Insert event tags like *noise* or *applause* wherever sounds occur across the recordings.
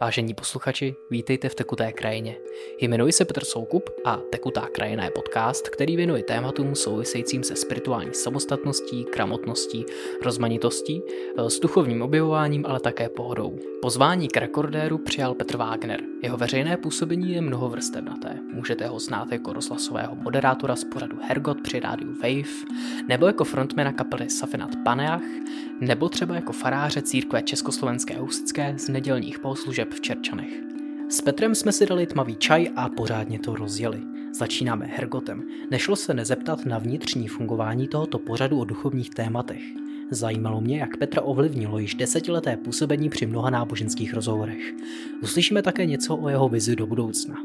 Vážení posluchači, vítejte v Tekuté krajině. Jmenuji se Petr Soukup a Tekutá krajina je podcast, který věnuje tématům souvisejícím se spirituální samostatností, gramotností, rozmanitostí, eh, s duchovním objevováním, ale také pohodou. Pozvání k rekordéru přijal Petr Wagner. Jeho veřejné působení je mnohovrstevnaté. Můžete ho znát jako rozhlasového moderátora z pořadu Hergot při rádiu Wave, nebo jako frontmana kapely Safinat Paneach, nebo třeba jako faráře církve Československé husické z nedělních poslužeb v Čerčanech. S Petrem jsme si dali tmavý čaj a pořádně to rozjeli. Začínáme Hergotem. Nešlo se nezeptat na vnitřní fungování tohoto pořadu o duchovních tématech. Zajímalo mě, jak Petra ovlivnilo již desetileté působení při mnoha náboženských rozhovorech. Uslyšíme také něco o jeho vizi do budoucna.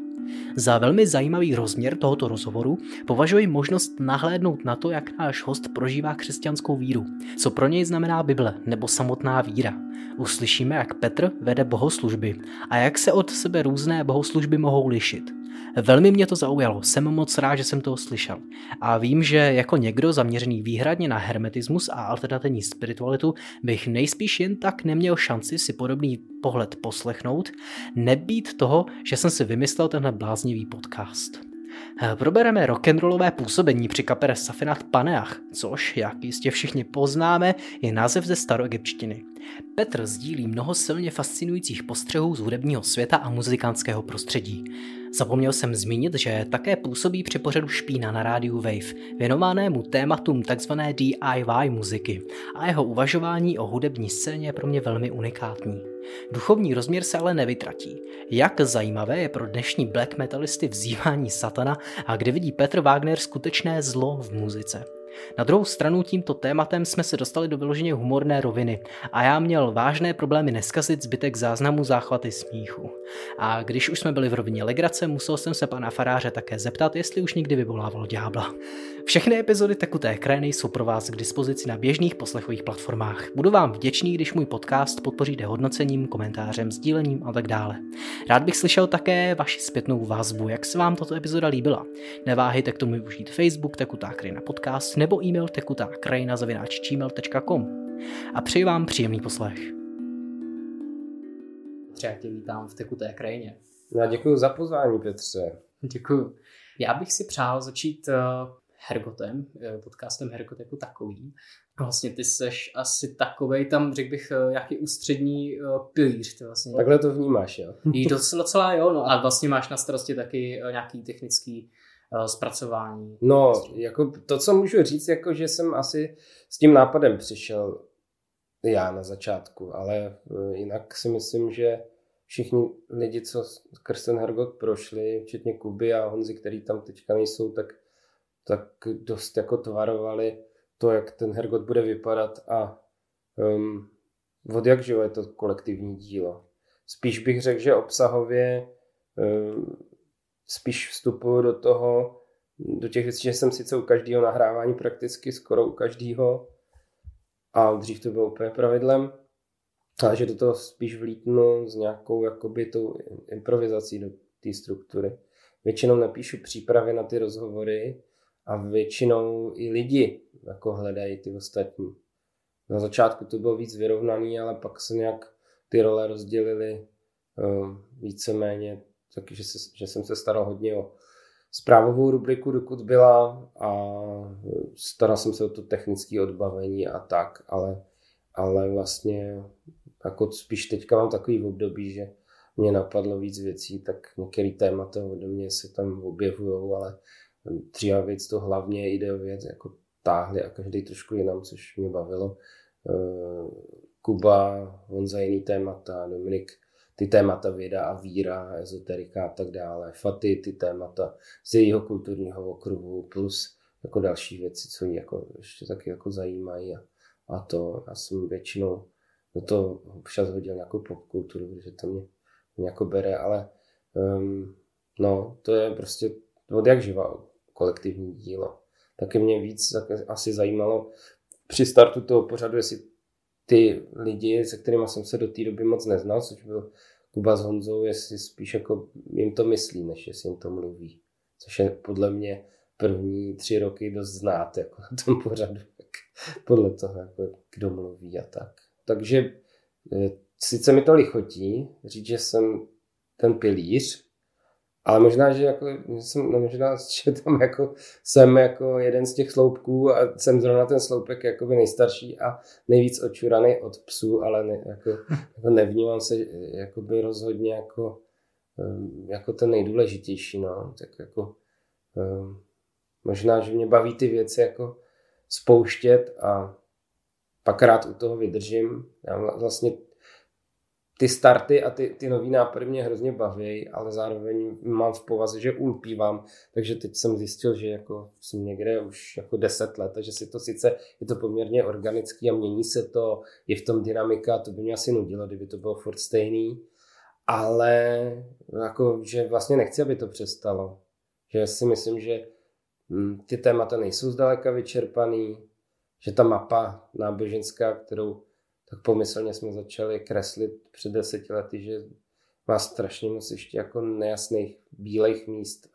Za velmi zajímavý rozměr tohoto rozhovoru považuji možnost nahlédnout na to, jak náš host prožívá křesťanskou víru, co pro něj znamená Bible nebo samotná víra. Uslyšíme, jak Petr vede bohoslužby a jak se od sebe různé bohoslužby mohou lišit. Velmi mě to zaujalo, jsem moc rád, že jsem to slyšel. A vím, že jako někdo zaměřený výhradně na hermetismus a alternativní spiritualitu bych nejspíš jen tak neměl šanci si podobný pohled poslechnout, nebýt toho, že jsem si vymyslel tenhle bláznivý podcast. Probereme rock'n'rollové působení při kapere Safinat Paneach, což, jak jistě všichni poznáme, je název ze staroegyptštiny. Petr sdílí mnoho silně fascinujících postřehů z hudebního světa a muzikantského prostředí. Zapomněl jsem zmínit, že také působí při pořadu Špína na rádiu Wave, věnovanému tématům tzv. DIY muziky a jeho uvažování o hudební scéně je pro mě velmi unikátní. Duchovní rozměr se ale nevytratí. Jak zajímavé je pro dnešní black metalisty vzývání satana a kde vidí Petr Wagner skutečné zlo v muzice. Na druhou stranu tímto tématem jsme se dostali do vyloženě humorné roviny a já měl vážné problémy neskazit zbytek záznamu záchvaty smíchu. A když už jsme byli v rovině legrace, musel jsem se pana faráře také zeptat, jestli už někdy vyvolával ďábla. Všechny epizody Tekuté krajiny jsou pro vás k dispozici na běžných poslechových platformách. Budu vám vděčný, když můj podcast podpoříte hodnocením, komentářem, sdílením a tak dále. Rád bych slyšel také vaši zpětnou vazbu, jak se vám tato epizoda líbila. Neváhejte k tomu využít Facebook Tekutá krajina podcast nebo e-mail tekutá krajina gmail.com. A přeji vám příjemný poslech. Třeba tě vítám v Tekuté krajině. Já děkuji za pozvání, Petře. Děkuji. Já bych si přál začít uh, Hergotem, uh, podcastem Hergot jako takový. Vlastně ty seš asi takovej tam, řekl bych, uh, jaký ústřední uh, pilíř. Ty vlastně. Takhle to vnímáš, jo? Jí docela, docela jo, no. A vlastně máš na starosti taky nějaký technický zpracování. No, jako to, co můžu říct, jako že jsem asi s tím nápadem přišel já na začátku, ale jinak si myslím, že všichni lidi, co skrz ten Hergot prošli, včetně Kuby a Honzy, který tam teďka nejsou, tak, tak dost jako tvarovali to, jak ten Hergot bude vypadat a um, od jak živo je to kolektivní dílo. Spíš bych řekl, že obsahově um, spíš vstupuju do toho, do těch věcí, že jsem sice u každého nahrávání prakticky skoro u každého a dřív to bylo úplně pravidlem, ale že do toho spíš vlítnu s nějakou jakoby tou improvizací do té struktury. Většinou napíšu přípravy na ty rozhovory a většinou i lidi jako hledají ty ostatní. Na začátku to bylo víc vyrovnaný, ale pak se nějak ty role rozdělily uh, víceméně takže se, že jsem se staral hodně o zprávovou rubriku, dokud byla a staral jsem se o to technické odbavení a tak, ale, ale vlastně jako spíš teďka mám takový období, že mě napadlo víc věcí, tak některé témata ode mě se tam objevují, ale třeba věc to hlavně věc jako táhli a každý trošku jinam, což mě bavilo. Eh, Kuba, on za jiný témata, Dominik ty témata věda a víra, ezoterika a tak dále, Faty, ty témata z jejího kulturního okruhu, plus jako další věci, co ji jako ještě taky jako zajímají a, a to. Já jsem většinou do toho občas hodil nějakou popkulturu, protože to mě, mě jako bere, ale um, no, to je prostě od jak živa kolektivní dílo. Taky mě víc asi zajímalo při startu toho pořadu, jestli ty lidi, se kterými jsem se do té doby moc neznal, což byl Kuba s Honzou, jestli spíš jako jim to myslí, než jestli jim to mluví. Což je podle mě první tři roky dost znát jako na tom pořadu, podle toho, jako kdo mluví a tak. Takže eh, sice mi to lichotí říct, že jsem ten pilíř, ale možná, že jako, jsem, no možná, *laughs* že tam jako jsem jako jeden z těch sloupků a jsem zrovna ten sloupek jakoby nejstarší a nejvíc očuraný od psů, ale ne, jako, *laughs* jako nevnímám se jakoby rozhodně jako, jako ten nejdůležitější, no, tak jako možná, že mě baví ty věci jako spouštět a pak rád u toho vydržím. Já vlastně ty starty a ty, ty nový nápady mě hrozně baví, ale zároveň mám v povaze, že ulpívám, takže teď jsem zjistil, že jako jsem někde už jako deset let, takže si to sice, je to poměrně organický a mění se to, je v tom dynamika, to by mě asi nudilo, kdyby to bylo furt stejný, ale jako, že vlastně nechci, aby to přestalo. Že si myslím, že hm, ty témata nejsou zdaleka vyčerpaný, že ta mapa náboženská, kterou tak pomyslně jsme začali kreslit před deseti lety, že má strašně moc ještě jako nejasných bílejch míst,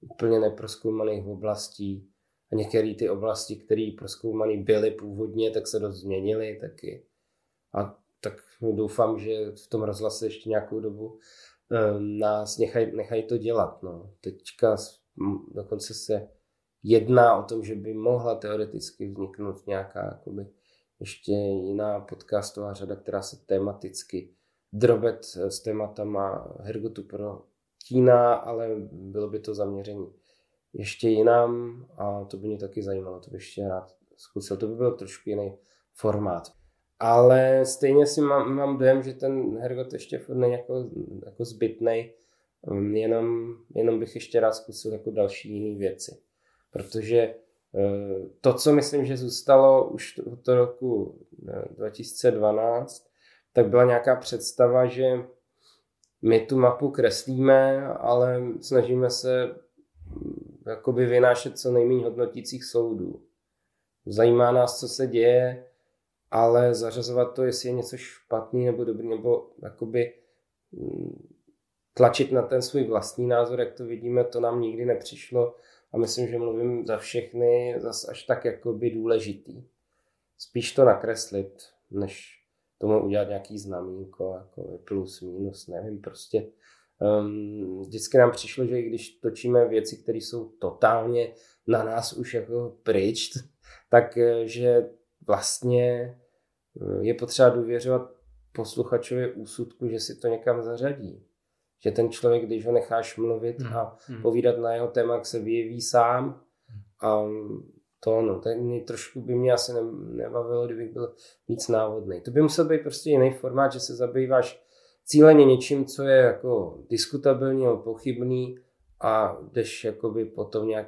úplně neproskoumaných oblastí. A některé ty oblasti, které proskoumané byly původně, tak se dost změnily taky. A tak doufám, že v tom rozhlase ještě nějakou dobu um, nás nechají nechaj to dělat. No. Teďka dokonce se jedná o tom, že by mohla teoreticky vzniknout nějaká jakoby, ještě jiná podcastová řada, která se tematicky drobet s tématama Hergotu pro Tína, ale bylo by to zaměření ještě jinam a to by mě taky zajímalo, to bych ještě rád zkusil. To by byl trošku jiný formát. Ale stejně si mám, mám dojem, že ten Hergot ještě není jako, jako zbytnej, jenom, jenom bych ještě rád zkusil jako další jiné věci. Protože to, co myslím, že zůstalo už od roku 2012, eh, tak byla nějaká představa, že my tu mapu kreslíme, ale snažíme se mm, jakoby vynášet co nejméně hodnotících soudů. Zajímá nás, co se děje, ale zařazovat to, jestli je něco špatný nebo dobrý, nebo jakoby mm, tlačit na ten svůj vlastní názor, jak to vidíme, to nám nikdy nepřišlo a myslím, že mluvím za všechny zas až tak jakoby důležitý. Spíš to nakreslit, než tomu udělat nějaký znamínko, jako plus, minus, nevím, prostě. Um, vždycky nám přišlo, že i když točíme věci, které jsou totálně na nás už jako pryč, tak eh, vlastně eh, je potřeba důvěřovat posluchačově úsudku, že si to někam zařadí že ten člověk, když ho necháš mluvit hmm. a hmm. povídat na jeho téma, jak se vyjeví sám a to no, tak mě trošku by mě asi nebavilo, kdybych byl víc návodný. To by musel být prostě jiný formát, že se zabýváš cíleně něčím, co je jako diskutabilní nebo pochybný a jdeš jakoby potom nějak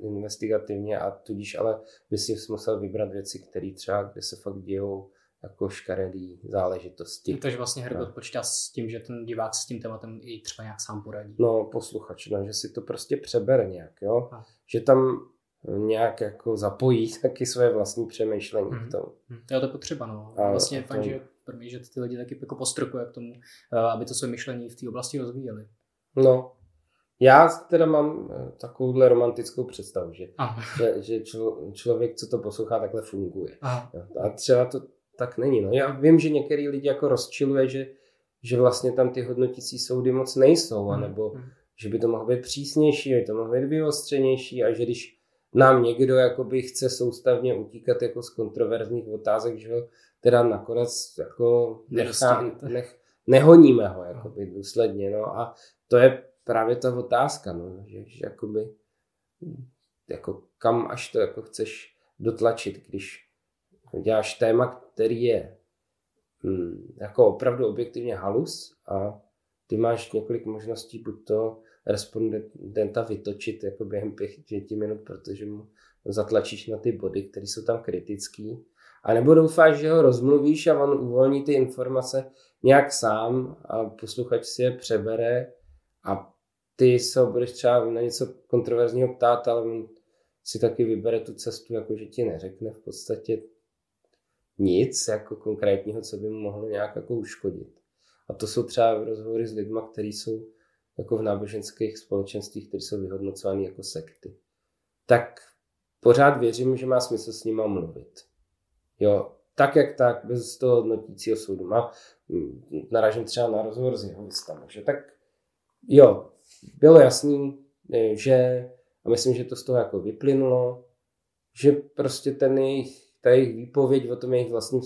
investigativně a tudíž ale by si musel vybrat věci, které třeba, kde se fakt dějou jako škaredý záležitosti. Takže vlastně Herbert no. počítá s tím, že ten divák s tím tématem i třeba nějak sám poradí. No, posluchač, no, že si to prostě přebere nějak, jo. A. Že tam nějak jako zapojí *laughs* taky své vlastní přemýšlení mm-hmm. v tom. Mhm. Jo, to je potřeba, no. A vlastně je fajn, že první, že ty lidi taky jako postrkuje k tomu, eh, aby to své myšlení v té oblasti rozvíjeli. No, já teda mám eh, takovouhle romantickou představu, že, že, že člo, člověk, co to poslouchá, takhle funguje. Aha. A třeba to tak není. No. Já vím, že některý lidi jako rozčiluje, že, že vlastně tam ty hodnotící soudy moc nejsou, hmm. anebo hmm. že by to mohlo být přísnější, že by to mohlo být vyostřenější a že když nám někdo jakoby chce soustavně utíkat jako z kontroverzních otázek, že ho teda nakonec jako nechá, nech, nehoníme ho jakoby důsledně. No. A to je právě ta otázka, no, že, že jakoby, jako kam až to jako chceš dotlačit, když děláš téma, který je hm, jako opravdu objektivně halus a ty máš několik možností buď to respondenta vytočit jako během pěti minut, protože mu zatlačíš na ty body, které jsou tam kritický, a nebo doufáš, že ho rozmluvíš a on uvolní ty informace nějak sám a posluchač si je přebere a ty se budeš třeba na něco kontroverzního ptát, ale on si taky vybere tu cestu, jako že ti neřekne v podstatě nic jako konkrétního, co by mu mohlo nějak jako uškodit. A to jsou třeba rozhovory s lidmi, kteří jsou jako v náboženských společenstvích, které jsou vyhodnocovány jako sekty. Tak pořád věřím, že má smysl s nima mluvit. Jo, tak jak tak, bez toho hodnotícího soudu. Má, naražím třeba na rozhovor s jeho že tak jo, bylo jasný, e, že, a myslím, že to z toho jako vyplynulo, že prostě ten jejich, ta jejich výpověď o tom jejich vlastním,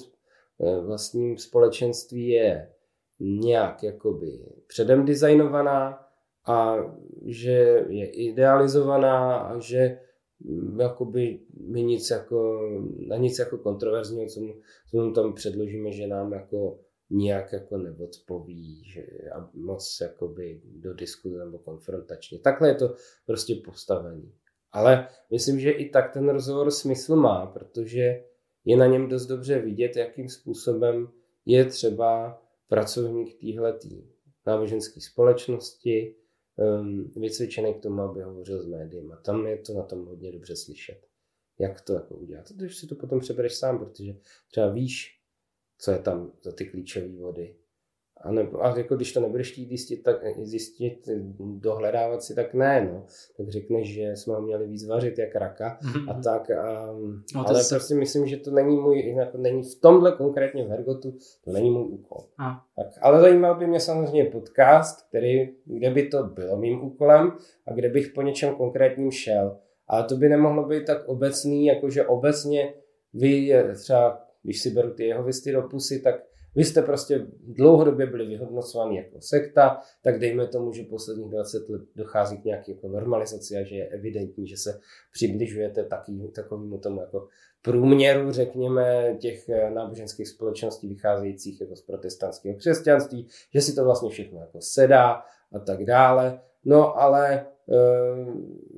e, vlastním společenství je nějak jakoby předem designovaná a že je idealizovaná a že mm, jakoby my nic jako, na nic jako kontroverzního, co mu, co mu tam předložíme, že nám jako nijak jako neodpoví že, a moc jakoby do diskuze nebo konfrontačně. Takhle je to prostě postavení. Ale myslím, že i tak ten rozhovor smysl má, protože je na něm dost dobře vidět, jakým způsobem je třeba pracovník téhletý náboženské společnosti um, vycvičený k tomu, aby hovořil s médiím. A tam je to na tom hodně dobře slyšet. Jak to jako udělat. Když si to potom přebereš sám, protože třeba víš, co je tam za ty klíčové vody. A, ne, a jako když to nebudeš chtít zjistit, tak, zjistit, dohledávat si, tak ne, no. Tak řekneš, že jsme ho měli víc vařit jak raka mm-hmm. a mhm. tak. A, no, ale se... prostě myslím, že to není můj, jako není v tomhle konkrétně v Hergotu, to není můj úkol. A. Tak, ale zajímal by mě samozřejmě podcast, který, kde by to bylo mým úkolem a kde bych po něčem konkrétním šel. Ale to by nemohlo být tak obecný, jakože obecně vy třeba když si beru ty jeho visty do pusy, tak vy jste prostě dlouhodobě byli vyhodnocovaní jako sekta, tak dejme tomu, že posledních 20 let dochází k nějaké jako normalizaci a že je evidentní, že se přibližujete taký, takovému tomu jako průměru, řekněme, těch eh, náboženských společností vycházejících jako z protestantského křesťanství, že si to vlastně všechno jako sedá a tak dále. No ale e,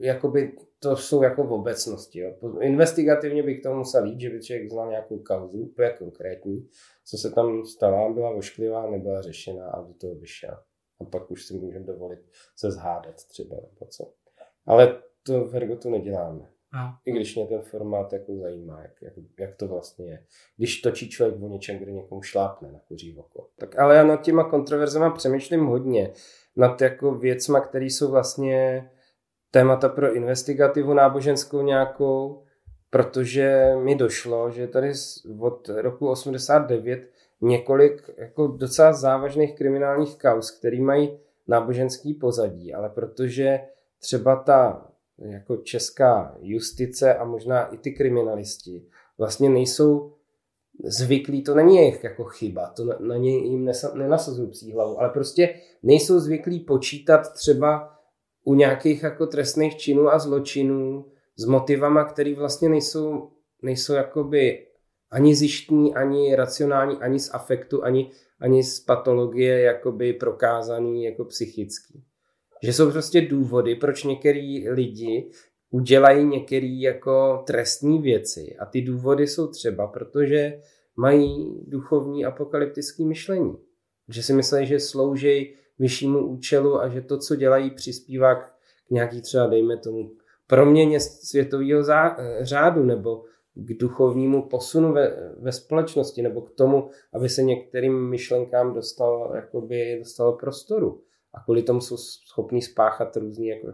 jakoby to jsou jako v obecnosti. Jo. Investigativně bych to musel jít, že by člověk znal nějakou kauzu, úplně konkrétní, co se tam stala, byla ošklivá, nebyla řešena a do toho vyšel. A pak už si můžeme dovolit se zhádat třeba nebo co. Ale to v Ergotu neděláme. A. I když mě ten formát jako zajímá, jak, jak, jak, to vlastně je. Když točí člověk o něčem, kde někomu šlápne na kuří oko. Tak ale já nad těma kontroverzama přemýšlím hodně. Nad jako věcma, které jsou vlastně témata pro investigativu náboženskou nějakou, protože mi došlo, že tady od roku 89 několik jako docela závažných kriminálních kaus, který mají náboženský pozadí, ale protože třeba ta jako česká justice a možná i ty kriminalisti vlastně nejsou zvyklí, to není jejich jako chyba, to na, na ně jim nenasazují psí hlavu, ale prostě nejsou zvyklí počítat třeba u nějakých jako trestných činů a zločinů s motivama, které vlastně nejsou, nejsou jakoby ani zjištní, ani racionální, ani z afektu, ani, ani z patologie jakoby prokázaný jako psychický. Že jsou prostě důvody, proč některý lidi udělají některé jako trestní věci. A ty důvody jsou třeba, protože mají duchovní apokalyptické myšlení. Že si myslí, že slouží vyššímu účelu a že to, co dělají, přispívá k nějaký třeba, dejme tomu, proměně světového řádu nebo k duchovnímu posunu ve, ve společnosti nebo k tomu, aby se některým myšlenkám dostalo, jakoby, dostalo prostoru. A kvůli tomu jsou schopní spáchat různé jako,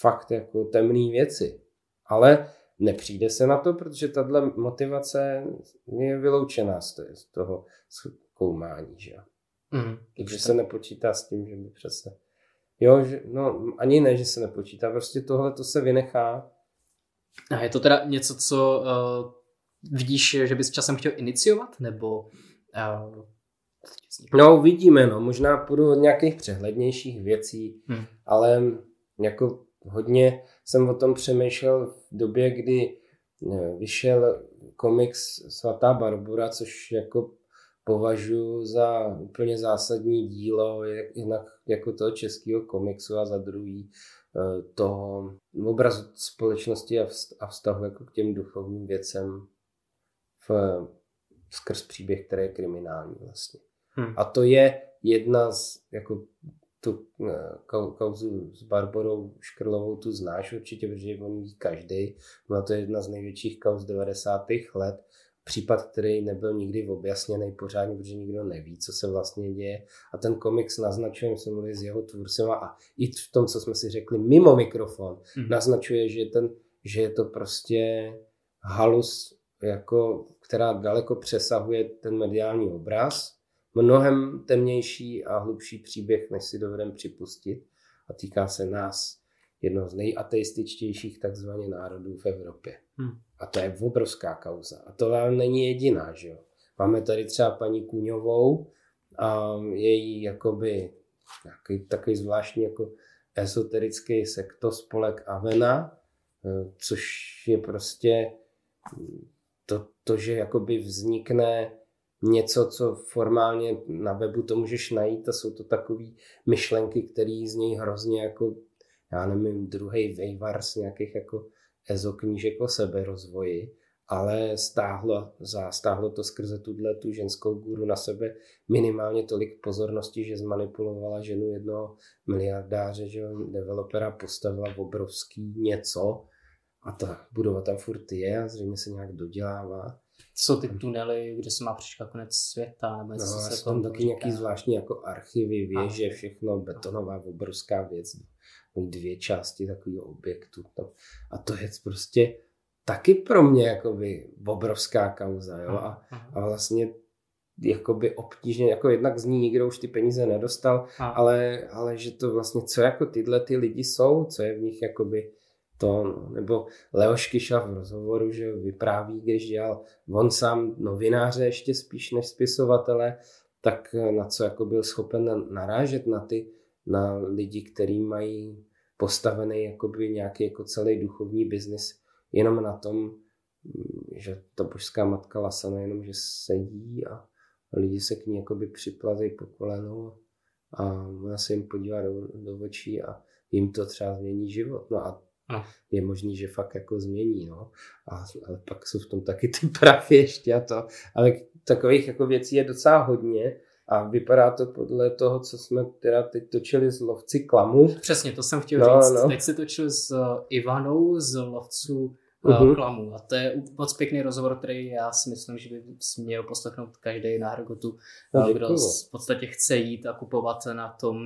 fakt jako temné věci. Ale nepřijde se na to, protože tahle motivace je vyloučená z toho zkoumání. Že? Mm, Takže se nepočítá s tím, že by přece... Jo, že, no ani ne, že se nepočítá, prostě tohle to se vynechá. A je to teda něco, co uh, vidíš, že bys časem chtěl iniciovat, nebo... Uh, no, uvidíme, no, možná půjdu od nějakých přehlednějších věcí, hmm. ale jako hodně jsem o tom přemýšlel v době, kdy eh, vyšel komiks Svatá Barbura, což jako považuji za úplně zásadní dílo jinak jako toho českého komiksu a za druhý eh, toho obrazu společnosti a vztahu jako k těm duchovním věcem v, skrz příběh, který je kriminální vlastně. Hmm. A to je jedna z, jako tu eh, kauzu s Barborou Škrlovou tu znáš určitě, protože on ví každý. Byla to jedna z největších kauz 90. let případ, který nebyl nikdy objasněný pořádně, protože nikdo neví, co se vlastně děje. A ten komiks naznačuje, my jsme mluvili s jeho tvůrcem a i v tom, co jsme si řekli mimo mikrofon, mm. naznačuje, že, ten, že je to prostě halus jako, která daleko přesahuje ten mediální obraz, mnohem temnější a hlubší příběh, než si dovedeme připustit a týká se nás, jednoho z nejateističtějších takzvaně národů v Evropě. Hmm. A to je obrovská kauza. A to ale není jediná, že jo. Máme tady třeba paní Kuňovou a její jakoby takový, takový zvláštní jako esoterický sektospolek Avena, eh, což je prostě to, to že jakoby vznikne něco, co formálně na webu to můžeš najít a jsou to takové myšlenky, které z něj hrozně jako, já nevím, druhý vejvar z nějakých jako ezoknížek o seberozvoji, ale stáhlo, za, stáhlo to skrze tuhle tu ženskou guru na sebe minimálně tolik pozornosti, že zmanipulovala ženu jednoho miliardáře, že developera postavila obrovský něco a ta budova tam furt je a zřejmě se nějak dodělává. Jsou ty tunely, kde se má přečkat konec světa? Nebo no, se tam taky nějaký zvláštní jako archivy, věže, všechno, betonová obrovská věc. Dvě části takového objektu. A to je prostě taky pro mě jakoby obrovská kauza, jo, a, a vlastně jakoby obtížně, jako jednak z ní nikdo už ty peníze nedostal, ale, ale že to vlastně, co jako tyhle ty lidi jsou, co je v nich jakoby to, no, nebo Leoš Kyša v rozhovoru, že vypráví, když dělal on sám novináře ještě spíš než spisovatele, tak na co jako byl schopen narážet na ty, na lidi, kteří mají postavený jakoby nějaký jako celý duchovní biznis jenom na tom, že ta božská matka Lasana jenom, že sedí a lidi se k ní jakoby připlazejí po kolenou a ona se jim podívá do, do očí a jim to třeba změní život. No a a. je možný, že fakt jako změní, no. A, ale pak jsou v tom taky ty *laughs* prachy ještě a to. Ale takových jako věcí je docela hodně a vypadá to podle toho, co jsme teda teď točili z lovci klamu. Přesně, to jsem chtěl no, říct. No. Teď se točili s Ivanou z lovců uh-huh. klamu. A to je moc pěkný rozhovor, který já si myslím, že by měl poslechnout každý na Hrgotu, no, kdo v podstatě chce jít a kupovat na tom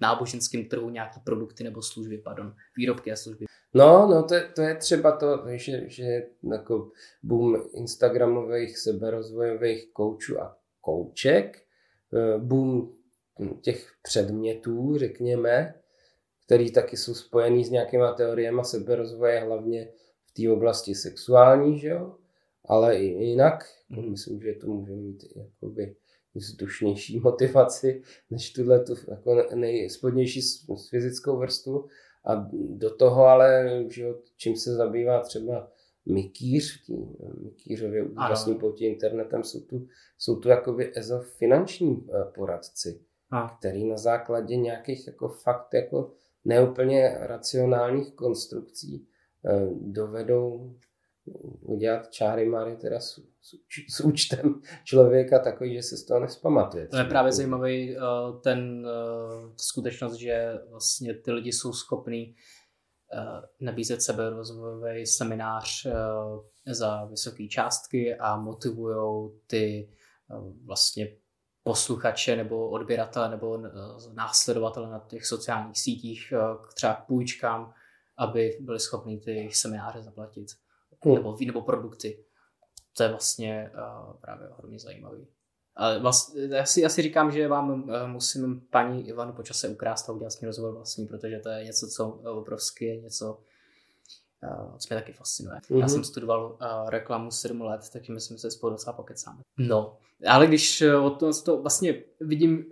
náboženském trhu nějaký produkty nebo služby, pardon, výrobky a služby. No, no to, je, to je třeba to, že, že jako boom instagramových seberozvojových koučů a kouček, eh, boom těch předmětů, řekněme, který taky jsou spojený s nějakýma teoriemi seberozvoje, hlavně té oblasti sexuální, že jo? ale i jinak. Mm. Myslím, že to může mít jakoby vzdušnější *laughs* motivaci než tuhle tu jako nejspodnější s fyzickou vrstvu. A do toho ale, že jo, čím se zabývá třeba Mikýř, tím Mikýřově úžasný pouti internetem, jsou tu, jsou tu jakoby EZO finanční eh, poradci, a. který na základě nějakých jako fakt jako neúplně racionálních konstrukcí Eh, dovedou udělat čáry máry teda s, s, s účtem člověka takový, že se z toho nespamatuje. To je právě zajímavý eh, ten skutečnost, že vlastně ty lidi jsou schopní nabízet sebe rozvojový seminář za vysoké částky a motivují ty vlastně posluchače nebo odběratele nebo následovatele na těch sociálních sítích k třeba půjčkám aby byli schopni ty semináře zaplatit. Hmm. Nebo, nebo produkty. To je vlastně právě hodně zajímavý. Vlastně, já, si, já si říkám, že vám uh, musím paní Ivanu počase ukrást a udělat s ní rozhovor vlastní, protože to je něco, co obrovské je něco, uh, co mě taky fascinuje. Mm-hmm. Já mhm. jsem studoval uh, reklamu 7 let, takže myslím, že se spolu docela pokecáme. No, ale když o to, to vlastně vidím,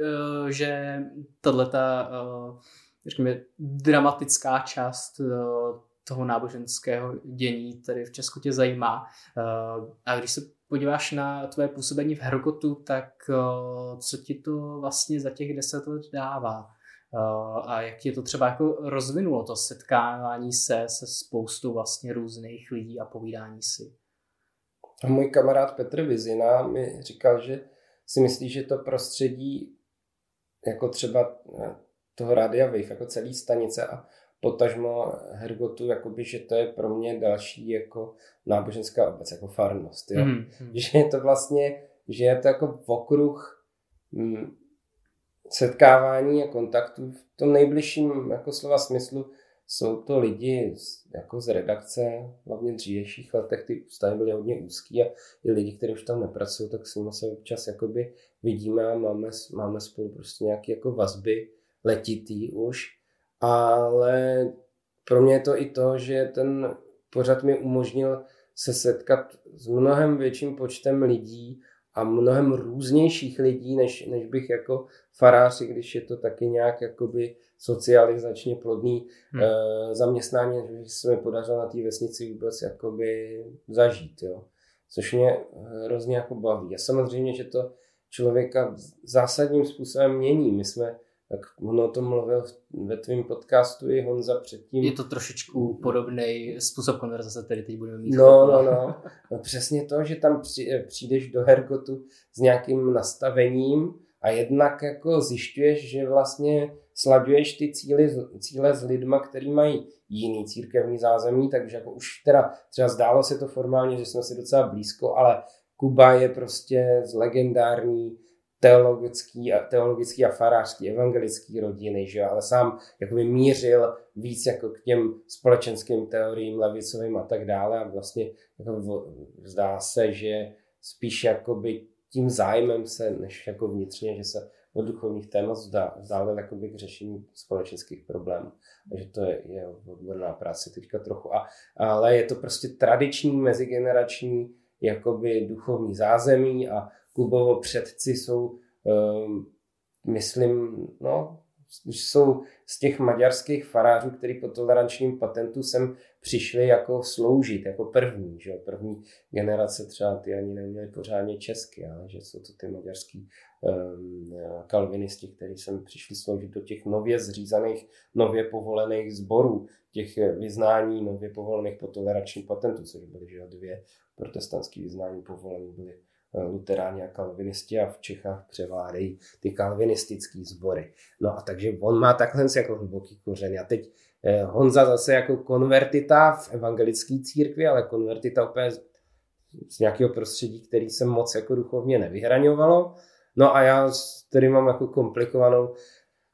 že tato uh, řekněme, dramatická část eh, toho náboženského dění tady v Česku tě zajímá. Eh, a když se podíváš na tvoje působení v Hergotu, tak eh, co ti to vlastně za těch deset let dává? A jak ti to třeba jako rozvinulo, to setkávání se se spoustou vlastně různých lidí a povídání si? A můj kamarád Petr Vizina mi říkal, že si myslí, že to prostředí jako třeba toho Rádia Wave, jako celý stanice a potažmo Hergotu, jakoby, že to je pro mě další jako náboženská obec, jako farnost. Jo? Mm, hmm Že je to vlastně, že je to jako okruh mm, setkávání a kontaktu v tom nejbližším jako slova smyslu jsou to lidi z, jako z redakce, hlavně v dřívějších letech ty vztahy byly hodně úzký a i lidi, kteří už tam nepracují, tak s nimi se občas jakoby vidíme a máme, máme spolu prostě nějaké jako vazby letitý už, ale pro mě je to i to, že ten pořad mi umožnil se setkat s mnohem větším počtem lidí a mnohem různějších lidí, než, než bych jako farář, když je to taky nějak jakoby socializačně plodný hmm. e, zaměstnání, že se mi podařilo na té vesnici vůbec jakoby zažít, jo. Což mě hrozně jako baví. A samozřejmě, že to člověka zásadním způsobem mění. My jsme tak on o tom mluvil ve tvém podcastu i Honza předtím. Je to trošičku podobný způsob konverzace, který teď budeme mít. No, no, no, no. Přesně to, že tam přijdeš do Hergotu s nějakým nastavením a jednak jako zjišťuješ, že vlastně slaďuješ ty cíly, cíle s lidma, který mají jiný církevní zázemí, takže jako už teda třeba zdálo se to formálně, že jsme si docela blízko, ale Kuba je prostě z legendární teologický, teologický a farářský, evangelický rodiny, že jo? ale sám jakoby mířil víc jako k těm společenským teoriím levicovým a tak dále a vlastně jako zdá se, že spíš jakoby tím zájmem se, než jako vnitřně, že se od duchovních témat vzdálil jakoby k řešení společenských problémů. Takže to je, je odborná práce teďka trochu. A, ale je to prostě tradiční, mezigenerační jakoby duchovní zázemí a Kubovo předci jsou, um, myslím, no, jsou z těch maďarských farářů, kteří po tolerančním patentu sem přišli jako sloužit, jako první, že první generace třeba ty ani neměli pořádně česky, ale že jsou to ty maďarský um, kalvinisti, kteří sem přišli sloužit do těch nově zřízených, nově povolených sborů, těch vyznání nově povolených po tolerančním patentu, což byly že dvě protestantské vyznání povolené byly luteráni a kalvinisti a v Čechách převládají ty kalvinistické sbory. No a takže on má takhle jako hluboký kořen. A teď eh, Honza zase jako konvertita v evangelické církvi, ale konvertita úplně z nějakého prostředí, který jsem moc jako duchovně nevyhraňovalo. No a já tedy mám jako komplikovanou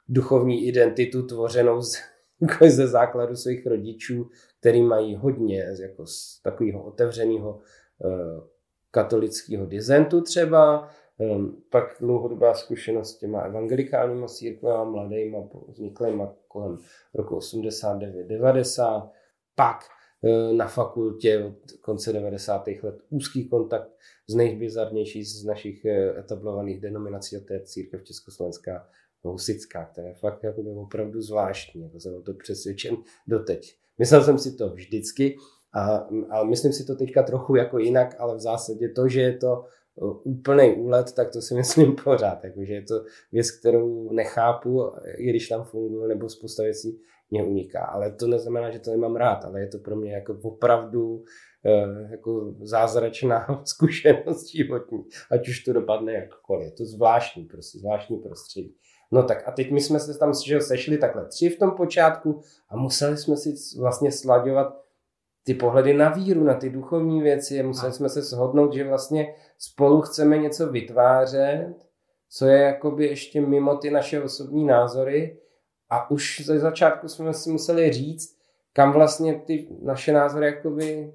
duchovní identitu tvořenou z, jako ze základu svých rodičů, který mají hodně jako z takového otevřeného eh, katolického dizentu třeba, ehm, pak dlouhodobá zkušenost s těma evangelikálníma církvema, mladýma, vzniklýma kolem roku 89-90, pak eh, na fakultě od konce 90. let úzký kontakt z nejbizarnější z našich eh, etablovaných denominací, a to je církev Československá husická, která je fakt jako opravdu zvláštní, jako jsem o to přesvědčen doteď. Myslel jsem si to vždycky, a, a myslím si to teďka trochu jako jinak, ale v zásadě to, že je to e, úplný úlet, tak to si *laughs* myslím pořád. Jakože je to věc, kterou nechápu, i když tam funguje, nebo spousta věcí mě uniká. Ale to neznamená, že to nemám rád, ale je to pro mě jako opravdu eh, jako zázračná *laughs* zkušenost životní, ať už to dopadne jakkoliv. Je to zvláštní, prostě zvláštní prostředí. No tak a teď my jsme se tam že sešli takhle tři v tom počátku a museli jsme si vlastně slaďovat ty pohledy na víru, na ty duchovní věci. Museli jsme se shodnout, že vlastně spolu chceme něco vytvářet, co je jakoby ještě mimo ty naše osobní názory. A už ze začátku jsme si museli říct, kam vlastně ty naše názory jakoby,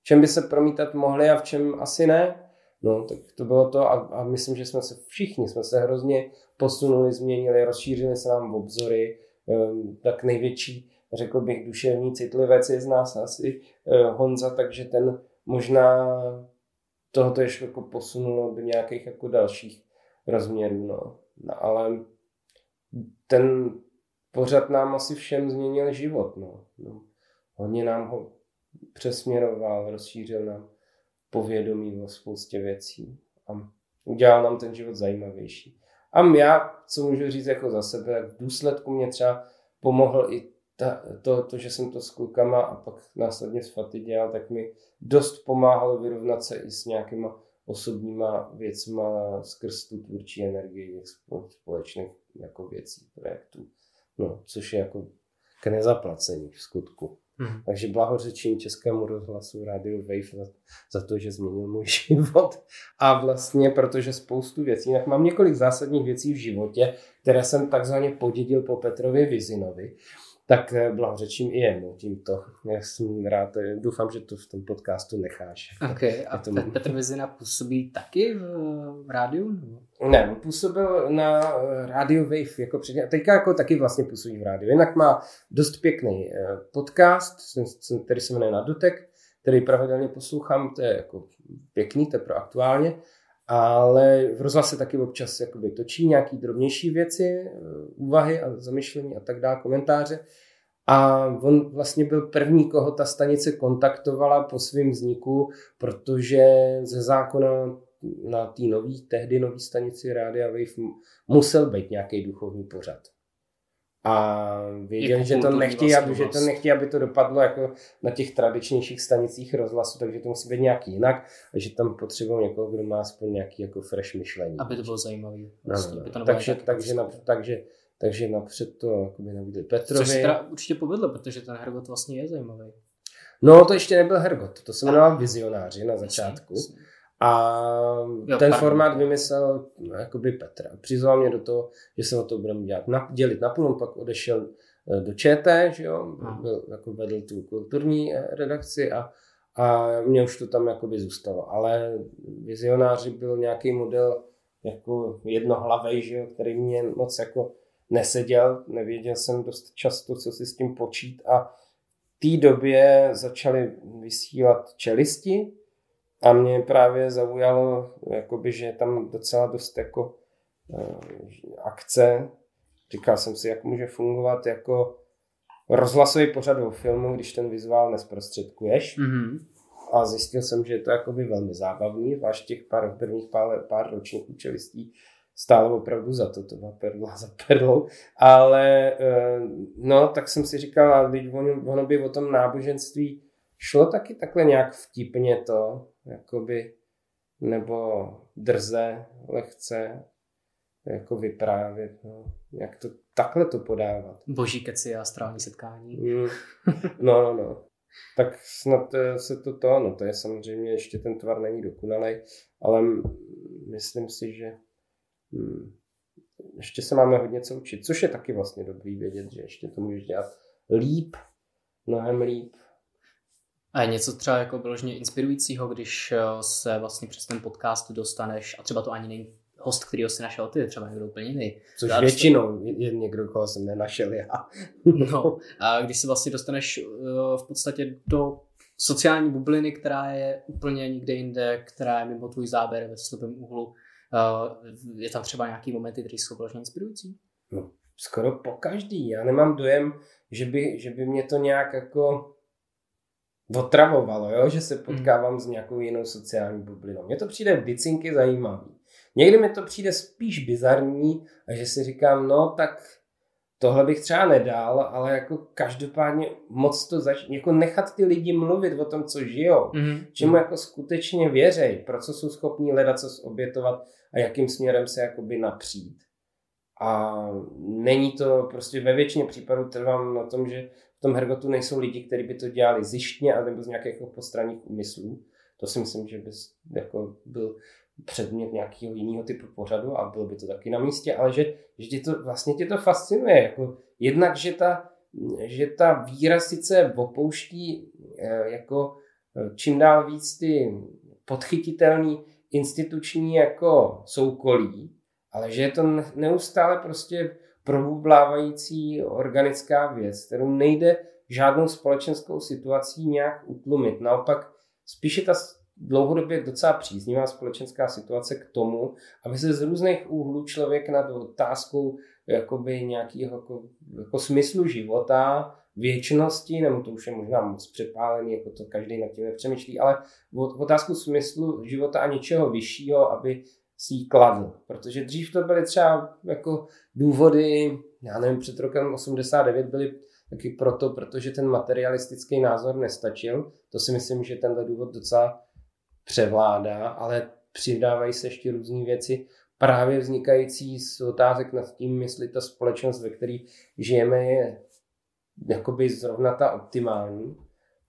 v čem by se promítat mohly a v čem asi ne. No, tak to bylo to a, a myslím, že jsme se všichni, jsme se hrozně posunuli, změnili, rozšířili se nám obzory, um, tak největší řekl bych, duševní citlivec je z nás asi eh, Honza, takže ten možná tohoto ještě jako posunulo do nějakých jako dalších rozměrů, no. no ale ten pořad nám asi všem změnil život, no. no. Hodně nám ho přesměroval, rozšířil nám povědomí o spoustě věcí a udělal nám ten život zajímavější. A já, co můžu říct jako za sebe, v důsledku mě třeba pomohl i ta, to, to, že jsem to s klukama a pak následně s Faty dělal, tak mi dost pomáhalo vyrovnat se i s nějakýma osobníma věcma skrz tu tvůrčí energii společných jako věcí, projektů. No, což je jako k nezaplacení v skutku. Hmm. Takže blahořečím Českému rozhlasu Radio Wave za, za to, že změnil můj *laughs* život. A vlastně, protože spoustu věcí, tak mám několik zásadních věcí v životě, které jsem takzvaně podědil po Petrovi Vizinovi. Tak eh, blahorečím i jemu tímto. Já jsem rád, eh, doufám, že to v tom podcastu necháš. Ok, *laughs* a to... Petr Vizina působí taky v, v rádiu? Ne, on působil na eh, Radio Wave, jako předtím, teďka jako taky vlastně působí v rádiu. Jinak má dost pěkný podcast, který se jmenuje Na dotek, který pravidelně poslouchám, to je jako pěkný, to je pro aktuálně ale v rozhlase taky občas jakoby točí nějaký drobnější věci, eh, úvahy a zamyšlení a tak dále, komentáře. A on vlastně byl první, koho ta stanice kontaktovala po svém vzniku, protože ze zákona na té nový, tehdy nový stanici Rádia Wave musel být nějaký duchovní pořad a věděl, jako že to, nechtějí, vlastně aby, že to nechtějí, aby to dopadlo jako na těch tradičnějších stanicích rozhlasu, takže to musí být nějaký jinak a že tam potřebují někoho, kdo má aspoň nějaký jako fresh myšlení. Aby to bylo zajímavý. Vlastně, no, no. no. takže, takže, na, takže, takže napřed to jakoby nabídli Petrovi. Což se teda určitě povedlo, protože ten Hergot vlastně je zajímavý. No, to ještě nebyl Hergot, to se jmenoval Vizionáři na začátku. Jasně, jasně. A jo, ten pardon. formát vymyslel no, jakoby Petr. Přizval mě do toho, že se o to budeme dělat, na, dělit na půl, pak odešel eh, do ČT, že jo, byl, jako vedl tu kulturní eh, redakci a, a mě už to tam jakoby zůstalo. Ale vizionáři byl nějaký model jako jednohlavej, že jo, který mě moc jako neseděl, nevěděl jsem dost často, co si s tím počít. A v té době začali vysílat čelisti, a mě právě zaujalo, jakoby, že je tam docela dost jako uh, akce. Říkal jsem si, jak může fungovat jako rozhlasový pořad o filmu, když ten vizuál nesprostředkuješ. Mm-hmm. A zjistil jsem, že je to jakoby velmi zábavný, zvlášť těch pár prvních pár, pár ročních účelistí stálo opravdu za to, to byla perla za perlou, ale eh, no, tak jsem si říkal, a ono, ono by o tom náboženství šlo taky takhle nějak vtipně to, jakoby, nebo drze, lehce, jako vyprávět, no. jak to, takhle to podávat. Boží keci a astrální setkání. Mm. No, no, no. Tak snad eh, se to to, no to je samozřejmě, ještě ten tvar není dokonalý, ale myslím si, že hm, ještě se máme hodně co učit, což je taky vlastně dobrý vědět, že ještě to můžeš dělat líp, mnohem líp, a je něco třeba jako vyloženě inspirujícího, když eh, se vlastně přes ten podcast dostaneš, a třeba to ani není host, který si našel ty, třeba někdo úplně jiný. Což Dá většinou se... je někdo, koho jsem nenašel já. *laughs* no, a když se vlastně dostaneš uh, v podstatě do sociální bubliny, která je úplně někde jinde, která je mimo tvůj záběr ve slepém úhlu, uh, je tam třeba nějaký momenty, které jsou vyloženě inspirující? No, skoro po každý. Já nemám dojem, že by, že by mě to nějak jako otravovalo, jo? že se hmm. potkávám mm. s nějakou jinou sociální bublinou. Mně to přijde vždycky zajímavý. Někdy mi to přijde spíš bizarní a že si říkám, no tak tohle bych třeba nedal, ale jako každopádně moc to zač... jako nechat ty lidi mluvit o tom, co žijou, mm. čemu jako skutečně věřej, pro co jsou schopní hledat, co obětovat a jakým směrem se jakoby napřít. A není to prostě ve většině případů trvám na tom, že tom Hergotu nejsou lidi, kteří by to dělali zjištně nebo z nějakých jako postranních úmyslů. To si myslím, že by jako byl předmět nějakého jiného typu pořadu a bylo by to taky na místě, ale že, že tě to, vlastně tě to fascinuje. Jako, jednak, že ta, že ta víra sice opouští eh, jako eh, čím dál víc ty podchytitelný instituční jako soukolí, ale že je to neustále prostě probublávající organická věc, kterou nejde žádnou společenskou situací nějak utlumit. Naopak spíše ta dlouhodobě docela příznivá společenská situace k tomu, aby se z různých úhlů člověk nad otázkou jakoby nějakého jako, jako smyslu života, věčnosti, nebo to už je možná moc přepálený, jako to každý nad tím nepřemýšlí, ale otázku smyslu života a něčeho vyššího, aby si kladl. Protože dřív to byly třeba jako důvody, já nevím, před rokem 89 byly taky proto, protože ten materialistický názor nestačil. To si myslím, že tenhle důvod docela převládá, ale přidávají se ještě různé věci, právě vznikající z otázek nad tím, jestli ta společnost, ve které žijeme, je jakoby zrovna ta optimální,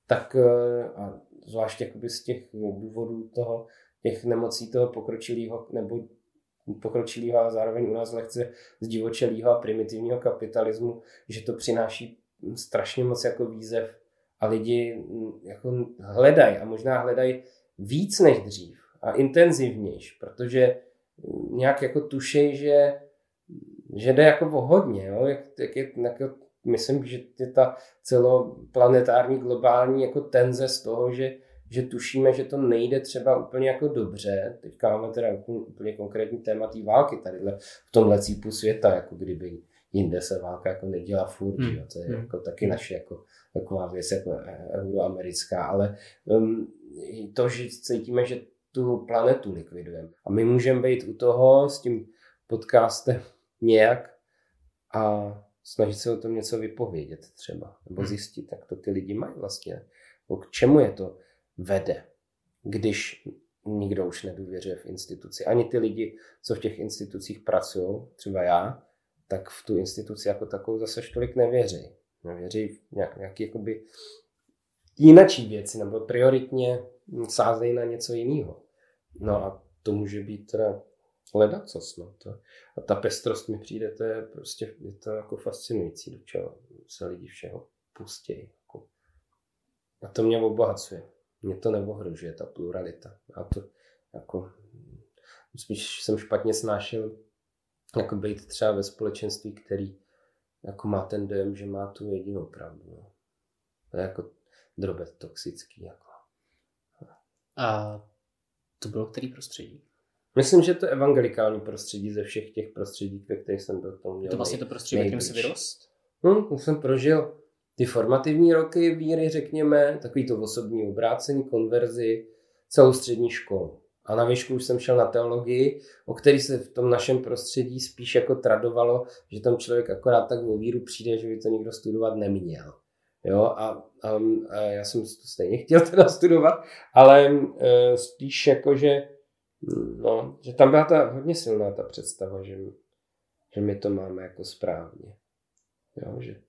tak eh, a zvláště jakoby z těch důvodů toho těch nemocí toho pokročilého nebo pokročilého a zároveň u nás lehce zdivočelého a primitivního kapitalismu, že to přináší strašně moc jako výzev a lidi mm, jako hledají a možná hledají víc než dřív a intenzivnější, protože nějak jako tušej, že, že jde jako o hodně, jo? Jak, jak je, jako, myslím, že je ta celoplanetární globální jako tenze z toho, že, že tušíme, že to nejde třeba úplně jako dobře. Teďka máme teda úplně konkrétní téma té války tady v tomhle cípu světa, jako kdyby jinde se válka jako nedělá furt, hmm. jo? to je hmm. jako taky naše jako, taková věc jako euroamerická, ale um, to, že cítíme, že tu planetu likvidujeme. A my můžeme být u toho s tím podcastem nějak a snažit se o tom něco vypovědět třeba, nebo hmm. zjistit, jak to ty lidi mají vlastně, k čemu je to vede, když nikdo už nedůvěřuje v instituci. Ani ty lidi, co v těch institucích pracují, třeba já, tak v tu instituci jako takovou zase tolik nevěří. Nevěří v nějaký jakoby jinačí věci, nebo prioritně sázejí na něco jiného. No a to může být teda ledacos. No. To, a ta pestrost mi přijde, to je prostě je to jako fascinující, do čeho se lidi všeho pustějí. Jako. A to mě obohacuje. Mě to neohrožuje, ta pluralita. A to jako, spíš jsem špatně snášel jako být třeba ve společenství, který jako má ten dojem, že má tu jedinou pravdu. No. To je jako drobet toxický. Jako. A to bylo který prostředí? Myslím, že to je evangelikální prostředí ze všech těch prostředí, ve kterých jsem byl. To, měl to vlastně to prostředí, ve kterém jsi vyrost? Hm, jsem prožil ty formativní roky víry, řekněme, takový to osobní obrácení, konverzi, celou střední školu. A na výšku už jsem šel na teologii, o který se v tom našem prostředí spíš jako tradovalo, že tam člověk akorát tak o víru přijde, že by to nikdo studovat neměl. Jo, a, a, a já jsem to stejně chtěl teda studovat, ale e, spíš jako, že, no, že tam byla ta hodně silná ta představa, že, že my to máme jako správně. Jo, že,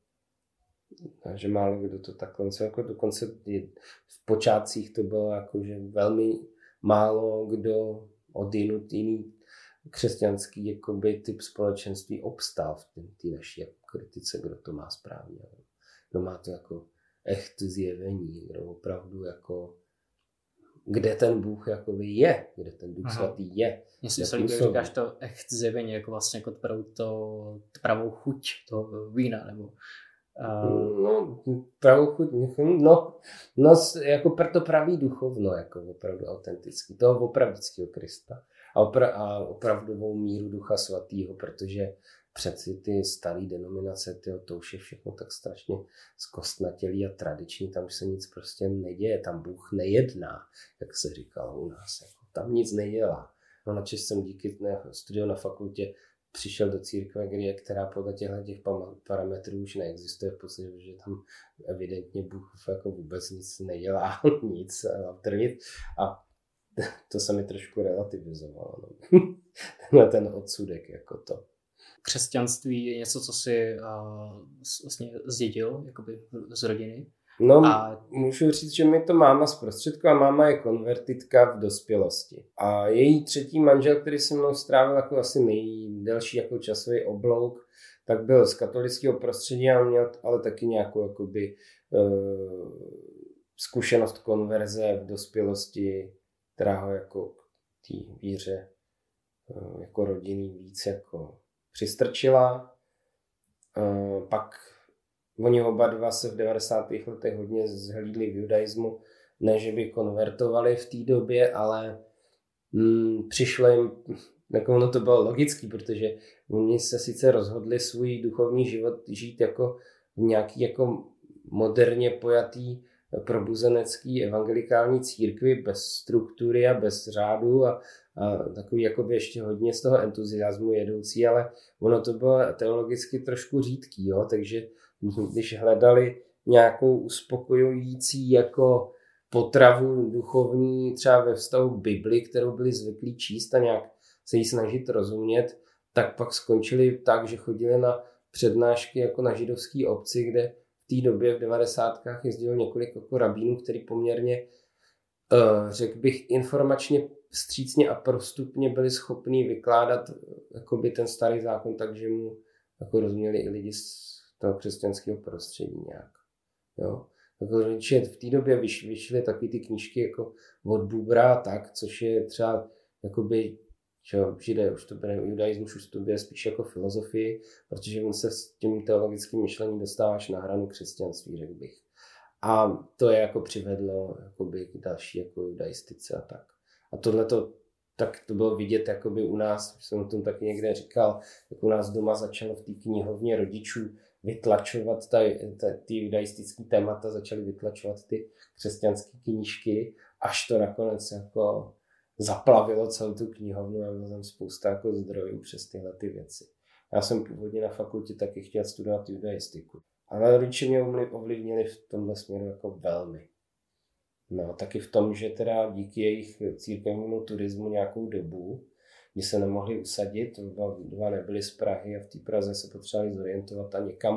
že málo kdo to takhle, jako dokonce v počátcích to bylo jako, že velmi málo kdo od jinut jiný křesťanský jakoby, typ společenství obstál v té naší jako kritice, kdo to má správně kdo má to jako echt zjevení, kdo opravdu jako kde ten Bůh jako je, kde ten Duch Aha. svatý je. Mně se líbí, říkáš to echt zjevení, jako vlastně jako pravou, to, pravou chuť toho vína, nebo uh... No, pravou chuť, no, no, jako pro to pravý duchovno, jako opravdu autentický, toho opravdického Krista. A, opra- a opravdovou míru Ducha Svatého, protože přeci ty staré denominace, tyjo, to už je všechno tak strašně zkostnatělý a tradiční, tam už se nic prostě neděje, tam Bůh nejedná, jak se říkalo u nás, jako, tam nic nedělá. No načež jsem díky studiu na fakultě přišel do církve, kde, která podle těchto těch parametrů už neexistuje v podstatě, že tam evidentně Bůh jako vůbec nic nedělá, *laughs* nic, trnit. A *laughs* to se mi trošku relativizovalo. No. *laughs* Tenhle ten odsudek, jako to křesťanství je něco, co si uh, vlastně zdědil jakoby z rodiny. No, a... můžu říct, že mi to máma zprostředkla. Máma je konvertitka v dospělosti. A její třetí manžel, který se mnou strávil jako asi nejdelší jako časový oblouk, tak byl z katolického prostředí a měl ale taky nějakou jakoby, uh, zkušenost konverze v dospělosti, která ho jako k té víře uh, jako rodinný víc jako přistrčila. Pak oni oba dva se v 90. letech hodně zhlídli v judaismu, ne, že by konvertovali v té době, ale mm, přišlo jim, jako ono to bylo logický, protože oni se sice rozhodli svůj duchovní život žít jako v nějaký jako moderně pojatý probuzenecký evangelikální církvi bez struktury a bez řádu a, a takový jakoby ještě hodně z toho entuziasmu jedoucí, ale ono to bylo teologicky trošku řídký, jo? takže když hledali nějakou uspokojující jako potravu duchovní třeba ve vztahu Bibli, kterou byli zvyklí číst a nějak se jí snažit rozumět, tak pak skončili tak, že chodili na přednášky jako na židovské obci, kde v té době v 90. jezdilo několik jako rabínů, který poměrně, uh, řekl bych, informačně vstřícně a prostupně byli schopní vykládat jakoby ten starý zákon tak, že mu jako rozuměli i lidi toho křesťanského prostředí nějak. Jo. Jako rodiče v té době vyš, vyšly takové ty knížky jako od Bubra tak, což je třeba jakoby že židé už to bude judaismus, už to bude spíš jako filozofii, protože on se s tím teologickým myšlením dostáváš na hranu křesťanství, řekl bych. A to je jako přivedlo jakoby k další jako judaistice a tak. A tohle to tak to bylo vidět jakoby u nás, jsem o tom taky někde říkal, jak u nás doma začalo v té knihovně rodičů vytlačovat ta, ta, ty judaistické témata, začali vytlačovat ty křesťanské knížky, až to nakonec jako zaplavilo celou tu knihovnu a bylo tam spousta jako zdrojů přes tyhle ty věci. Já jsem původně na fakultě taky chtěl studovat judaistiku. Ale rodiče mě ovlivnili v tomhle směru jako velmi. No, taky v tom, že teda díky jejich církevnímu turismu nějakou dobu, kdy se nemohli usadit, dva, dva nebyli z Prahy a v té Praze se potřebovali zorientovat a někam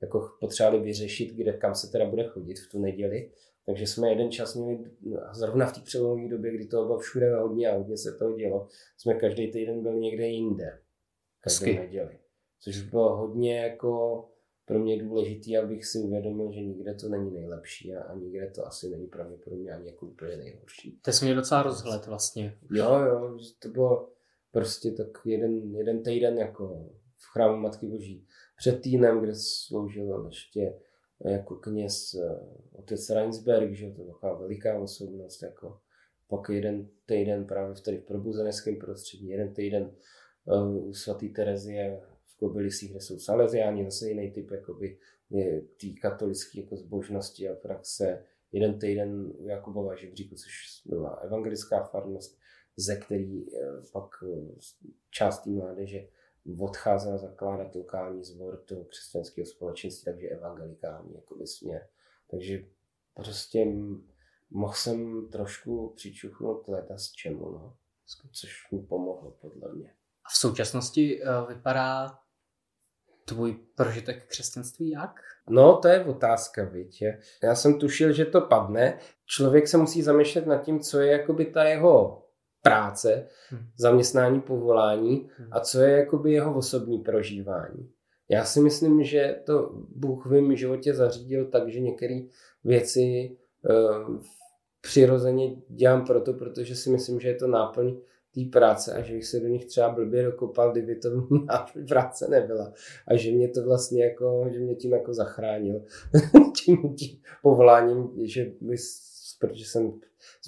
jako potřebovali vyřešit, kde kam se teda bude chodit v tu neděli. Takže jsme jeden čas měli, zrovna v té přelomové době, kdy to bylo všude hodně a hodně se toho dělo, jsme každý týden byl někde jinde. Každou neděli. Což bylo hodně jako pro mě důležité, abych si uvědomil, že nikde to není nejlepší a, a nikde to asi není pravděpodobně ani jako úplně nejhorší. To jsi měl docela rozhled vlastně. Jo, jo, to bylo prostě tak jeden, jeden týden jako v chrámu Matky Boží. Před týdnem, kde sloužil ještě jako kněz eh, otec Reinsberg, že to je taková veliká osobnost, jako pak jeden týden právě v tady v probuzeneckém prostředí, jeden týden uh, u svatý Terezie Kobylisích, kde jsou saleziáni, zase jiný typ jakoby, té katolické jako zbožnosti a praxe. Jeden týden u Jakubova žebříku, což byla evangelická farnost, ze který eh, pak eh, část té mládeže odcházela zakládat lokální zbor toho křesťanského společenství, takže evangelikální jako směr. Takže prostě mohl jsem trošku přičuchnout leta s čemu, no. což mi pomohlo podle mě. A v současnosti uh, vypadá tvůj prožitek křesťanství jak? No, to je otázka, víte. Já jsem tušil, že to padne. Člověk se musí zamýšlet nad tím, co je jakoby ta jeho práce, hmm. zaměstnání, povolání hmm. a co je jakoby jeho osobní prožívání. Já si myslím, že to Bůh v mém životě zařídil tak, že některé věci uh, přirozeně dělám proto, protože si myslím, že je to náplň té práce a že bych se do nich třeba blbě dokopal, kdyby to *laughs* náplň práce nebyla. A že mě to vlastně jako, že mě tím jako zachránil *laughs* tím, tím povoláním, že bys, protože jsem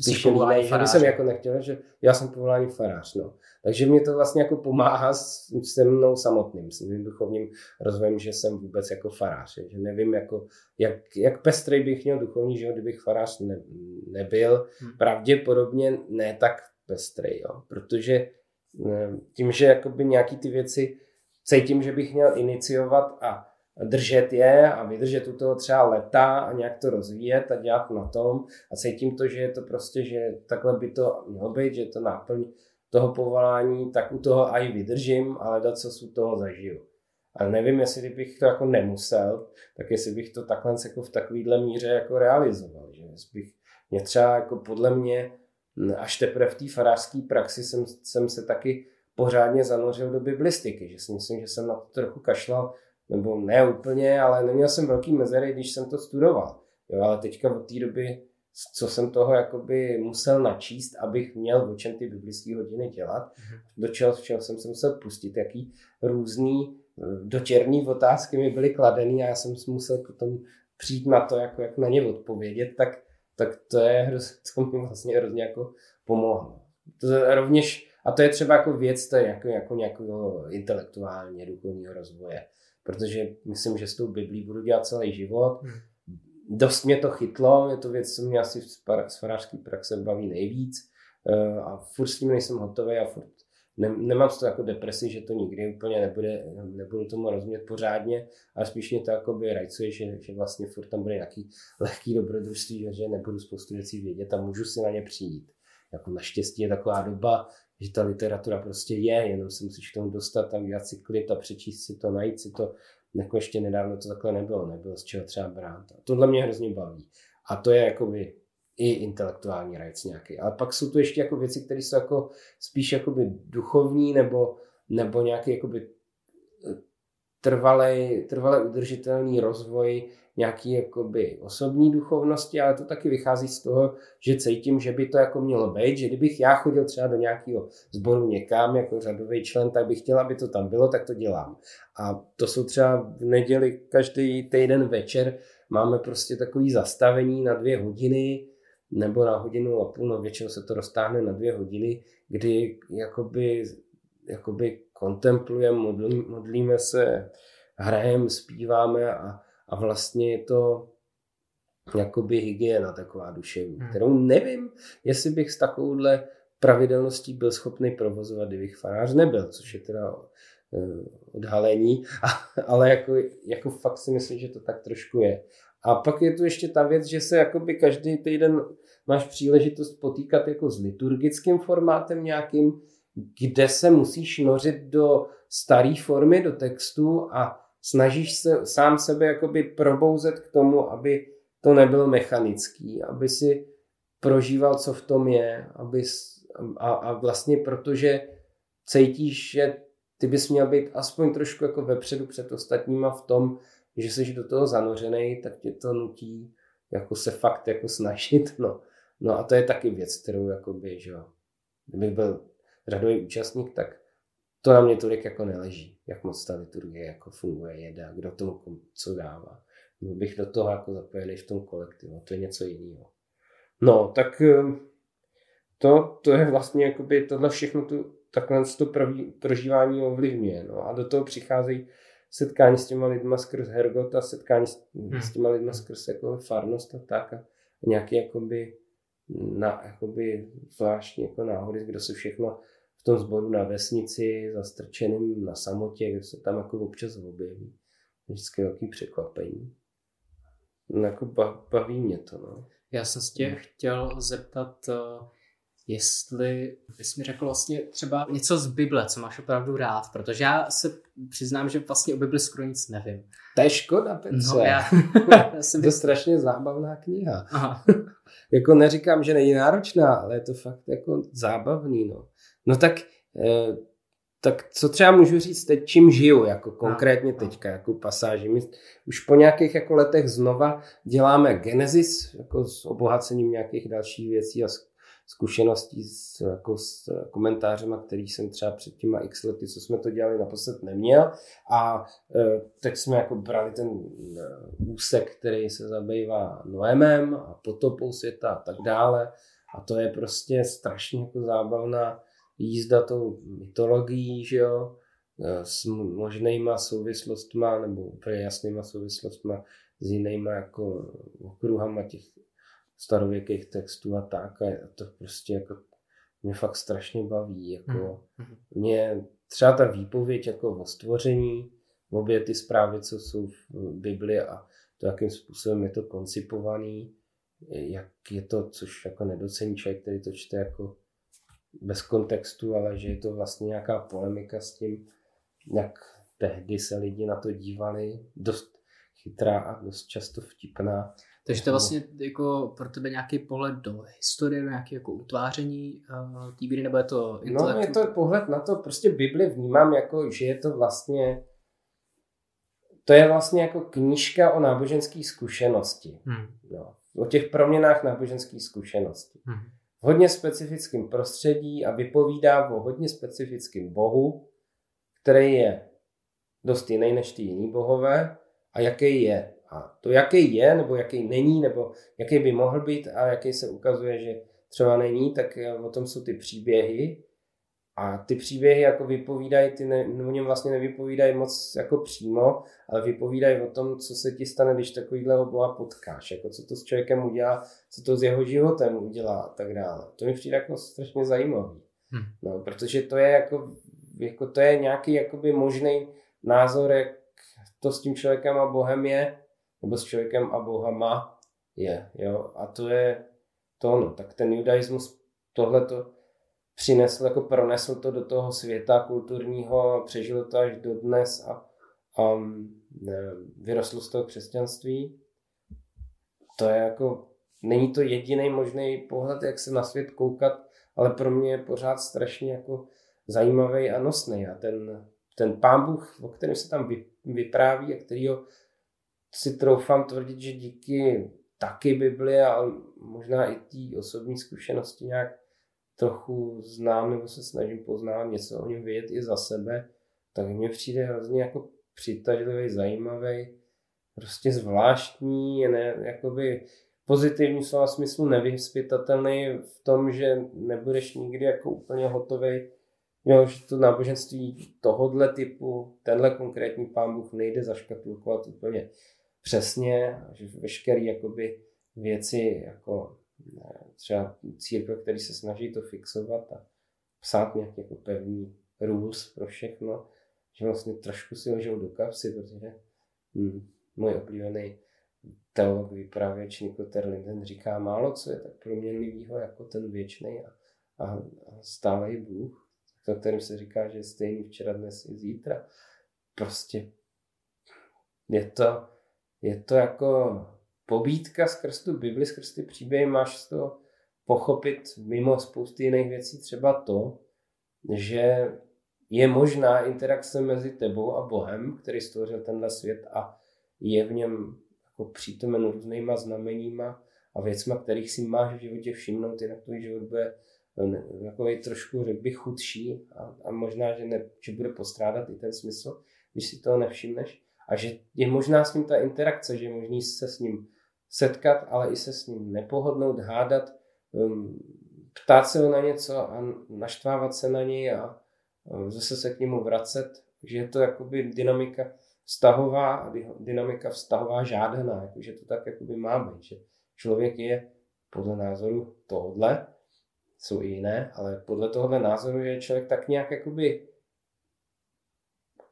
spíš jiný, že jsem jako nechtěl, že já jsem povolání farář, no. Takže mě to vlastně jako pomáhá s, se mnou samotným, s mým duchovním rozvojem, že jsem vůbec jako farář, že nevím, jako, jak, jak pestrej bych měl duchovní život, kdybych farář ne, nebyl. Hmm. Pravděpodobně ne tak pestrý, jo? protože eh, tím, že jakoby nějaký ty věci cítím, že bych měl iniciovat a držet je a vydržet u toho třeba leta a nějak to rozvíjet a dělat na tom a cítím to, že je to prostě, že takhle by to mělo být, že to náplň toho povolání, tak u toho i vydržím, ale dát co u toho zažiju. Ale nevím, jestli bych to jako nemusel, tak jestli bych to takhle jako v takovýhle míře jako realizoval. Že bych mě třeba jako podle mě až teprve v té farářské praxi jsem, jsem se taky pořádně zanořil do biblistiky, že si myslím, že jsem na to trochu kašlal, nebo ne úplně, ale neměl jsem velký mezery, když jsem to studoval. Jo, ale teďka od té doby, co jsem toho jakoby musel načíst, abych měl o čem ty biblické hodiny dělat, mm-hmm. do čeho, čeho jsem se musel pustit, jaký různý eh, dočerní otázky mi byly kladeny a já jsem musel potom přijít na to, jako jak na ně odpovědět, tak tak to je to mi *laughs* vlastně hrozně jako pomohlo. To je rovněž, a to je třeba jako věc to je jako, jako nějakého intelektuálně duchovního rozvoje, protože myslím, že s tou Biblí budu dělat celý život. Hmm. Dost mě to chytlo, je to věc, co mě asi z farářské praxe baví nejvíc eh, a furt s tím nejsem hotový a furt ne, nemám z toho jako depresi, že to nikdy úplně nebude, nebudu tomu rozumět pořádně, ale spíš mě to jako by rajcuje, že, že vlastně furt tam bude nějaký lehký dobrodružství, že, že nebudu spoustu věcí vědět a můžu si na ně přijít. Jako naštěstí je taková doba, že ta literatura prostě je, jenom se musíš k tomu dostat a udělat si klid a přečíst si to, najít si to. Jako ještě nedávno to takhle nebylo, nebylo z čeho třeba brát. A tohle mě hrozně baví. A to je jakoby i intelektuální rajc nějaký. Ale pak jsou tu ještě jako věci, které jsou jako spíš jakoby duchovní nebo, nebo nějaký jakoby trvalý, trvalý udržitelný rozvoj nějaký jakoby osobní duchovnosti, ale to taky vychází z toho, že cítím, že by to jako mělo být, že kdybych já chodil třeba do nějakého sboru někam jako řadový člen, tak bych chtěl, aby to tam bylo, tak to dělám. A to jsou třeba v neděli každý týden večer máme prostě takový zastavení na dvě hodiny, nebo na hodinu a půl, no většinou se to roztáhne na dvě hodiny, kdy jakoby, jakoby kontemplujeme, modlí, modlíme se, hrajeme, zpíváme a, a vlastně je to jakoby hygiena taková duševní, hmm. kterou nevím, jestli bych s takovouhle pravidelností byl schopný provozovat, kdybych farář nebyl, což je teda uh, odhalení, *laughs* ale jako, jako fakt si myslím, že to tak trošku je. A pak je tu ještě ta věc, že se jakoby každý týden máš příležitost potýkat jako s liturgickým formátem nějakým, kde se musíš nořit do staré formy, do textu a snažíš se sám sebe jakoby probouzet k tomu, aby to nebylo mechanický, aby si prožíval, co v tom je, aby, a, a vlastně protože cítíš, že ty bys měl být aspoň trošku jako vepředu před ostatníma v tom, že jsi do toho zanořený, tak tě to nutí jako se fakt jako snažit, no. No a to je taky věc, kterou jakoby, že jo, kdybych byl řadový účastník, tak to na mě tolik jako neleží, jak moc ta liturgie jako funguje, jede, kdo tomu co dává. Byl bych do toho jako zapojený v tom kolektivu, to je něco jiného. No, tak eh, to, to je vlastně jakoby tohle všechno tu, takhle to prožívání ovlivňuje. No a do toho přicházejí setkání s těma lidma skrz Hergot a setkání s, hmm. s těma lidma skrz jako farnost a tak a nějaký jakoby, na, jakoby zvláštní jako náhody, kdo se všechno v tom sboru na vesnici, zastrčeným na samotě, kde se tam jako občas objeví. Vždycky velký překvapení. No, jako baví mě to, no. Já jsem se tě no. chtěl zeptat, eh, jestli bys mi řekl vlastně třeba něco z Bible, co máš opravdu rád, protože já se přiznám, že vlastně o Bibli skoro nic nevím. To je škoda, Petře. No, já, *laughs* já jsem... to je strašně zábavná kniha. Aha. *laughs* jako neříkám, že není náročná, ale je to fakt jako zábavný, no. No tak, eh, tak co třeba můžu říct teď, čím žiju, jako konkrétně teďka, jako pasáži. My už po nějakých jako letech znova děláme Genesis, jako s obohacením nějakých dalších věcí a zkušeností s, jako s komentářema, který jsem třeba před těma x lety, co jsme to dělali, naposled neměl. A e, teď jsme jako brali ten e, úsek, který se zabývá Noemem a potopou světa a tak dále. A to je prostě strašně jako zábavná jízda tou mytologií, že jo, e, s možnýma souvislostma nebo úplně jasnýma souvislostma s jinýma jako okruhama těch starověkých textů a tak a to prostě jako mě fakt strašně baví. Jako mm. mě třeba ta výpověď jako o stvoření, obě ty zprávy, co jsou v Bibli a to, jakým způsobem je to koncipovaný, jak je to, což jako nedocení člověk, který to čte jako bez kontextu, ale že je to vlastně nějaká polemika s tím, jak tehdy se lidi na to dívali, dost chytrá a dost často vtipná. Takže to je vlastně jako pro tebe nějaký pohled do historie, nějaké jako utváření uh, té víry, nebo je to No, je to pohled na to, prostě Bibli vnímám jako, že je to vlastně to je vlastně jako knížka o náboženské zkušenosti. Hmm. No, o těch proměnách náboženské zkušenosti. Hmm. V hodně specifickém prostředí a vypovídá o hodně specifickém bohu, který je dost jiný než ty jiný bohové a jaký je. A to, jaký je, nebo jaký není, nebo jaký by mohl být a jaký se ukazuje, že třeba není, tak eh, o tom jsou ty příběhy. A ty příběhy jako vypovídají, ty ne, o něm vlastně nevypovídají moc jako přímo, ale vypovídají o tom, co se ti stane, když takovýhle boha potkáš, jako co to s člověkem udělá, co to s jeho životem udělá a tak dále. To mi přijde jako strašně zajímavý. Hmm. No, protože to je jako, jako to je nějaký jakoby možný názor, jak to s tím člověkem a Bohem je, nebo s člověkem a bohama je. Jo? A to je to, no. Tak ten judaismus tohle to přinesl, jako pronesl to do toho světa kulturního, přežil to až do dnes a, a ne, vyrostl z toho křesťanství. To je jako, není to jediný možný pohled, jak se na svět koukat, ale pro mě je pořád strašně jako zajímavý a nosný a ten, ten pán Bůh, o kterém se tam vypráví a kterýho si troufám tvrdit, že díky taky Bibli, ale možná i té osobní zkušenosti nějak trochu znám nebo se snažím poznávat něco o něm vědět i za sebe, tak mně přijde hrozně jako přitažlivý, zajímavý, prostě zvláštní, ne, jakoby pozitivní slova smyslu nevyspytatelný v tom, že nebudeš nikdy jako úplně hotový, jo, že to náboženství tohodle typu, tenhle konkrétní pán Bůh nejde zaškatulkovat úplně přesně, že veškerý jakoby věci jako třeba církve, který se snaží to fixovat a psát nějaký jako pevný rules pro všechno, že vlastně trošku si ležou do kapsy, protože hm, můj oblíbený teolog vypravěč Nico Terlinden říká málo, co je tak proměnlivého jako ten věčný a, a, a Bůh, o kterém se říká, že je stejný včera, dnes i zítra. Prostě je to, je to jako pobídka skrz tu Bibli, skrz ty příběhy, máš toho pochopit mimo spousty jiných věcí třeba to, že je možná interakce mezi tebou a Bohem, který stvořil tenhle svět a je v něm jako přítomen různýma znameníma a věcma, kterých si máš v životě všimnout, jinak tvůj život bude jako trošku, řekl bych, chudší a, a možná, že, ne, že bude postrádat i ten smysl, když si toho nevšimneš. A že je možná s ním ta interakce, že je možný se s ním setkat, ale i se s ním nepohodnout, hádat, um, ptát se ho na něco a naštvávat se na něj a zase se k němu vracet, že je to jakoby dynamika vztahová dynamika vztahová žádaná, jakože to tak jakoby má být, že člověk je podle názoru tohodle, jsou i jiné, ale podle tohohle názoru je člověk tak nějak jakoby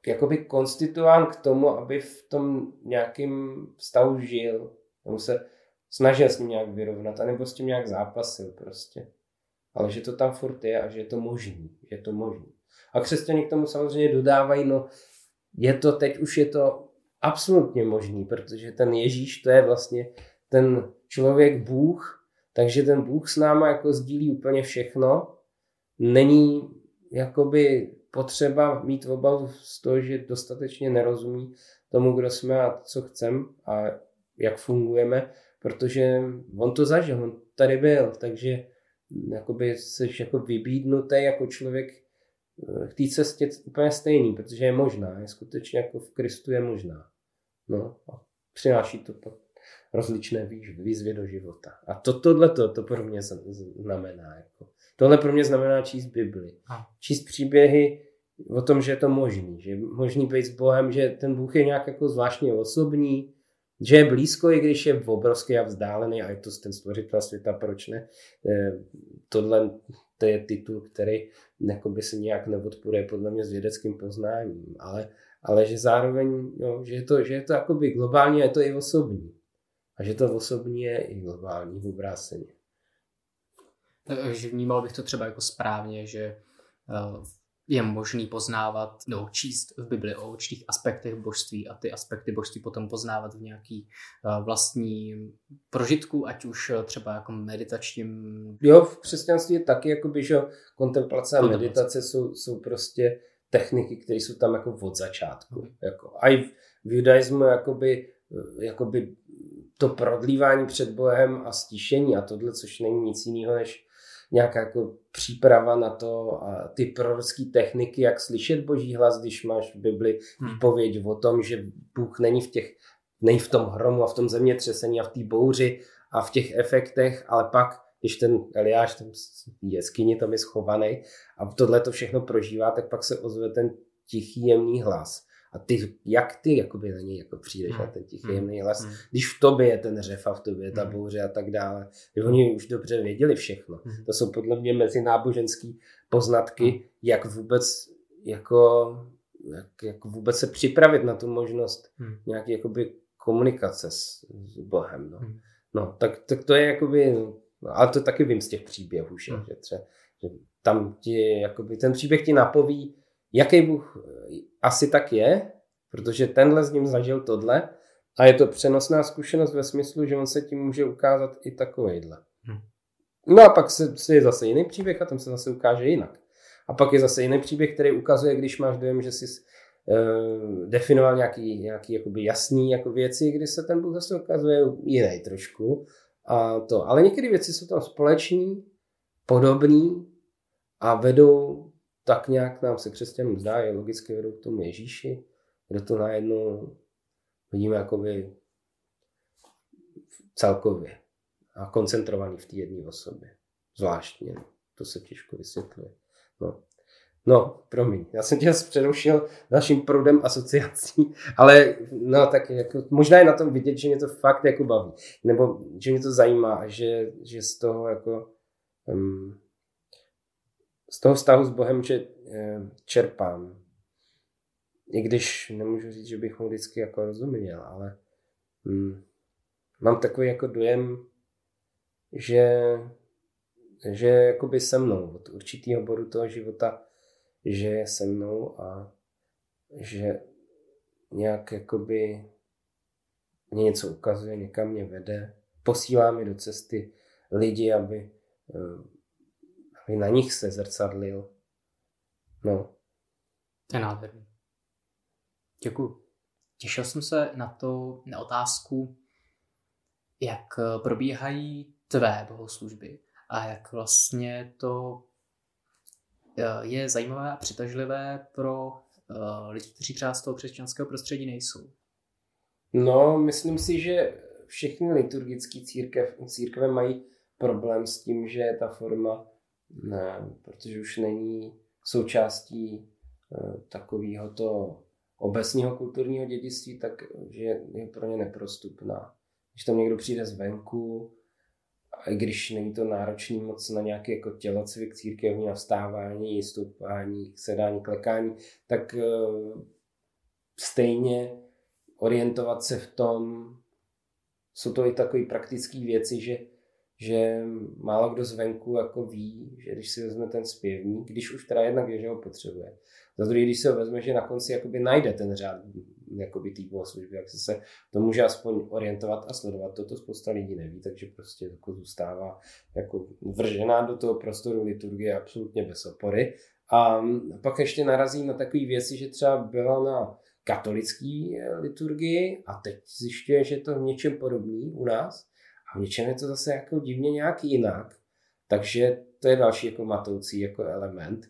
jakoby konstituován k tomu, aby v tom nějakým vztahu žil, nebo se snažil s ním nějak vyrovnat, anebo s tím nějak zápasil prostě. Ale že to tam furt je a že je to možný, je to možný. A křesťani k tomu samozřejmě dodávají, no je to teď už je to absolutně možný, protože ten Ježíš to je vlastně ten člověk Bůh, takže ten Bůh s náma jako sdílí úplně všechno. Není jakoby potřeba mít obavu z toho, že dostatečně nerozumí tomu, kdo jsme a co chceme a jak fungujeme, protože on to zažil, on tady byl, takže jakoby jsi jako vybídnutý jako člověk k té cestě úplně stejný, protože je možná, je skutečně jako v Kristu je možná. No a přináší to pak rozličné výzvy do života. A to, tohle to, to pro mě znamená. Jako. Tohle pro mě znamená číst Bibli. Číst příběhy o tom, že je to možný, že je možný být s Bohem, že ten Bůh je nějak jako zvláštně osobní, že je blízko, i když je obrovský a vzdálený a je to ten stvořitel světa, proč ne? Eh, tohle to je titul, který by se nějak neodporuje podle mě s vědeckým poznáním, ale, ale že zároveň, jo, že je to, že je to globální a je to i osobní. A že to osobní je i globální v obráceně. Takže vnímal bych to třeba jako správně, že eh, je možný poznávat nebo číst v Bibli o určitých aspektech božství a ty aspekty božství potom poznávat v nějaký uh, vlastní prožitku, ať už třeba jako meditačním. Jo, v křesťanství je taky jakoby, že kontemplace a meditace jsou, jsou prostě techniky, které jsou tam jako od začátku. Mm. Jako, a i v judaismu jakoby, jakoby to prodlívání před Bohem a stišení a tohle, což není nic jiného než nějaká jako příprava na to a ty prorocké techniky, jak slyšet boží hlas, když máš v Bibli hmm. výpověď o tom, že Bůh není v těch, není v tom hromu a v tom zemětřesení a v té bouři a v těch efektech, ale pak, když ten Eliáš tam jeskyni tam je schovaný a tohle to všechno prožívá, tak pak se ozve ten tichý jemný hlas a ty, jak ty jakoby na něj jako přijdeš hmm. na ten tichý jemný hlas, hmm. když v tobě je ten řev a v tobě je ta hmm. bouře a tak dále. Že oni už dobře věděli všechno. Hmm. To jsou podle mě mezináboženský poznatky, hmm. jak vůbec jako jak, jak vůbec se připravit na tu možnost hmm. nějaký jakoby komunikace s, s Bohem. No. Hmm. no tak, tak to je jakoby, no, ale to taky vím z těch příběhů, že, hmm. že, třeba, že tam ti, jakoby, ten příběh ti napoví, jaký Bůh asi tak je, protože tenhle z ním zažil tohle a je to přenosná zkušenost ve smyslu, že on se tím může ukázat i takovejhle. Hmm. No a pak se, se je zase jiný příběh a tam se zase ukáže jinak. A pak je zase jiný příběh, který ukazuje, když máš dojem, že jsi uh, definoval nějaký, nějaký jakoby jasný jako věci, kdy se ten Bůh zase ukazuje jiný trošku. A to. Ale některé věci jsou tam společní, podobný a vedou tak nějak nám se křesťanům zdá, je logicky vedou k tomu Ježíši, kde to najednou vidíme jakoby celkově a koncentrovaný v té jedné osobě. Zvláštně. To se těžko vysvětluje. No. No, promiň, já jsem tě přerušil dalším proudem asociací, ale no tak jako, možná je na tom vidět, že mě to fakt jako baví, nebo že mě to zajímá že, že z toho jako um, z toho vztahu s Bohem že, uh, čerpám. I když nemůžu říct, že bych mu vždycky jako rozuměl, ale um, mám takový jako dojem, že, že jakoby se mnou od určitého bodu toho života, že je se mnou a že nějak jakoby mě něco ukazuje, někam mě vede, posílá mi do cesty lidi, aby, eh, aby na nich se zrcadlil. No. To je nádherný. Děkuji. Těšil jsem se na to, na otázku, jak probíhají tvé bohoslužby a jak vlastně to eh, je zajímavé a přitažlivé pro eh, lidi, kteří třeba z toho křesťanského prostředí nejsou. No, myslím si, že všechny liturgické církev, církve mají problém s tím, že ta forma, ne, protože už není součástí takového to obecního kulturního dědictví, tak že je pro ně neprostupná. Když tam někdo přijde zvenku, a i když není to náročný moc na nějaký jako tělocvik církevní, vstávání, stoupání, sedání, klekání, tak uh, stejně orientovat se v tom, jsou to i takové praktické věci, že, že málo kdo zvenku jako ví, že když si vezme ten zpěvník, když už teda jednak je, že ho potřebuje. Za druhé, když se ho vezme, že na konci jakoby najde ten řád jakoby té bohoslužby, jak se, se to může aspoň orientovat a sledovat. Toto spousta lidí neví, takže prostě jako zůstává jako vržená do toho prostoru liturgie absolutně bez opory. A pak ještě narazí na takové věci, že třeba byla na katolické liturgii a teď zjišťuje, že je to v něčem podobný u nás a v něčem je to zase jako divně nějak jinak. Takže to je další jako matoucí jako element.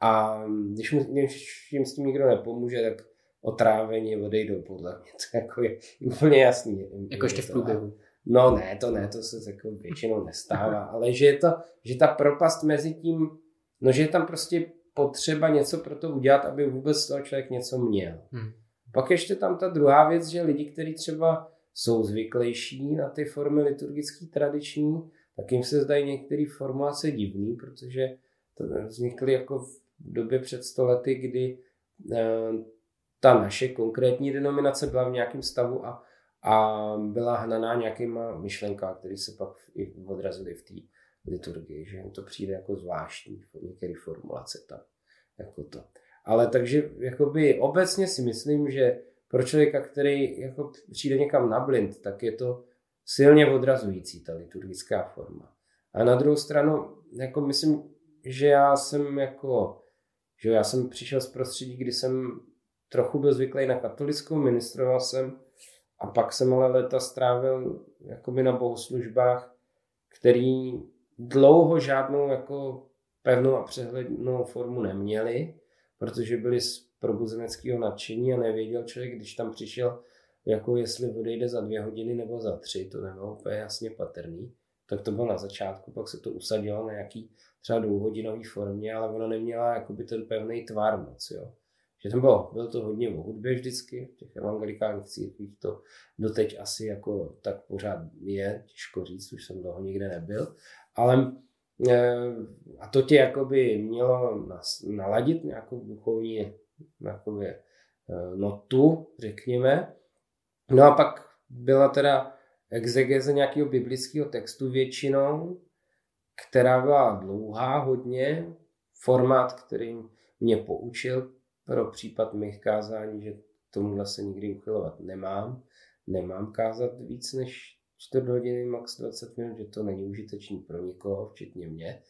A když, mu, když jim s tím nikdo nepomůže, tak otrávení odejdou podle mě. *laughs* To jako je úplně jasný. Jako ještě v průběhu. No ne, to ne, to se jako většinou nestává, *laughs* ale že je to, že ta propast mezi tím, no že je tam prostě potřeba něco pro to udělat, aby vůbec toho člověk něco měl. Hmm. Pak ještě tam ta druhá věc, že lidi, kteří třeba jsou zvyklejší na ty formy liturgické tradiční, tak jim se zdají některé formulace divný, protože to vznikly jako v době před stolety, kdy eh, ta naše konkrétní denominace byla v nějakém stavu a, a byla hnaná nějakýma myšlenkami, které se pak i odrazily v té liturgii, že to přijde jako zvláštní, některé formulace tam, jako to. Ale takže jakoby obecně si myslím, že pro člověka, který jako přijde někam na blind, tak je to silně odrazující ta liturgická forma. A na druhou stranu, jako myslím, že já jsem jako, že já jsem přišel z prostředí, kdy jsem trochu byl zvyklý na katolickou, ministroval jsem a pak jsem ale léta strávil jakoby na bohoslužbách, který dlouho žádnou jako pevnou a přehlednou formu neměli, protože byli probuzeneckého nadšení a nevěděl člověk, když tam přišel, jako jestli odejde za dvě hodiny nebo za tři, to nebylo úplně jasně patrný. Tak to bylo na začátku, pak se to usadilo na nějaký třeba dvouhodinový formě, ale ona neměla jakoby ten pevný tvar moc, jo že tam bylo, bylo to hodně o hudbě vždycky, v těch evangelikálních církvích to doteď asi jako tak pořád je, těžko říct, už jsem dlouho nikde nebyl, ale e, a to tě jakoby mělo naladit nějakou duchovní jakoby, e, notu, řekněme. No a pak byla teda exegeze nějakého biblického textu většinou, která byla dlouhá hodně, formát, který mě poučil pro případ mých kázání, že tomuhle se nikdy uchylovat nemám. Nemám kázat víc než 4 hodiny, max 20 minut, že to není užitečný pro nikoho, včetně mě.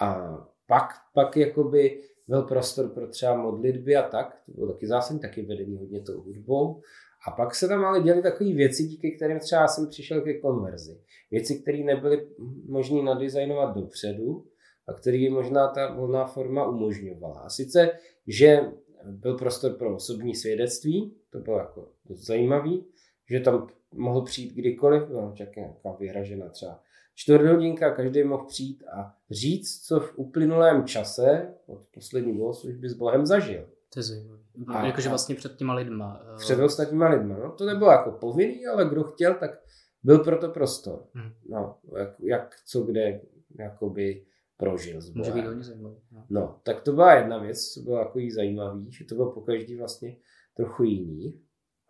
A pak, pak jakoby byl prostor pro třeba modlitby a tak, to bylo taky zásadní, taky vedení hodně tou hudbou. A pak se tam ale děly takové věci, díky kterým třeba jsem přišel ke konverzi. Věci, které nebyly možné nadizajnovat dopředu a které možná ta volná forma umožňovala. A sice, že byl prostor pro osobní svědectví, to bylo jako dost zajímavý, že tam mohl přijít kdykoliv, no, nějaká vyhražena třeba čtvrthodinka, každý mohl přijít a říct, co v uplynulém čase od poslední bohoslužby s Bohem zažil. To je zajímavé. Jakože vlastně před těma lidma. Eh, před ostatníma lidma. No, to nebylo jako povinný, ale kdo chtěl, tak byl proto prostor. Hmm. No, jak, jak, co kde jakoby prožil s Může být hodně zajímavý. No. no. tak to byla jedna věc, co bylo jako zajímavý, že to bylo pokaždý vlastně trochu jiný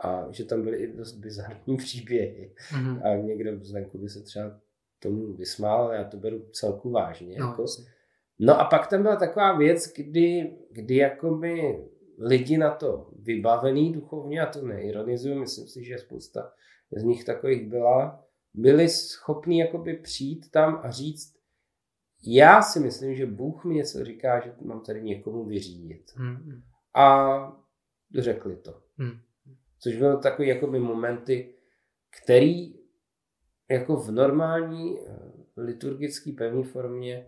a že tam byly i dost bizarní příběhy. Mm-hmm. A někdo zvenku by se třeba tomu vysmál, já to beru celku vážně. No, jako. no a pak tam byla taková věc, kdy, kdy jakoby lidi na to vybavený duchovně, a to neironizuju, myslím si, že spousta z nich takových byla, byli schopní jakoby přijít tam a říct, já si myslím, že Bůh mi něco říká, že mám tady někomu vyřídit. Hmm. A řekli to. Hmm. Což byly takové jakoby momenty, který jako v normální eh, liturgické pevné formě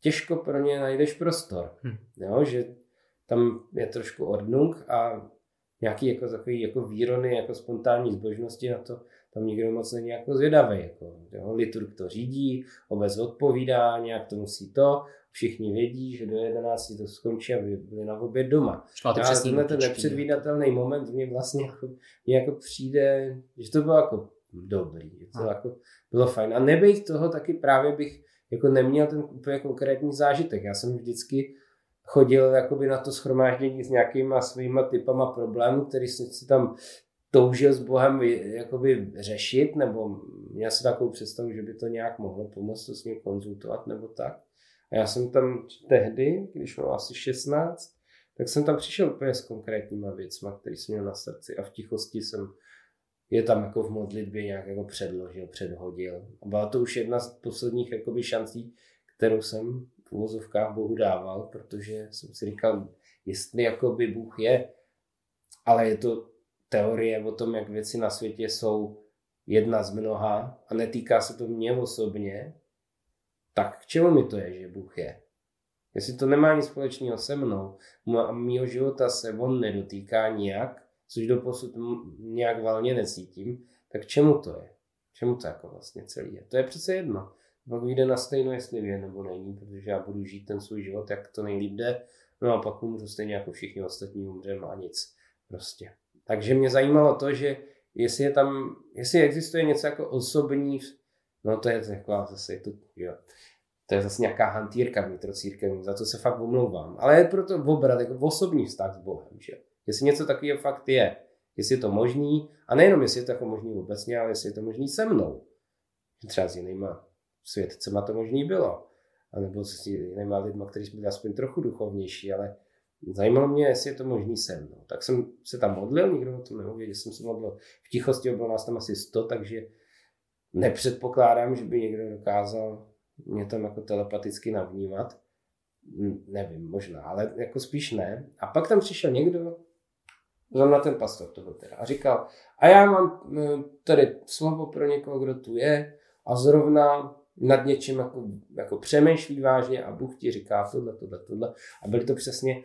těžko pro ně najdeš prostor. Hmm. Jo, že tam je trošku ordnung a nějaký jako takový jako výrony, jako spontánní zbožnosti na to, tam nikdo moc není jako zvědavý. Jako, jo, liturg to řídí, obec odpovídá, nějak to musí to, všichni vědí, že do 11 to skončí a byli na oběd doma. A tenhle ten nepředvídatelný moment mě vlastně jako, mě jako přijde, že to bylo jako dobrý, to jako bylo fajn. A nebejt toho taky právě bych jako neměl ten úplně konkrétní zážitek. Já jsem vždycky chodil jakoby na to schromáždění s nějakýma svýma typama problémů, který jsem si tam toužil s Bohem jakoby řešit, nebo měl si takovou představu, že by to nějak mohlo pomoct to s ním konzultovat nebo tak. A já jsem tam tehdy, když měl asi 16, tak jsem tam přišel úplně s konkrétníma věcma, které jsem měl na srdci a v tichosti jsem je tam jako v modlitbě nějak jako předložil, předhodil. A byla to už jedna z posledních jakoby šancí, kterou jsem v uvozovkách Bohu dával, protože jsem si říkal, jestli jakoby Bůh je, ale je to teorie o tom, jak věci na světě jsou jedna z mnoha a netýká se to mě osobně, tak k čemu mi to je, že Bůh je? Jestli to nemá nic společného se mnou mýho života se on nedotýká nijak, což do posud nějak valně necítím, tak čemu to je? Čemu to jako vlastně celý je? To je přece jedno. Pak vyjde na stejno, jestli je nebo není, protože já budu žít ten svůj život, jak to nejlíp jde, no a pak umřu stejně jako všichni ostatní umřeme a nic. Prostě. Takže mě zajímalo to, že jestli je tam, jestli existuje něco jako osobní, no to je taková zase, to, jo, to je zase nějaká hantýrka vnitrocírkevní, za to se fakt omlouvám. Ale je proto obrat, jako osobní vztah s Bohem, že Jestli něco takového fakt je, jestli je to možný, a nejenom jestli je to jako možný obecně, ale jestli je to možný se mnou. Třeba s jinýma světcema to možný bylo. A nebo s jinýma lidma, kteří byli aspoň trochu duchovnější, ale zajímalo mě, jestli je to možný se mnou. Tak jsem se tam modlil, nikdo o tom nevěděl, jsem se modlil v tichosti, bylo nás tam asi 100, takže nepředpokládám, že by někdo dokázal mě tam jako telepaticky navnímat. Nevím, možná, ale jako spíš ne. A pak tam přišel někdo, Zrovna ten pastor to byl teda. A říkal, a já mám eh, tady slovo pro někoho, kdo tu je a zrovna nad něčím jako, jako přemýšlí vážně a Bůh ti říká tohle, tohle, tohle. A byly to přesně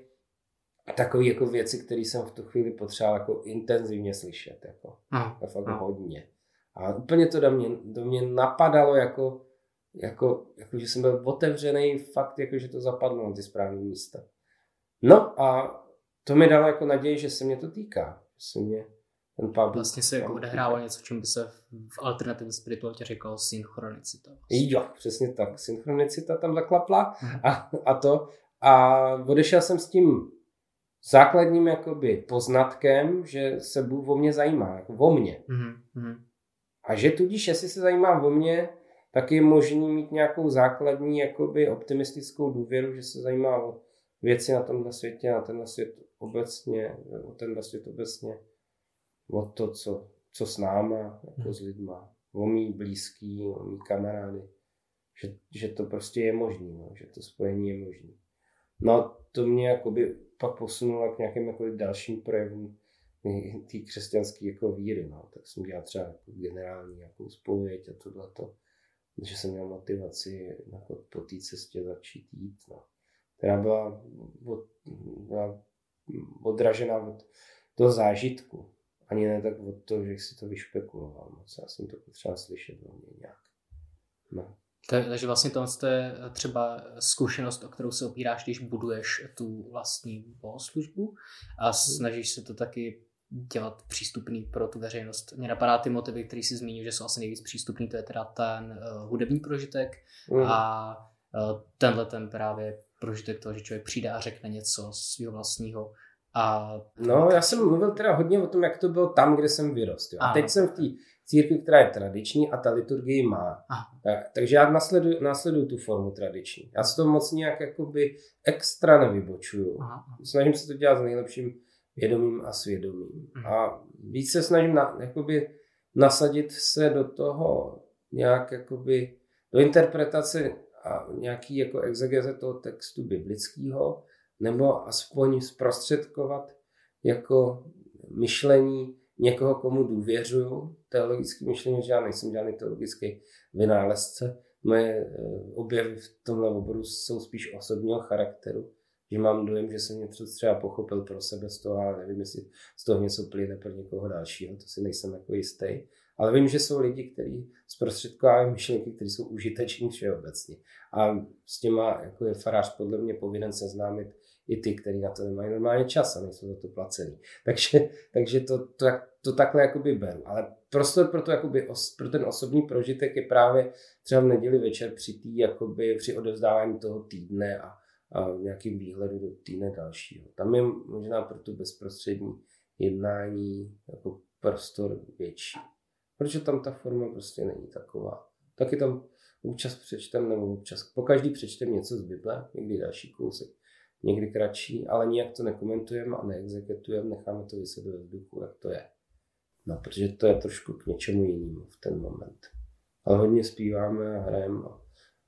takové jako věci, které jsem v tu chvíli potřeboval jako intenzivně slyšet. Jako, a, fakt a. hodně. A úplně to do mě, do mě napadalo jako, jako, jako, že jsem byl otevřený fakt, jako, že to zapadlo na ty správné místa. No a to mi dalo jako naději, že se mě to týká. Že se mě ten pán Vlastně se jako odehrává něco, čím by se v alternativní spiritualitě říkalo synchronicita. Jo, přesně tak. Synchronicita tam zaklapla mhm. a, a to. A odešel jsem s tím základním jakoby poznatkem, že se Bůh o mě zajímá, jako o mě. Mm-hmm. A že tudíž, jestli se zajímá o mě, tak je možný mít nějakou základní jakoby optimistickou důvěru, že se zajímá o věci na tomhle světě, na tenhle svět obecně, o tenhle svět obecně, o to, co, co s náma, jako s lidma, o mý blízký, o mý kamarády. že, že to prostě je možné, no, že to spojení je možné. No a to mě jakoby pak posunulo k nějakým jako dalším projevům té křesťanské jako víry. No. Tak jsem dělal třeba jako generální jako spověď a tohleto, že jsem měl motivaci jako po té cestě začít jít. No. Která byla, byla odražena od toho zážitku. Ani ne tak od toho, že si to vyšpekuloval moc. Já jsem to potřeboval slyšet o mě nějak. No. Takže vlastně to je třeba zkušenost, o kterou se opíráš, když buduješ tu vlastní bohoslužbu a hmm. snažíš se to taky dělat přístupný pro tu veřejnost. Mě napadá ty motivy, které si zmínil, že jsou asi nejvíc přístupný, to je teda ten uh, hudební prožitek mm. a uh, tenhle ten právě prožitek toho, že člověk přijde a řekne něco svého vlastního. A... No, já jsem mluvil teda hodně o tom, jak to bylo tam, kde jsem vyrost. Jo. A teď jsem v té církvi, která je tradiční a ta liturgii má. Tak, takže já nasleduju, nasleduju tu formu tradiční. Já se to moc nějak jakoby extra nevybočuju. Aha. Snažím se to dělat s nejlepším vědomím a svědomím. Mhm. A víc se snažím na, jakoby nasadit se do toho nějak jakoby do interpretace a nějaký jako exegeze toho textu biblického, nebo aspoň zprostředkovat jako myšlení někoho, komu důvěřuju, teologické myšlení, že já nejsem žádný teologický vynálezce. Moje eh, objevy v tomhle oboru jsou spíš osobního charakteru že mám dojem, že jsem něco třeba pochopil pro sebe z toho, ale nevím, jestli z toho něco plyne pro někoho dalšího, to si nejsem jako jistý. Ale vím, že jsou lidi, kteří zprostředkovávají myšlenky, které jsou užiteční všeobecně. A s těma, jako je farář podle mě povinen seznámit i ty, kteří na to nemají normálně čas a nejsou za to placený. *laughs* Takže, takže to, to, to takhle jakoby beru. Ale prostor pro, to, jakoby, pro ten osobní prožitek je právě třeba v neděli večer při tý, jakoby, při odevzdávání toho týdne a, a nějakým výhledu do týdne dalšího. Tam je možná pro tu bezprostřední jednání jako prostor větší. Protože tam ta forma prostě není taková. Taky tam občas přečtem nebo občas, po každý přečtem něco z Bible, někdy další kousek, někdy kratší, ale nijak to nekomentujeme a neexekutujeme, necháme to vyset ve vzduchu, jak to je. No, protože to je trošku k něčemu jinému v ten moment. Ale hodně zpíváme a hrajeme a,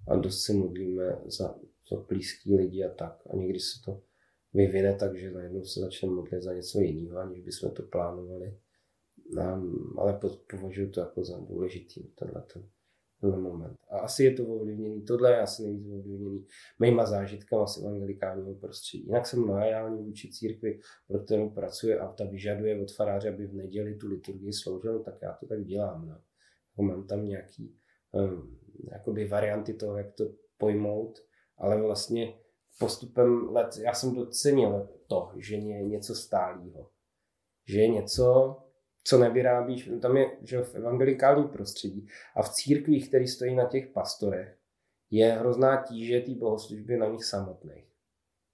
a dost se modlíme za za blízký lidi a tak. A někdy se to vyvine tak, že najednou se začne modlit za něco jiného, aniž bychom to plánovali. Um, ale považuji to jako za důležitý, tenhle ten, tenhle moment. A asi je to ovlivněný, tohle je asi nejvíc ovlivněný mýma zážitkama z evangelikálního prostředí. Jinak jsem lojální vůči církvi, pro kterou pracuje a ta vyžaduje od faráře, aby v neděli tu liturgii sloužil, no, tak já to tak dělám. No. Jako mám tam nějaký um, jakoby varianty toho, jak to pojmout, ale vlastně postupem let já jsem docenil to, že je něco stálého. Že je něco, co nevyrábíš, tam je že v evangelikálním prostředí a v církvích, které stojí na těch pastorech, je hrozná tíže té bohoslužby na nich samotných.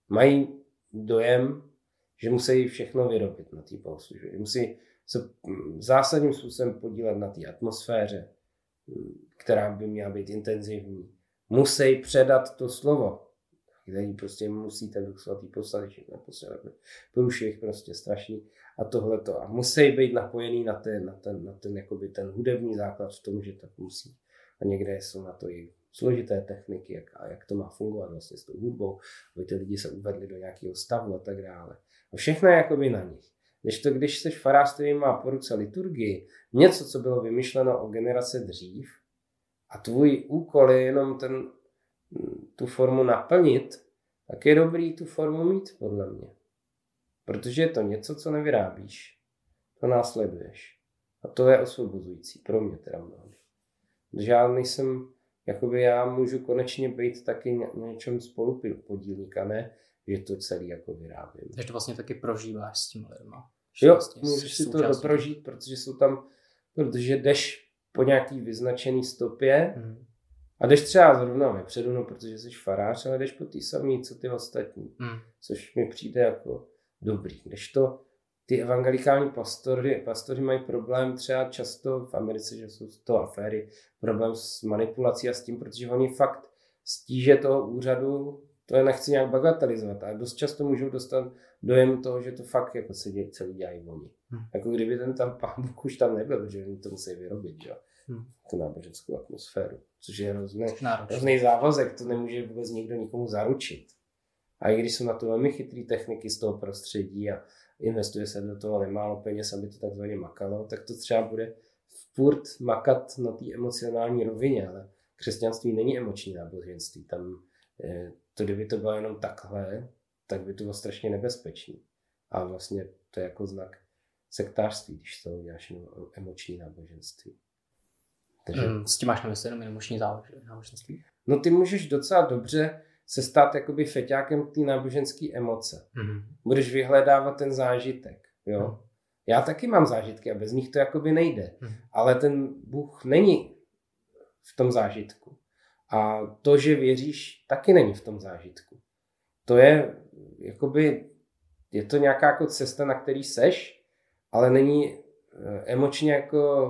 Mají dojem, že musí všechno vyrobit na té bohoslužbě. Musí se zásadním způsobem podílet na té atmosféře, která by měla být intenzivní musí předat to slovo. Který prostě musíte do svatý poslat, že neposlat, průšvih prostě strašný a tohleto. A musí být napojený na ten, na ten, na ten, jakoby ten hudební základ v tom, že tak musí. A někde jsou na to i složité techniky, jak, a jak to má fungovat vlastně s tou hudbou, aby ty lidi se uvedli do nějakého stavu a tak dále. A všechno je jakoby na nich. Když to, když jsi farář, který má po ruce liturgii, něco, co bylo vymyšleno o generace dřív, a tvůj úkol je jenom ten, tu formu naplnit, tak je dobrý tu formu mít, podle mě. Protože je to něco, co nevyrábíš. To následuješ. A to je osvobozující, pro mě teda mnohdy. Protože já nejsem, jakoby já můžu konečně být taky na něčem spolu podílník, a ne, že to celý jako vyrábím. Takže to vlastně taky prožíváš s tím lidma. Jo, vlastně můžeš si to doprožít, protože jsou tam, protože jdeš po nějaký vyznačený stopě hmm. A jdeš třeba zrovna vepředu, no protože jsi farář, ale jdeš po té samé, co ty ostatní, hmm. což mi přijde jako dobrý. Když to ty evangelikální pastory, pastory mají problém třeba často v Americe, že jsou to aféry, problém s manipulací a s tím, protože oni fakt stíže toho úřadu, to je nechci nějak bagatelizovat, ale dost často můžou dostat dojem toho, že to fakt jako se děje, celý dělají oni. Hmm. Jako kdyby ten tam pán Bůh už tam nebyl, že oni to musí vyrobit, že? Hmm. tu náboženskou atmosféru, což je hrozný, hrozný závazek, to nemůže vůbec nikdo nikomu zaručit. A i když jsou na to velmi chytré techniky z toho prostředí a investuje se do toho nemálo peněz, aby to takzvaně makalo, tak to třeba bude furt makat na té emocionální rovině, ale křesťanství není emoční náboženství. Tam eh, to, kdyby to bylo jenom takhle, tak by to bylo strašně nebezpečný. A vlastně to je jako znak sektářství, když to uděláš jenom emoční náboženství. Takže... Mm, s tím máš na mysli jenom emoční náboženství? No ty můžeš docela dobře se stát jakoby feťákem té náboženské emoce. Mm. Budeš vyhledávat ten zážitek, jo. Mm. Já taky mám zážitky a bez nich to jakoby nejde. Mm. Ale ten Bůh není v tom zážitku. A to, že věříš, taky není v tom zážitku. To je, jakoby, je to nějaká jako cesta, na který seš, ale není eh, emočně jako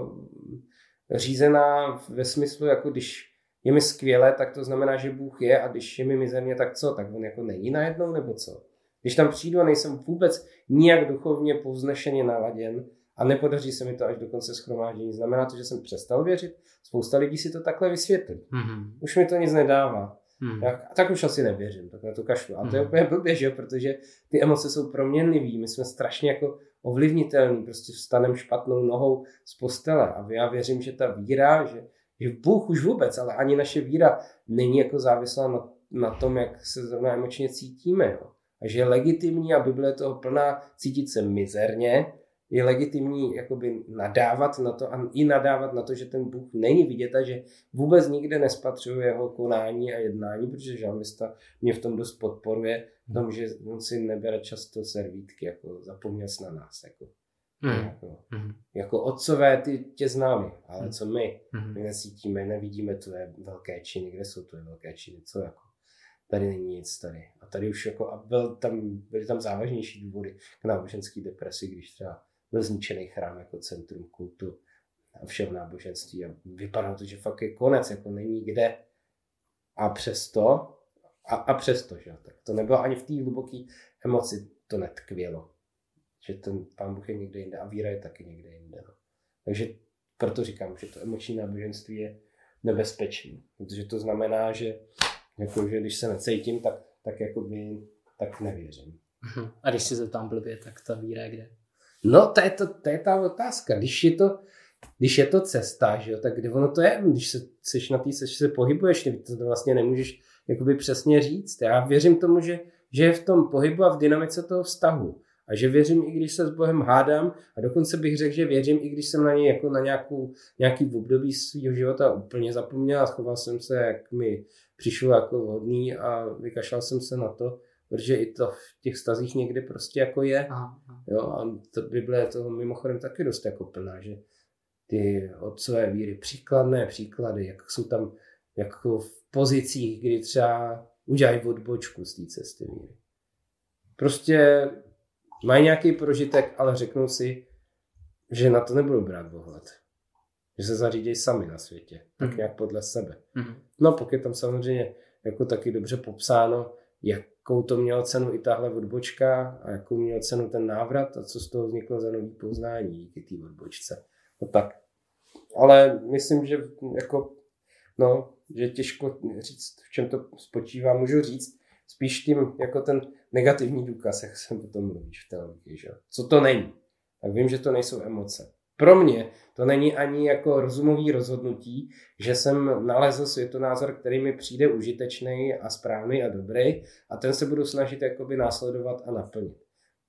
řízená ve smyslu, jako když je mi skvěle, tak to znamená, že Bůh je a když je mi mizerně, tak co? Tak on jako není najednou nebo co? Když tam přijdu a nejsem vůbec nijak duchovně povznešeně naladěn a nepodaří se mi to až do konce schromáždění, znamená to, že jsem přestal věřit? Spousta lidí si to takhle vysvětlí. Mm-hmm. Už mi to nic nedává. Hmm. Tak, tak už asi nevěřím, tak na to kašlu. A to je hmm. úplně blbě, že? protože ty emoce jsou proměnlivý, my jsme strašně jako ovlivnitelný, prostě vstanem špatnou nohou z postele a já věřím, že ta víra, že, že Bůh už vůbec, ale ani naše víra není jako závislá na, na tom, jak se zrovna emočně cítíme. Jo? A že je legitimní a Bible je toho plná cítit se mizerně, je legitimní jakoby nadávat na to a i nadávat na to, že ten Bůh není vidět a že vůbec nikde nespatřuje jeho konání a jednání, protože žalmista mě v tom dost podporuje, v tom, že on si nebere často servítky, jako zapomněl na nás. Jako. Mm. Jako, mm. jako otcové ty tě známe, ale mm. co my? Mm. My necítíme, nevidíme tvoje velké činy, kde jsou tvoje velké činy, co jako? Tady není nic tady. A tady už jako, a byl tam, byly tam závažnější důvody k náboženské depresi, když třeba byl zničený chrám jako centrum kultu a všeho náboženství a vypadalo to, že fakt je konec, jako není kde. A přesto, a, a přesto, že tak to nebylo ani v té hluboké emoci, to netkvělo. Že ten pán Bůh je někde jinde a víra je taky někde jinde. No. Takže proto říkám, že to emoční náboženství je nebezpečný, protože to znamená, že, jako, že když se necítím, tak, tak by tak nevěřím. Mhm. A když si zeptám blbě, tak ta víra je kde? No, to je, to, to je ta otázka. Když je to, když je to cesta, že jo, tak kde ono to je? Když se, seš na té cestě se pohybuješ, ty to vlastně nemůžeš jakoby přesně říct. Já věřím tomu, že, že je v tom pohybu a v dynamice toho vztahu. A že věřím, i když se s Bohem hádám, a dokonce bych řekl, že věřím, i když jsem na něj jako na nějakou, nějaký období svého života úplně zapomněl a schoval jsem se, jak mi přišlo jako vhodný a vykašlal jsem se na to, protože i to v těch stazích někdy prostě jako je. Aha. Jo, a to Bible je toho mimochodem taky dost jako plná, že ty otcové víry, příkladné příklady, jak jsou tam jako v pozicích, kdy třeba udělají odbočku z té cesty víry. Prostě mají nějaký prožitek, ale řeknou si, že na to nebudou brát ohled. Že se zařídějí sami na světě, tak mm. nějak podle sebe. Mm. No pokud je tam samozřejmě jako taky dobře popsáno, jakou to mělo cenu i tahle odbočka a jakou měl cenu ten návrat a co z toho vzniklo za nový poznání díky té odbočce. No tak. Ale myslím, že jako, no, že těžko říct, v čem to spočívá. Můžu říct spíš tím, jako ten negativní důkaz, jak jsem o tom mluvíš v televizi, že? Co to není? Tak vím, že to nejsou emoce. Pro mě to není ani jako rozumový rozhodnutí, že jsem nalezl světonázor, který mi přijde užitečný a správný a dobrý a ten se budu snažit jakoby následovat a naplnit.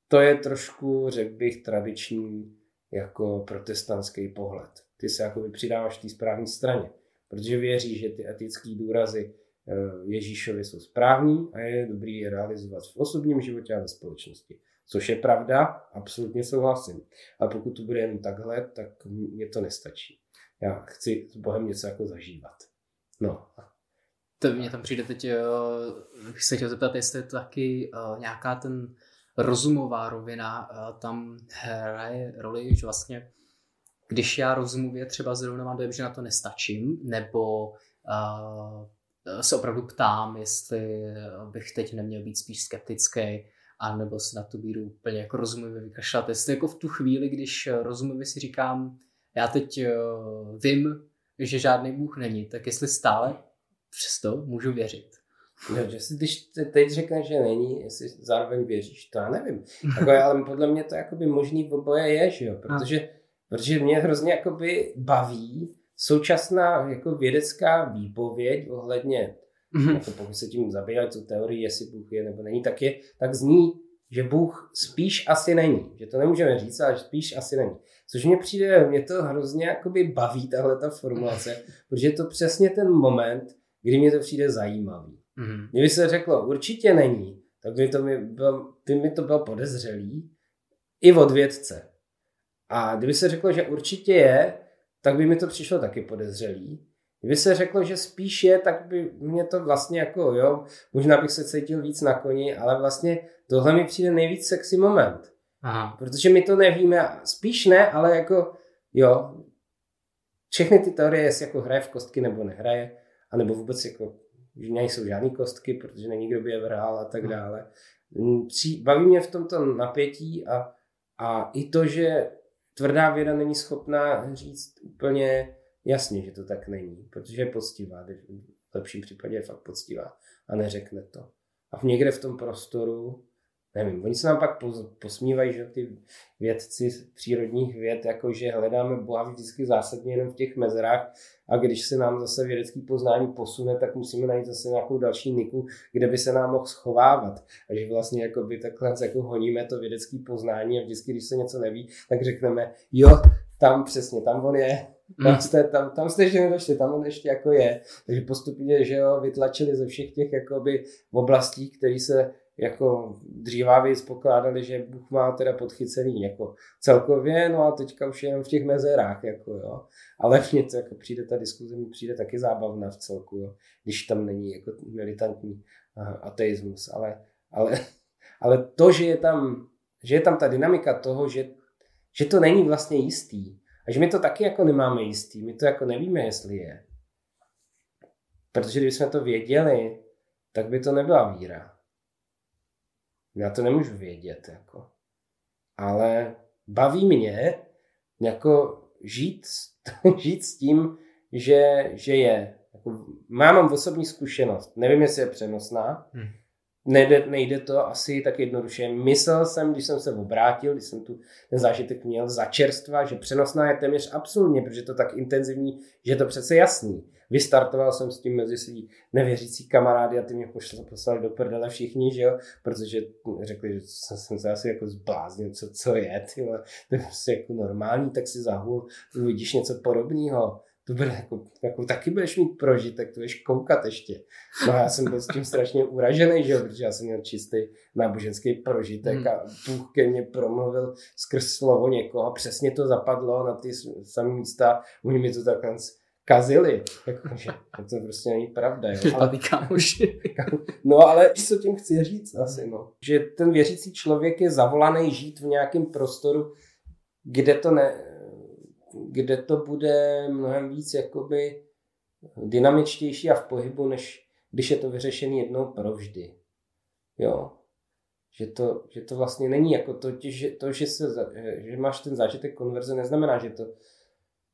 To je trošku, řekl bych, tradiční jako protestantský pohled. Ty se jakoby přidáváš té správné straně, protože věříš, že ty etické důrazy eh, Ježíšovi jsou správní a je dobrý je realizovat v osobním životě a ve společnosti. Což je pravda, absolutně souhlasím. Ale pokud to bude jen takhle, tak mě to nestačí. Já chci s Bohem něco jako zažívat. No. To mě tam přijde teď, uh, bych se chtěl zeptat, jestli je taky uh, nějaká ten rozumová rovina uh, tam hraje roli, že vlastně když já rozumově třeba zrovna mám dojem, že na to nestačím, nebo uh, se opravdu ptám, jestli bych teď neměl být spíš skeptický, a nebo si na tu víru úplně jako rozumivě vykašlat. Jestli jako v tu chvíli, když rozumivě si říkám, já teď uh, vím, že žádný Bůh není, tak jestli stále přesto můžu věřit. No, že si, když teď řekneš, že není, jestli zároveň věříš, to já nevím. *laughs* Jako, ale podle mě to jakoby možný v oboje je, že jo? Protože, protože mě hrozně jakoby baví současná jako vědecká výpověď ohledně, mm-hmm. jako pokud se tím zabývají tu teorii, jestli Bůh je nebo není, tak, je, tak zní, že Bůh spíš asi není. Že to nemůžeme říct, ale spíš asi není. Což mě přijde, mě to hrozně jakoby baví, tahle ta formulace, *laughs* protože je to přesně ten moment, kdy mě to přijde zajímavý. Mm-hmm. Kdyby se řeklo, určitě není, tak by, to mi byl, by mi to byl podezřelý i od vědce. A kdyby se řeklo, že určitě je, tak by mi to přišlo taky podezřelý. Kdyby se řeklo, že spíš je, tak by mě to vlastně jako, jo, možná bych se cítil víc na koni, ale vlastně tohle mi přijde nejvíc sexy moment. Aha. Protože my to nevíme, spíš ne, ale jako, jo, všechny ty teorie, jestli jako hraje v kostky nebo nehraje, anebo vůbec jako, že nejsou žádné kostky, protože není kdo by je vrhal a tak dále. Baví mě v tomto napětí a, a i to, že tvrdá věda není schopná říct úplně jasně, že to tak není, protože je poctivá, v lepším případě je fakt poctivá a neřekne to. A v někde v tom prostoru, nevím, oni se nám pak posmívají, že ty vědci přírodních věd, jako že hledáme Boha vždycky zásadně jenom v těch mezerách a když se nám zase vědecký poznání posune, tak musíme najít zase nějakou další niku, kde by se nám mohl schovávat. A že vlastně jako by takhle jako honíme to vědecké poznání a vždycky, když se něco neví, tak řekneme, jo, tam přesně, tam on je, tam hmm. jste, tam, tam jste ještě nedošli, tam on ještě jako je. Takže postupně, že jo, vytlačili ze všech těch jakoby oblastí, které se jako dřívávěji pokládali, že Bůh má teda podchycený jako celkově, no a teďka už jenom v těch mezerách, jako jo. Ale mně to jako přijde, ta diskuze mi přijde taky zábavná v celku, jo, když tam není jako militantní ateismus, ale, ale, ale to, že je tam, že je tam ta dynamika toho, že, že to není vlastně jistý, a že my to taky jako nemáme jistý, my to jako nevíme, jestli je. Protože kdybychom to věděli, tak by to nebyla víra. Já to nemůžu vědět, jako. Ale baví mě jako žít, *laughs* žít s tím, že, že je. Jako, mám osobní zkušenost. Nevím, jestli je přenosná. Hmm. Nejde, nejde to asi tak jednoduše. Myslel jsem, když jsem se obrátil, když jsem tu ten zážitek měl za čerstva, že přenosná je téměř absolutně, protože to tak intenzivní, že je to přece jasný. Vystartoval jsem s tím mezi svý nevěřící kamarády a ty mě poslali, poslali do prdele všichni, že jo, protože řekli, že jsem se asi jako zbláznil, co, co je, ty, to je prostě jako normální, tak si zahul, uvidíš něco podobného to bude jako, jako taky budeš mít prožitek, to budeš koukat ještě. No já jsem byl s tím strašně uražený, že jo, protože já jsem měl čistý náboženský prožitek hmm. a Bůh ke mně promluvil skrz slovo někoho, přesně to zapadlo na ty samé místa, oni mi to takhle kazili. Jakože, to prostě není pravda. Jo. Ale, *laughs* no ale co tím chci říct asi, no. Že ten věřící člověk je zavolaný žít v nějakém prostoru, kde to ne, kde to bude mnohem víc jakoby dynamičtější a v pohybu, než když je to vyřešené jednou provždy. Jo. Že to, že to vlastně není jako to, že, to že, se, že máš ten zážitek konverze, neznamená, že to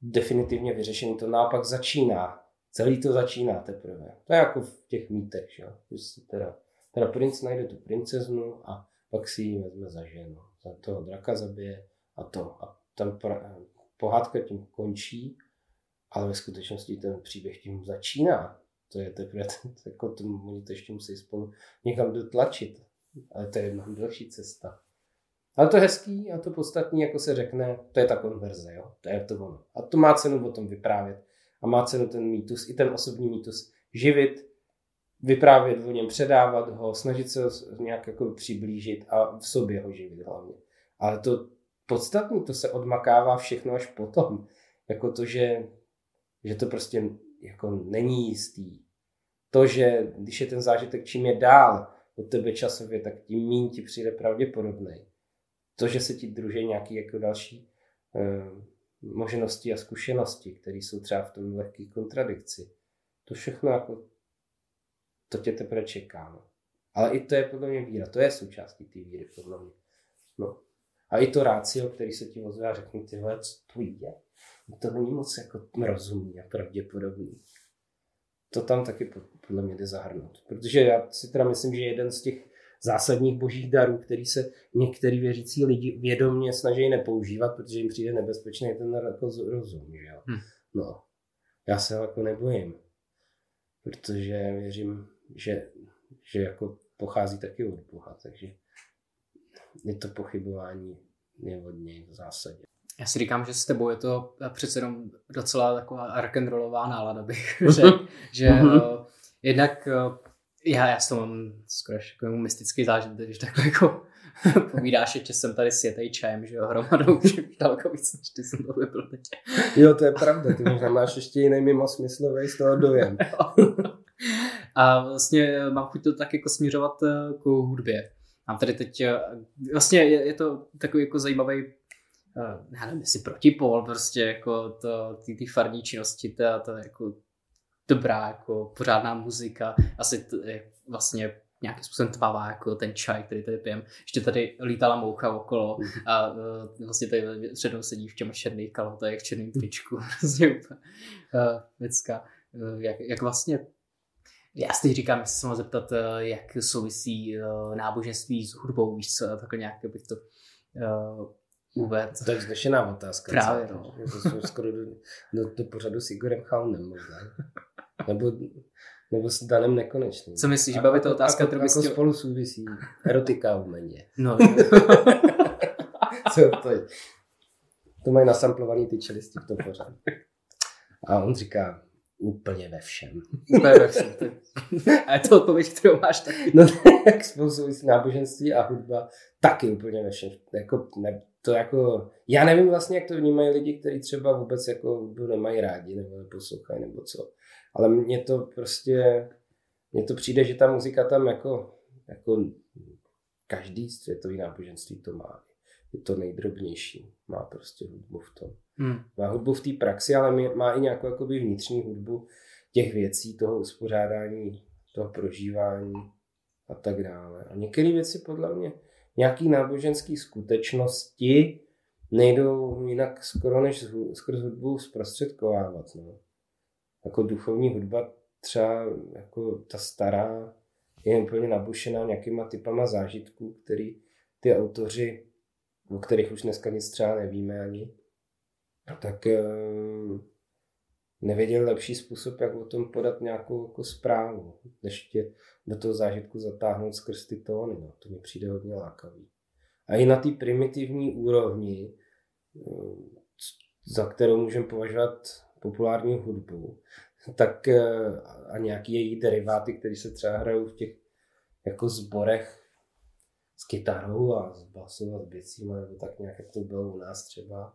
definitivně vyřešený. To naopak začíná. Celý to začíná teprve. To je jako v těch mýtech, že, si teda, teda princ najde tu princeznu a pak si ji vezme za ženu. Za toho draka zabije a to. A tam pohádka tím končí, ale ve skutečnosti ten příběh tím začíná. To je teprve, *laughs* jako to, oni to ještě musí spolu někam dotlačit. Ale to je mnohem delší cesta. Ale to je hezký a to podstatní, jako se řekne, to je ta konverze, jo? to je to ono. A to má cenu o tom vyprávět. A má cenu ten mýtus, i ten osobní mýtus živit, vyprávět o něm, předávat ho, snažit se ho nějak jako přiblížit a v sobě ho živit hlavně. Ale to podstatný, to se odmakává všechno až potom. Jako to, že, že to prostě jako není jistý. To, že když je ten zážitek čím je dál od tebe časově, tak tím méně ti přijde pravděpodobný. To, že se ti druží nějaké jako další eh, možnosti a zkušenosti, které jsou třeba v tom lehké kontradikci. To všechno jako, to tě teprve čeká. No. Ale i to je podle mě víra, to je součástí té víry podle mě. No. A i to rácio, který se ti ozve a řekne, tyhle, co to je? to není moc jako rozumný a pravděpodobný. To tam taky podle mě jde zahrnout. Protože já si teda myslím, že jeden z těch zásadních božích darů, který se některý věřící lidi vědomě snaží nepoužívat, protože jim přijde nebezpečný ten jako rozum. Že jo? Hm. No, já se ho jako nebojím, protože věřím, že, že jako pochází taky od Boha, takže je to pochybování je od něj v zásadě. Já si říkám, že s tebou je to přece jenom docela taková rock'n'rollová nálada, bych *laughs* řekl, že uh, jednak uh, já, já s tom mám skoro jako mystický zážitek, když takhle jako *laughs* povídáš, že jsem tady s jetej čajem, že jo, hromadou, že daleko víc, než ty jsem to vypil teď. Jo, to je pravda, ty možná máš ještě jiný mimo smyslový z toho dojem. *laughs* A vlastně mám chuť to tak jako směřovat k hudbě. Mám tady teď, vlastně je, je to takový jako zajímavý já nevím, jestli protipol, prostě jako to, ty, ty farní činnosti, to, to jako dobrá, jako pořádná muzika, asi to je vlastně nějakým způsobem tvavá, jako ten čaj, který tady pijem. Ještě tady lítala moucha okolo mhm. a uh, vlastně tady přednou sedí v těm černých kalhotech, v černým tričku. *laughs* Vlastně úplně uh, věcka. Uh, jak, jak vlastně já si říkám, jestli se mám zeptat, jak souvisí náboženství s hudbou, víš co, takhle nějak bych to uh, uvedl. To je vznešená otázka. Právě, no. To jsou skoro do, do, do pořadu s Igorem Chalnem možná. Nebo, nebo s Danem Nekonečným. Co myslíš, baví to otázka, kterou jako spolu souvisí erotika v meně. No. *laughs* Co to je? To mají nasamplovaný ty čelisti v tom pořadu. A on říká, úplně ve všem. Úplně ve všem. *laughs* A je to odpověď, kterou máš taky. No *laughs* jak spolu souvisí náboženství a hudba, taky úplně ve všem. Jako, ne, to jako, já nevím vlastně, jak to vnímají lidi, kteří třeba vůbec jako hudbu nemají rádi nebo neposlouchají nebo co. Ale mně to prostě, mně to přijde, že ta muzika tam jako, jako každý světový náboženství to má. Je to nejdrobnější. Má prostě hudbu v tom. Hmm. Má hudbu v té praxi, ale má i nějakou jakoby vnitřní hudbu těch věcí, toho uspořádání, toho prožívání a tak dále. A některé věci podle mě, nějaký náboženské skutečnosti nejdou jinak skoro než skrz hudbu zprostředkovávat. No jako duchovní hudba třeba jako ta stará je úplně nabušená nějakýma typama zážitků, který ty autoři, o kterých už dneska nic třeba nevíme ani, tak eh, nevěděl lepší způsob, jak o tom podat nějakou jako zprávu, než tě do toho zážitku zatáhnout skrz ty tóny. No. To mi přijde hodně lákavý. A i na té primitivní úrovni, eh, za kterou můžeme považovat populární hudbu, tak eh, a nějaký její deriváty, které se třeba hrajou v těch jako zborech s kytarou a s basou a s bicím, nebo tak nějak, jak to bylo u nás třeba,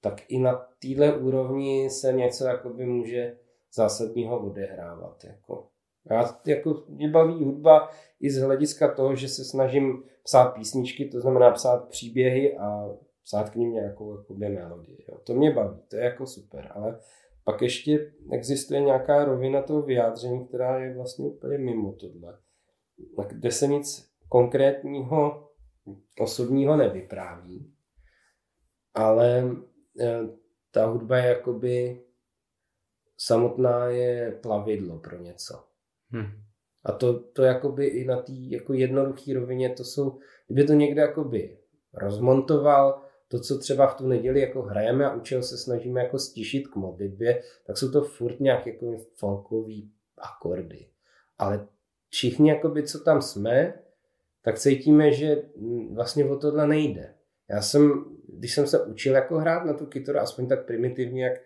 tak i na téhle úrovni se něco jakoby může zásadního odehrávat. Jako. Já, jako, mě baví hudba i z hlediska toho, že se snažím psát písničky, to znamená psát příběhy a psát k ním nějakou jakoby, melodii. Jo. To mě baví, to je jako super, ale pak ještě existuje nějaká rovina toho vyjádření, která je vlastně úplně mimo tohle, kde se nic konkrétního osobního nevypráví, ale eh, ta hudba je jakoby samotná je plavidlo pro něco. Hmm. A to, to jakoby i na té jako jednoduché rovině, to jsou, kdyby to někde jakoby rozmontoval, to, co třeba v tu neděli jako hrajeme a učil se snažíme jako stišit k modlitbě, tak jsou to furt nějak jako folkový akordy. Ale všichni, jakoby, co tam jsme, tak cítíme, že vlastně o tohle nejde. Já jsem, když jsem se učil jako hrát na tu kytaru, aspoň tak primitivně, jak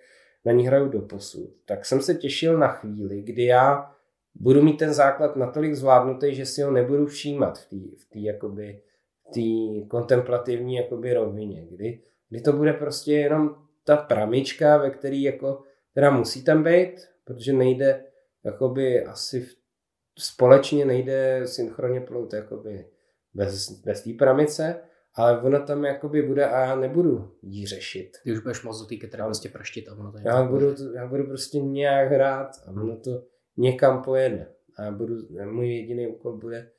na ní hraju do posud, tak jsem se těšil na chvíli, kdy já budu mít ten základ natolik zvládnutý, že si ho nebudu všímat v té v tý, jakoby, té kontemplativní jakoby rovině, kdy, kdy to bude prostě jenom ta pramička, ve který jako, která musí tam být, protože nejde jakoby asi v, společně nejde synchronně plout jakoby bez, bez té pramice, ale ona tam jakoby bude a já nebudu jí řešit. Ty už budeš moc do té kytary prostě praštit a ono to já budu, já budu prostě nějak hrát a ono to někam pojede. A já budu, můj jediný úkol bude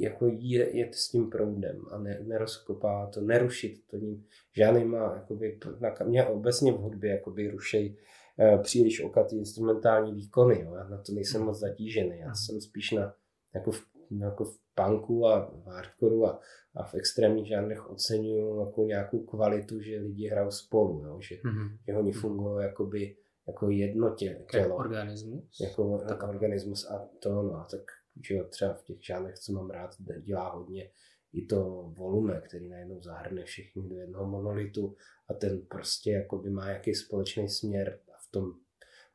jako jet, jet s tím proudem a ne, nerozkopá to, nerušit to ním žádnýma, jakoby, na, mě obecně v hudbě jakoby rušej příliš okatý instrumentální výkony, jo. já na to nejsem moc zatížený, já jsem spíš na, jako v, jako v punku a v hardcoreu a, a v extrémních žánrech oceňuju jako nějakou kvalitu, že lidi hrajou spolu, jo, že, mm-hmm. že oni fungují jakoby jako jedno tělo. Jako organismus? Jako tak. organismus a to, no, tak že jo, třeba v těch žánrech, co mám rád, dělá hodně i to volume, který najednou zahrne všechny do jednoho monolitu a ten prostě jakoby má jaký společný směr a v tom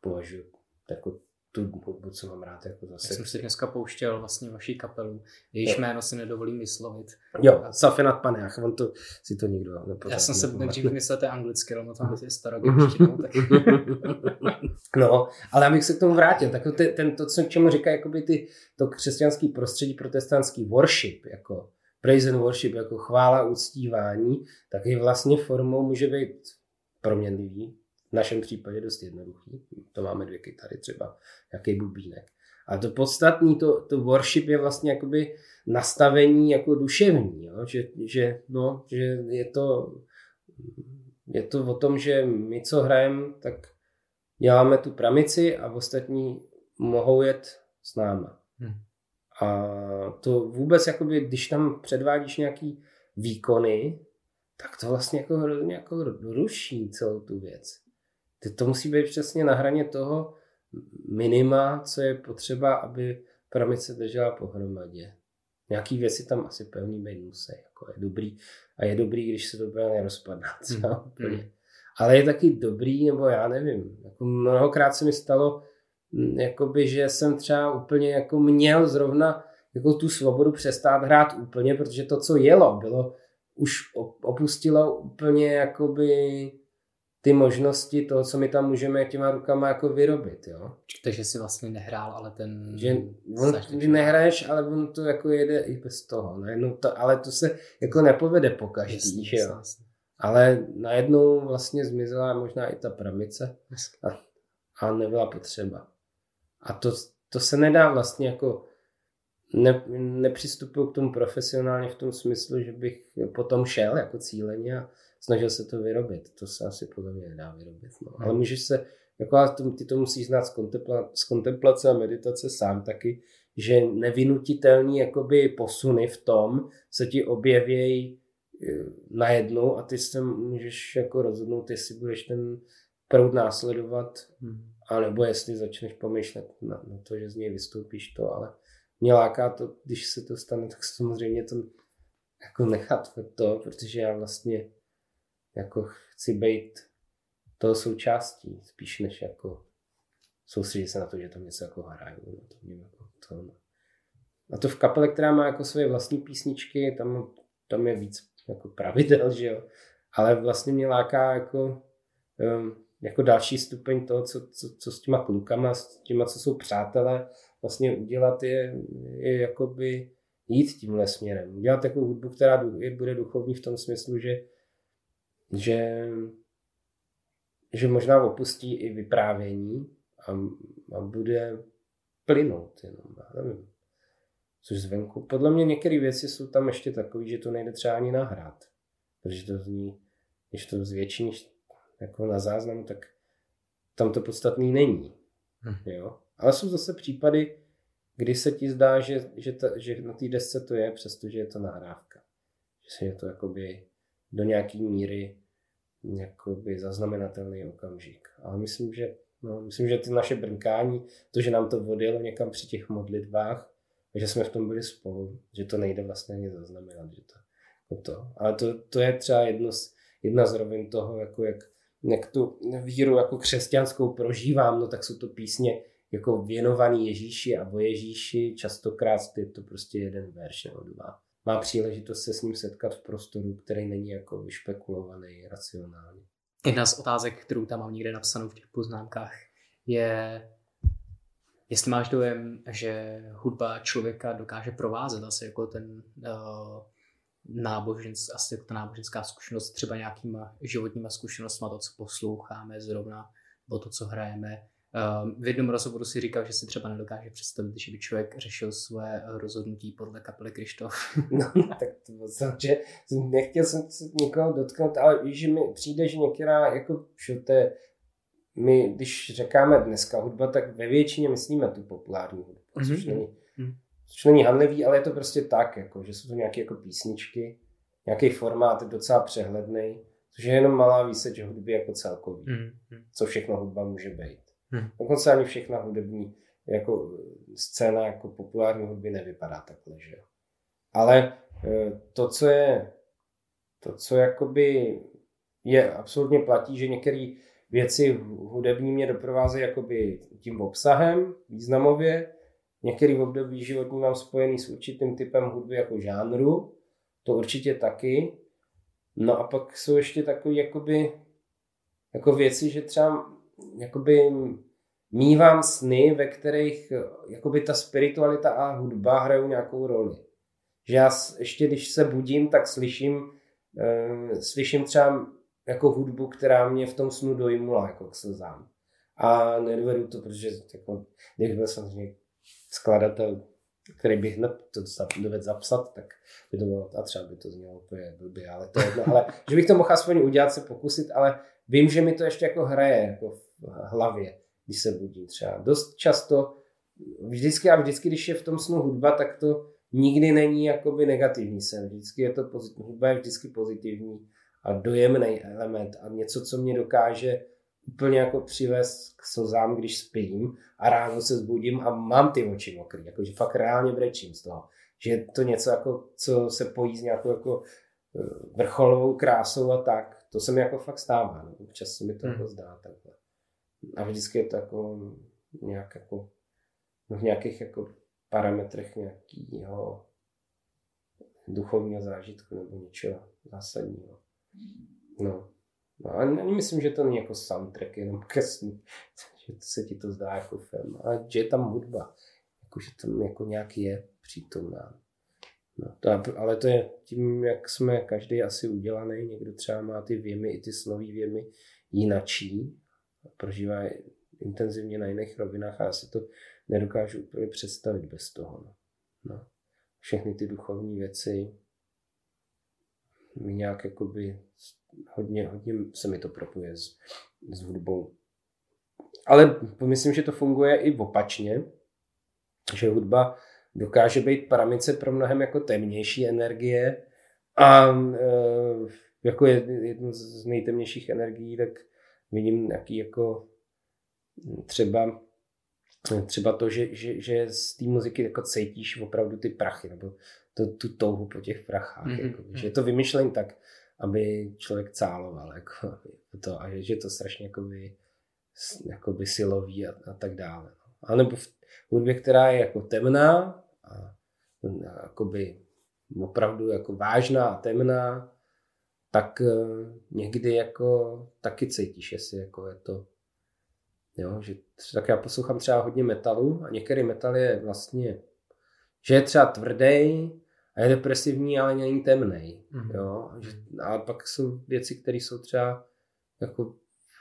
považuji jako tu hudbu, co mám rád jako zase. Já jsem si dneska pouštěl vlastně vaší kapelu, jejíž jméno si nedovolím vyslovit. Jo, Safinat Panech, on to, si to nikdo nepozná. Já jsem se nejdřív myslel, to je anglicky, ale tam je starogramštinou, *laughs* tak... no, ale abych se k tomu vrátil, tak to, ten, to, co čemu říká jakoby ty, to křesťanský prostředí, protestantský worship, jako praise and worship, jako chvála, uctívání, tak je vlastně formou může být proměnlivý, v našem případě dost jednoduchý. To máme dvě kytary třeba, jaký bubínek. A to podstatní, to, to worship je vlastně jakoby nastavení jako duševní, jo? Že, že, no, že je to, je to o tom, že my, co hrajeme, tak děláme tu pramici a ostatní mohou jet s náma. Hmm. A to vůbec, jakoby, když tam předvádíš nějaký výkony, tak to vlastně jako hrozně jako ruší celou tu věc to musí být přesně na hraně toho minima, co je potřeba, aby pramice držela pohromadě. Nějaký věci tam asi pevný být musí. Jako je dobrý, a je dobrý, když se to bude nerozpadne. *laughs* Mm. Mm. Ale je taky dobrý, nebo já nevím. Jako mnohokrát se mi stalo, jakoby, že jsem třeba úplně jako měl zrovna jako tu svobodu přestát hrát úplně, protože to, co jelo, bylo, už opustilo úplně jakoby ty možnosti toho, co my tam můžeme těma rukama jako vyrobit, jo. Takže si vlastně nehrál, ale ten... Že on, ty nehraješ, ale on to jako jede i bez toho. Najednou to, ale to se jako nepovede po každý, jasný, že jo. Jasný. Ale najednou vlastně zmizela možná i ta pramice a, a nebyla potřeba. A to, to se nedá vlastně jako ne, nepřistupuju k tomu profesionálně v tom smyslu, že bych potom šel jako cíleně a snažil se to vyrobit. To se asi podle mě nedá vyrobit. No. Ale hmm. můžeš se, jako ty to musíš znát z, kontempla, z kontemplace a meditace sám taky, že nevinutitelný jakoby posuny v tom se ti objevějí e, najednou a ty se můžeš jako rozhodnout, jestli budeš ten proud následovat, hmm. anebo jestli začneš pomýšlet na, na to, že z něj vystoupíš to, ale mě láká to, když se to stane, tak samozřejmě to jako nechat to, protože já vlastně jako chci být toho součástí, spíš než jako soustředit se na to, že tam něco jako hraju. No, to mě jako to, no. A to v kapele, která má jako svoje vlastní písničky, tam, tam je víc jako pravidel, že jo. Ale vlastně mě láká jako, um, jako další stupeň toho, co, co, co s těma klukama, s těma, co jsou přátelé, vlastně udělat je, je jakoby jít tímhle směrem. Udělat takovou hudbu, která bude duchovní v tom smyslu, že že, že možná opustí i vyprávění a, a bude plynout jenom, já nevím. Což zvenku. Podle mě některé věci jsou tam ještě takové, že to nejde třeba ani nahrát. Protože to zní, když to zvětšíš jako na záznamu, tak tam to podstatný není. Hm. Jo? Ale jsou zase případy, kdy se ti zdá, že, že, ta, že na té desce to je, přestože je to nahrávka. Že je to jakoby do nějaké míry jakoby zaznamenatelný okamžik. Ale myslím, že, no, myslím, že ty naše brnkání, to, že nám to vodilo někam při těch modlitbách, že jsme v tom byli spolu, že to nejde vlastně ani zaznamenat, že to, jako to. Ale to, to je třeba jedno z, jedna z rovin toho, jako jak, jak tu víru jako křesťanskou prožívám, no tak jsou to písně jako věnovaný Ježíši a o Ježíši, častokrát je to prostě jeden verš nebo dva má příležitost se s ním setkat v prostoru, který není jako vyšpekulovaný racionálně. Jedna z otázek, kterou tam mám někde napsanou v těch poznámkách, je, jestli máš dojem, že hudba člověka dokáže provázet asi jako ten uh, náboženství, asi jako ta náboženská zkušenost třeba nějakýma životníma zkušenostmi, to, co posloucháme zrovna, nebo to, co hrajeme, v jednom rozhovoru si říkal, že si třeba nedokáže představit, že by člověk řešil své rozhodnutí podle kapely Krištof. *laughs* No, tak to bylo že nechtěl jsem se někoho dotknout, ale víš, že mi přijde, že některá, jako, je, my, když říkáme dneska hudba, tak ve většině myslíme tu populární hudbu, mm-hmm. což, není, mm-hmm. což není hanlivý, ale je to prostě tak, jako, že jsou to nějaké jako písničky, nějaký formát je docela přehledný, což je jenom malá výseč hudby jako celkový, mm-hmm. co všechno hudba může být. Hmm. Dokonce ani všechna hudební jako scéna jako populární hudby nevypadá takhle, že Ale e, to, co je, to, co jakoby je absolutně platí, že některé věci hudební mě doprovázejí jakoby tím obsahem, významově, některý období životní mám spojený s určitým typem hudby jako žánru, to určitě taky. No a pak jsou ještě takové jakoby, jako věci, že třeba jakoby mývám sny, ve kterých jakoby ta spiritualita a hudba hrajou nějakou roli. Že já ještě když se budím, tak slyším, uh, slyším třeba jako hudbu, která mě v tom snu dojmula jako k slzám. A nedovedu to, protože jako, kdybych byl samozřejmě skladatel, který bych hned to dovedl zapsat, tak by to bylo, a třeba by to znělo úplně blbě, ale to je jedno, ale že bych to mohl aspoň udělat, se pokusit, ale vím, že mi to ještě jako hraje jako hlavě, když se budím třeba. Dost často, vždycky a vždycky, když je v tom snu hudba, tak to nikdy není jakoby negativní sen. Vždycky je to pozitivní, hudba je vždycky pozitivní a dojemný element a něco, co mě dokáže úplně jako přivést k slzám, když spím a ráno se zbudím a mám ty oči mokrý, jakože fakt reálně brečím z toho. Že je to něco, jako, co se pojí s nějakou jako eh, vrcholovou krásou a tak. To se mi jako fakt stává. No. Občas se mi to hmm. jako zdá takhle. A vždycky je to jako nějak jako v nějakých jako parametrech nějakého duchovního zážitku nebo něčeho zásadního. No. no a myslím, že to není jako soundtrack jenom ke snu, *laughs* že se ti to zdá jako film, ale že je tam hudba, jako, že tam jako nějaký je přítomná. No, to, ale to je tím, jak jsme každý asi udělaný, někdo třeba má ty věmy, i ty snový věmy jinačí, prožívá intenzivně na jiných rovinách a já si to nedokážu úplně představit bez toho. No. No. Všechny ty duchovní věci mi nějak jakoby hodně, hodně se mi to propuje s, s hudbou. Ale myslím, že to funguje i opačně, že hudba dokáže být paramice pro mnohem jako temnější energie a e, jako jednu z nejtemnějších energií, tak vidím nějaký jako třeba třeba to, že, že, že z té muziky jako cítíš opravdu ty prachy, nebo to, tu touhu po těch prachách. Mm-hmm. Jako, že je to vymyšlen tak, aby člověk cáloval. Jako, *laughs* to, a že je to strašně jakoby, jakoby silový a, a tak dále. No. A nebo v hudbě, která je jako temná a, a jakoby opravdu jako vážná a temná, tak eh, někdy jako taky cítíš, jestli jako je to, jo, že tak já poslouchám třeba hodně metalu a některý metal je vlastně, že je třeba tvrdý a je depresivní, ale není temný, mm-hmm. jo, že, a pak jsou věci, které jsou třeba jako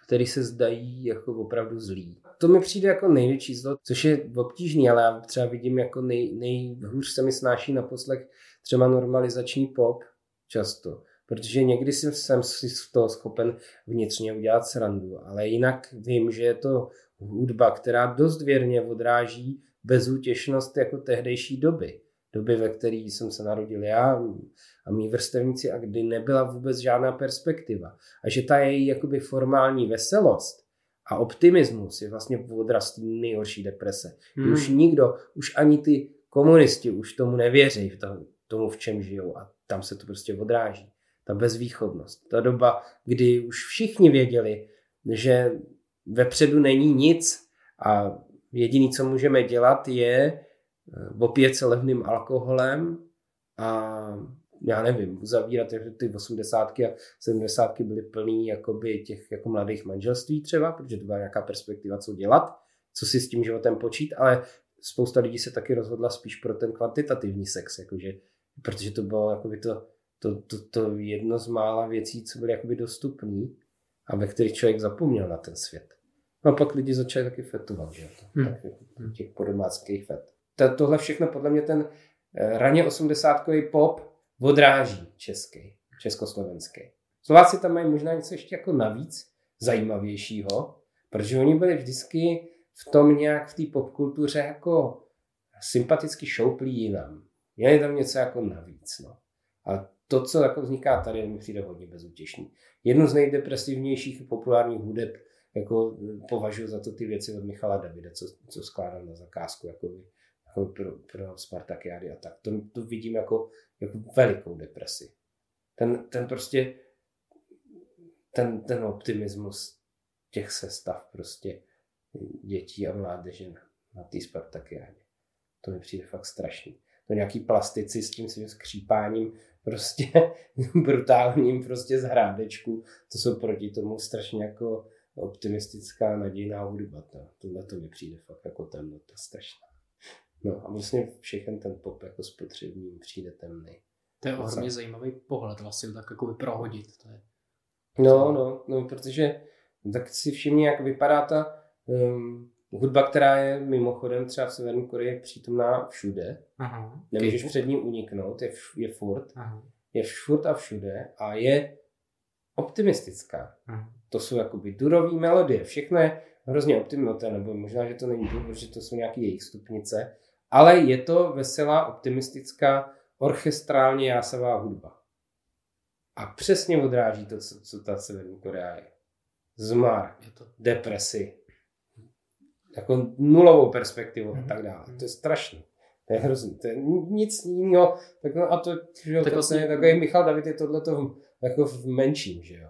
který se zdají jako opravdu zlý. To mi přijde jako největší zlo, což je obtížný, ale já třeba vidím jako nej, nejhůř se mi snáší na poslech třeba normalizační pop často protože někdy jsem si z toho schopen vnitřně udělat srandu, ale jinak vím, že je to hudba, která dost věrně odráží bezútěšnost jako tehdejší doby. Doby, ve které jsem se narodil já a mý vrstevníci a kdy nebyla vůbec žádná perspektiva. A že ta její jakoby formální veselost a optimismus je vlastně odraz nejhorší deprese. Hmm. Už nikdo, už ani ty komunisti už tomu nevěří, v tomu, v čem žijou a tam se to prostě odráží ta bezvýchodnost. Ta doba, kdy už všichni věděli, že vepředu není nic a jediný, co můžeme dělat, je eh, opět se levným alkoholem a já nevím, uzavírat ty 80. a 70. byly plný jakoby těch jako mladých manželství třeba, protože to byla nějaká perspektiva, co dělat, co si s tím životem počít, ale spousta lidí se taky rozhodla spíš pro ten kvantitativní sex, jakože, protože to bylo jakoby to to, to, to jedno z mála věcí, co byly jakoby dostupné a ve kterých člověk zapomněl na ten svět. No a pak lidi začali taky fetovat, že hmm. tak, těch podomáckých fet. To, tohle všechno podle mě ten eh, raně osmdesátkový pop odráží český, československý. Slováci tam mají možná něco ještě jako navíc zajímavějšího, protože oni byli vždycky v tom nějak v té popkultuře jako sympaticky šouplí jinam. Měli tam něco jako navíc. No. A to, co jako vzniká tady, mi přijde hodně bezútěšný. Jednu z nejdepresivnějších populárních hudeb jako považuji za to ty věci od Michala Davida, co, co skládal na zakázku jako, jako pro, pro Spartakiády a tak. To, to vidím jako, jako velikou depresi. Ten, ten prostě ten, ten optimismus těch sestav prostě dětí a mládeže na, na té Spartakiádě. To mi přijde fakt strašný. To nějaký plastici s tím svým skřípáním prostě *laughs* brutálním prostě z hrádečku, to jsou proti tomu strašně jako optimistická nadějná hudba. To, tohle to mi přijde fakt jako temnota strašná. No a vlastně všechen ten pop jako spotřební přijde temný. To je ohromně zajímavý pohled vlastně tak jako prohodit. To je... No, no, no, protože tak si všimni, jak vypadá ta um, hudba, která je mimochodem třeba v Severní Koreji přítomná všude. Aha, Nemůžeš před ním uniknout, je, je furt. Aha. Je furt a všude a je optimistická. Aha. To jsou jakoby durový melodie, všechno je hrozně optimistické, nebo možná, že to není dur, protože to jsou nějaké jejich stupnice, ale je to veselá, optimistická, orchestrálně jásavá hudba. A přesně odráží to, co, co ta Severní Korea je. Zmar, je to. depresi, jako nulovou perspektivu a mhm. tak dále. To je strašné. To je hrozný. To je nic jiného. Tak no a to, že jo, tak vlastně, takový Michal David je tohleto jako v menším, že jo.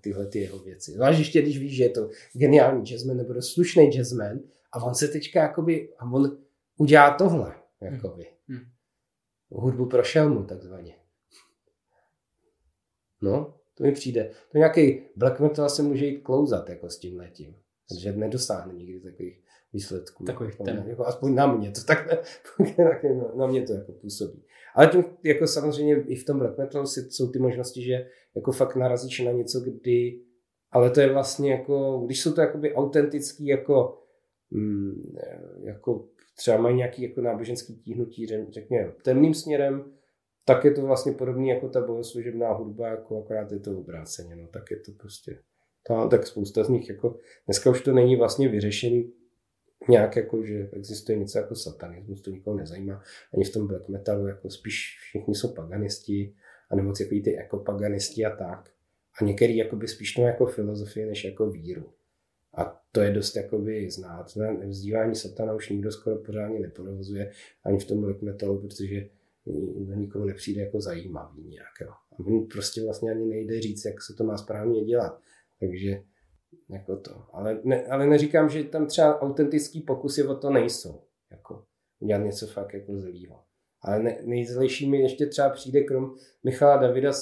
Tyhle ty jeho věci. Zvlášť ještě, když víš, že je to geniální jazzman nebo slušný jazzman a on se teďka jakoby, a on udělá tohle, jakoby. Hmm. Hudbu pro šelmu, takzvaně. No, to mi přijde. To nějaký black metal se může jít klouzat jako s tím letím. Takže nedosáhne nikdy takových výsledků. Takových ten. Jako aspoň na mě to takhle, *laughs* na mě to jako působí. Ale tím, jako samozřejmě i v tom black metal jsou ty možnosti, že jako fakt narazíš na něco, kdy, ale to je vlastně jako, když jsou to jakoby autentický jako, mm, jako třeba mají nějaký jako náboženský tíhnutí, řekněme, temným směrem, tak je to vlastně podobný jako ta bohoslužebná hudba, jako akorát je to obráceně, no, tak je to prostě, ta, tak spousta z nich, jako, dneska už to není vlastně vyřešený nějak jako, že existuje něco jako satanismus, to nikoho nezajímá, ani v tom black metalu, jako spíš všichni jsou paganisti, anebo takový ty jako paganisti a tak. A některý jakoby spíš to jako filozofie, než jako víru. A to je dost jakoby znát. Vzdívání satana už nikdo skoro pořádně neprovozuje ani v tom black metalu, protože na nikomu nepřijde jako zajímavý nějak. Jo. A prostě vlastně ani nejde říct, jak se to má správně dělat. Takže jako to. Ale, ne, ale neříkám, že tam třeba autentický pokusy o to nejsou. Jako udělat něco fakt jako zlýho. Ale ne, nejzlejší mi ještě třeba přijde krom Michala Davida,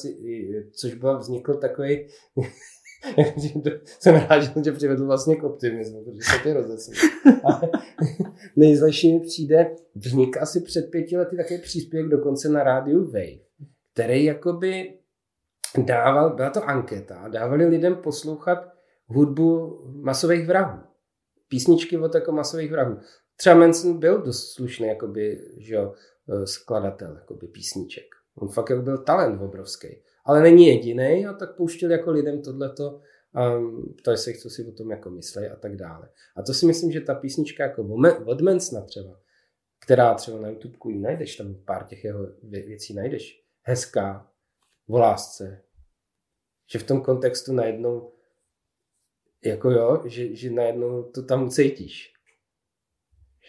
což byl vznikl takový *laughs* jsem rád, že tě přivedl vlastně k optimismu, protože se ty rozesl. *laughs* nejzlejší mi přijde, vznik asi před pěti lety takový příspěvek dokonce na rádiu Wave, který jakoby dával, byla to anketa, dávali lidem poslouchat hudbu masových vrahů. Písničky od jako masových vrahů. Třeba Manson byl dost slušný jakoby, že e, skladatel jakoby písniček. On fakt jako byl talent obrovský. Ale není jediný a tak pouštěl jako lidem tohleto um, to se, co si o tom jako myslí a tak dále. A to si myslím, že ta písnička jako od Mansona třeba, která třeba na YouTube ji najdeš, tam pár těch jeho věcí najdeš, hezká, o lásce, že v tom kontextu najednou jako jo, že, že najednou to tam cítíš.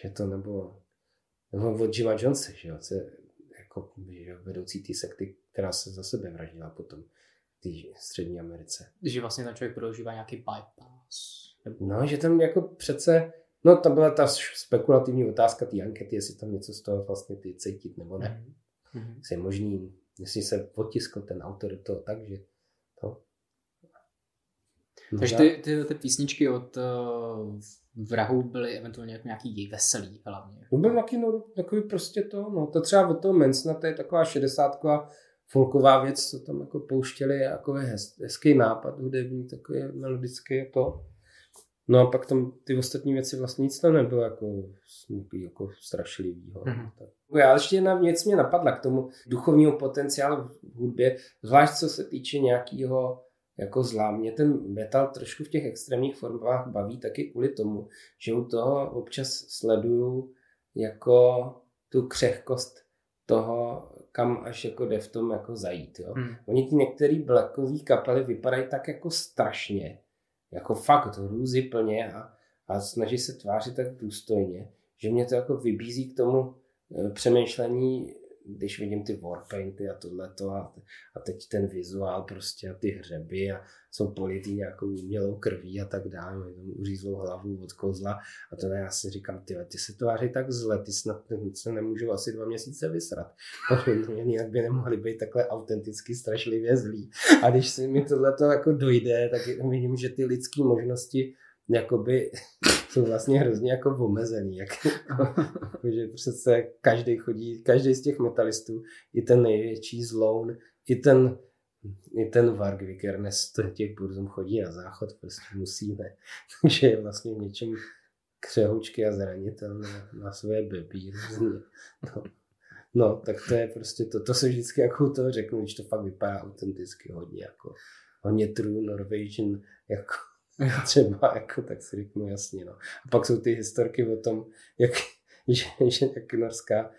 Že to nebo, nebo od Jima Jonesa, že jo, co, jako, že vedoucí té sekty, která se za sebe vraždila potom v té střední Americe. Že vlastně ten člověk prožívá nějaký bypass. Nebo... No, že tam jako přece, no tam byla ta spekulativní otázka té ankety, jestli tam něco z toho vlastně ty cítit nebo ne. Mm-hmm. Jestli je možný, jestli se potiskl ten autor do toho tak, že Takže ty, ty, ty písničky od uh, vrahů byly eventuálně jako nějaký veselý hlavně. No byl taky no, takový prostě to, no to třeba od toho Mensna, to je taková šedesátková folková věc, co tam jako pouštěli, jako hez, hezký nápad hudební, takový melodický to. No a pak tam ty ostatní věci vlastně nic tam nebylo jako, jako strašlivýho. Mm-hmm. Já ještě jedna věc mě napadla k tomu duchovnímu potenciálu v hudbě, zvlášť co se týče nějakého jako zlá. Mě ten metal trošku v těch extrémních formách baví taky kvůli tomu, že u toho občas sleduju jako tu křehkost toho, kam až jako jde v tom jako zajít. Jo? Hmm. Oni ty některé blackové kapely vypadají tak jako strašně, jako fakt hrůzy plně a, a snaží se tvářit tak důstojně, že mě to jako vybízí k tomu e, přemýšlení když vidím ty warpainty a tohleto a, a teď ten vizuál prostě a ty hřeby a jsou politý nějakou umělou krví a tak dále, uřízlou hlavu od kozla a to já si říkám, ty, ty se tváří tak zle, ty snad se nemůžou asi dva měsíce vysrat, *laughs* protože jinak by nemohli být takhle autenticky strašlivě zlí. A když si mi tohleto jako dojde, tak vidím, že ty lidské možnosti jakoby *laughs* jsou vlastně hrozně jako omezený. Jak, jako, že přece každý chodí, každý z těch metalistů, i ten největší zloun, i ten, i ten Varg Vikernes těch burzum chodí na záchod, prostě musí, ne. Takže *laughs* je vlastně v něčem křehoučky a zranitelné na své bebí. No. no, tak to je prostě to, to se vždycky jako to řeknu, když to fakt vypadá autenticky hodně, jako hodně true Norwegian, jako *laughs* třeba, jako, tak si řeknu jasně. No. A pak jsou ty historky o tom, jak, *laughs* že, že jak norská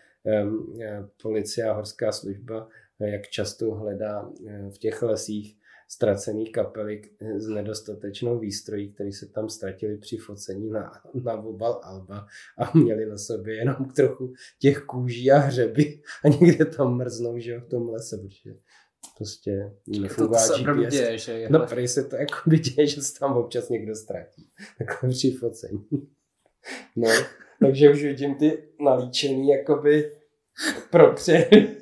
um, policie a horská služba, jak často hledá v těch lesích ztracených kapelik s nedostatečnou výstrojí, které se tam ztratili při focení na, na obal Alba a měli na sobě jenom trochu těch kůží a hřeby a někde tam mrznou, že v tom lese, protože prostě nefunguje to, to GPS. Děje, že je no prý se to jako *laughs* děje, že se tam občas někdo ztratí. Takhle při focení. No, takže už vidím ty nalíčený jakoby propřely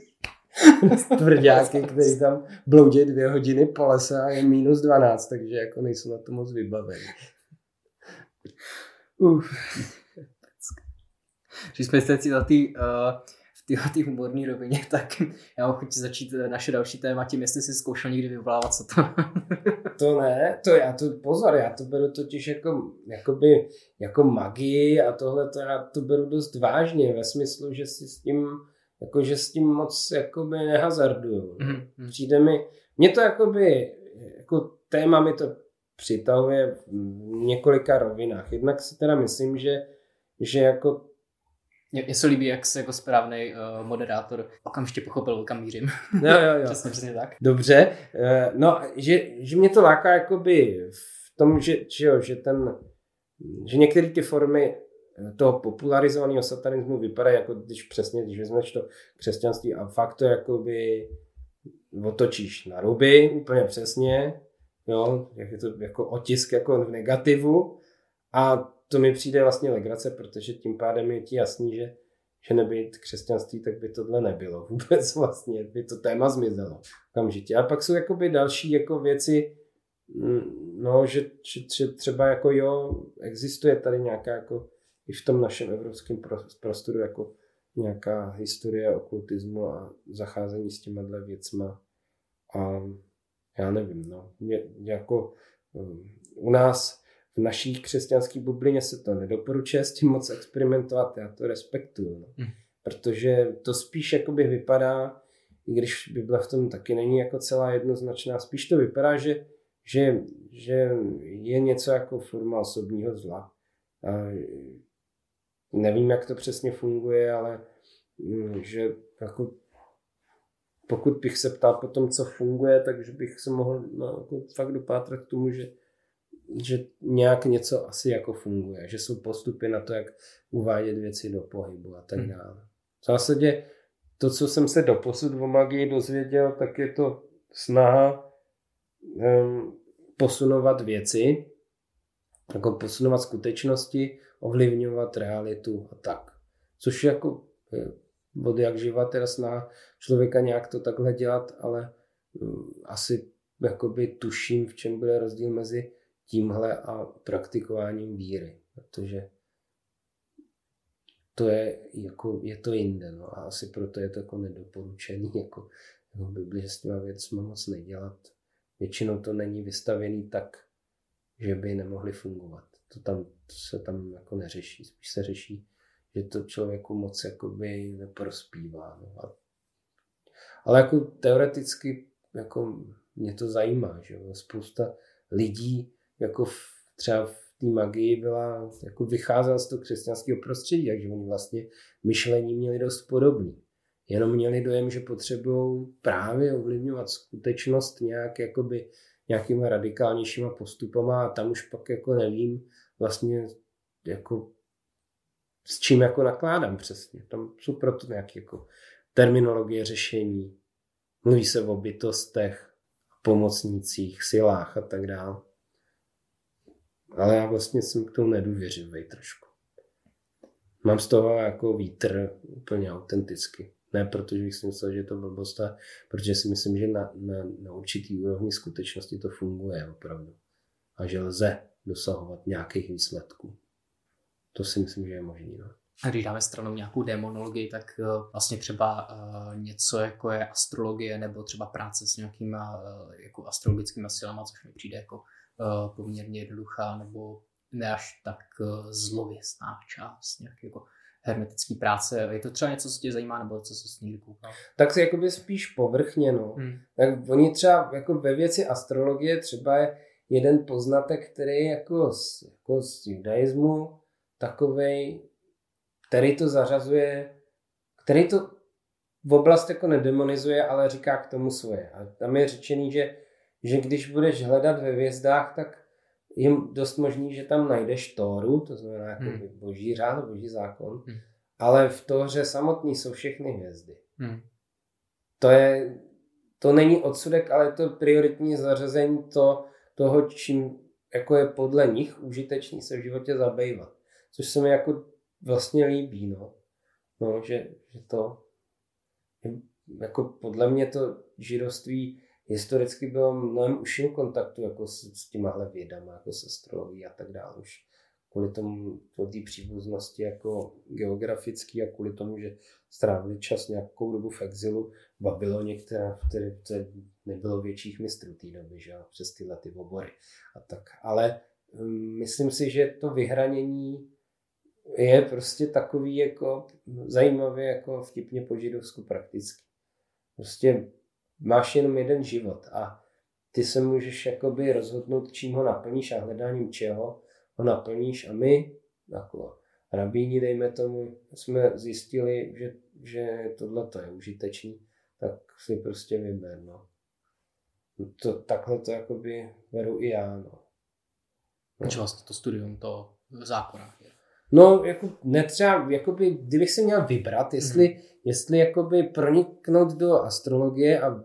*laughs* tvrdáky, který tam bloudí dvě hodiny po lese a je minus 12, takže jako nejsou na to moc vybavený. Uf. Že jsme se na ty uh, tyhle ty humorní rovině, *laughs* tak já mám chuť začít eh, naše další téma tím, jestli jsi zkoušel někdy vyvolávat co to. *laughs* to ne, to já to, pozor, já to beru totiž jako, jakoby, jako magii a tohle to já to beru dost vážně ve smyslu, že si s tím, jako, že s tím moc jakoby nehazarduju. Mm-hmm. Přijde mi, mě to jakoby, jako téma mi to přitahuje v několika rovinách. Jednak si teda myslím, že, že jako mně se líbí, jak jsi jako správný uh, moderátor okamžitě pochopil, kam mířím. Jo, jo, jo. *laughs* přesně, přesně tak. Dobře. Uh, no, že, že mě to láká jakoby v tom, že, že, jo, že ten, že některé ty formy toho popularizovaného satanismu vypadají jako když přesně, když vezmeš to křesťanství a fakt to jakoby otočíš na ruby úplně přesně, jo, jak je to jako otisk jako v negativu a to mi přijde vlastně legrace, protože tím pádem je ti jasný, že, že nebýt křesťanství, tak by tohle nebylo. *laughs* Vůbec vlastně by to téma zmizelo okamžitě. A pak jsou jakoby další jako věci, mm, no, že, že, že třeba jako jo, existuje tady nějaká jako i v tom našem evropském prostoru jako nějaká historie okultismu a zacházení s těma věcma. A já nevím, no, mě, jako um, u nás v naší křesťanské bublině se to nedoporučuje s tím moc experimentovat, já to respektuju. No. Hmm. Protože to spíš jakoby vypadá, i když Bible v tom taky není jako celá jednoznačná, spíš to vypadá, že, že, že je něco jako forma osobního zla. A nevím, jak to přesně funguje, ale mm, že jako pokud bych se ptal po tom, co funguje, takže bych se mohl no, jako fakt dopátrat k tomu, že že nějak něco asi jako funguje, že jsou postupy na to, jak uvádět věci do pohybu a tak hmm. dále. V zásadě to, co jsem se doposud o magii dozvěděl, tak je to snaha um, posunovat věci, jako posunovat skutečnosti, ovlivňovat realitu a tak. Což je jako od jak živa teda snaha člověka nějak to takhle dělat, ale um, asi jakoby tuším, v čem bude rozdíl mezi tímhle a praktikováním víry, protože to je, jako, je to jinde, no a asi proto je to jako nedoporučený, *laughs* jako, jako Bibli, že s těma věcmi moc nedělat. Většinou to není vystavěný tak, že by nemohly fungovat. to tam to se tam jako neřeší. Spíš se řeší, že to člověku moc jakoby neprospívá. No. A, ale jako teoreticky jako mě to zajímá, že jo. Spousta lidí jako v, třeba v té magii byla, jako vycházela z toho křesťanského prostředí, takže oni vlastně myšlení měli dost podobný. Jenom měli dojem, že potřebují právě ovlivňovat skutečnost nějak jakoby nějakýma radikálnějšíma postupama a tam už pak jako nevím vlastně jako s čím jako nakládám přesně. Tam jsou proto nějaké jako terminologie řešení, mluví se o bytostech, pomocnících, silách a tak dále. Ale já vlastně jsem k tomu nedůvěřivý trošku. Mám z toho jako vítr úplně autenticky. Ne protože bych si myslel, že je to blbost, a protože si myslím, že na, na, na určitý úrovni skutečnosti to funguje opravdu. A že lze dosahovat nějakých výsledků. To si myslím, že je možné. No. A když dáme stranou nějakou demonologii, tak uh, vlastně třeba uh, něco jako je astrologie nebo třeba práce s nějakýma uh, jako astrologickými silama, což mi přijde jako poměrně jednoduchá nebo ne až tak uh, zlověstná část nějak jako hermetický práce. Je to třeba něco, co tě zajímá, nebo co se s někdy koukal? Tak si jakoby spíš povrchně, no. Hmm. Tak oni třeba jako ve věci astrologie třeba je jeden poznatek, který jako z, jako z judaismu takovej, který to zařazuje, který to v oblast jako nedemonizuje, ale říká k tomu svoje. A tam je řečený, že, že když budeš hledat ve hvězdách, tak je dost možný, že tam najdeš Tóru, to znamená jako hmm. boží řád, boží zákon, hmm. ale v Tóře samotný jsou všechny hvězdy. Hmm. To je, to není odsudek, ale to prioritní zařazení to, toho, čím jako je podle nich užitečný se v životě zabývat. Což se mi jako vlastně líbí, no. No, že, že to jako podle mě to židovství historicky bylo mnohem užším kontaktu jako s, s těmahle vědama, jako se astrologií a tak dále. Už kvůli tomu, té příbuznosti jako geografický a kvůli tomu, že strávili čas nějakou dobu v exilu v Babyloně, která, které nebylo větších mistrů té doby, že přes tyhle ty obory a tak. Ale um, myslím si, že to vyhranění je prostě takový jako zajímavě jako vtipně po židovsku prakticky. Prostě máš jenom jeden život a ty se můžeš jakoby rozhodnout, čím ho naplníš a hledáním čeho ho naplníš a my, jako rabíni, dejme tomu, jsme zjistili, že, že tohle je užitečný, tak si prostě vyber, no. To, takhle to jakoby beru i já, no. no. vlastně to studium to zákona je? No, jako netřeba, jakoby, kdybych se měl vybrat, jestli, hmm. jestli jakoby proniknout do astrologie a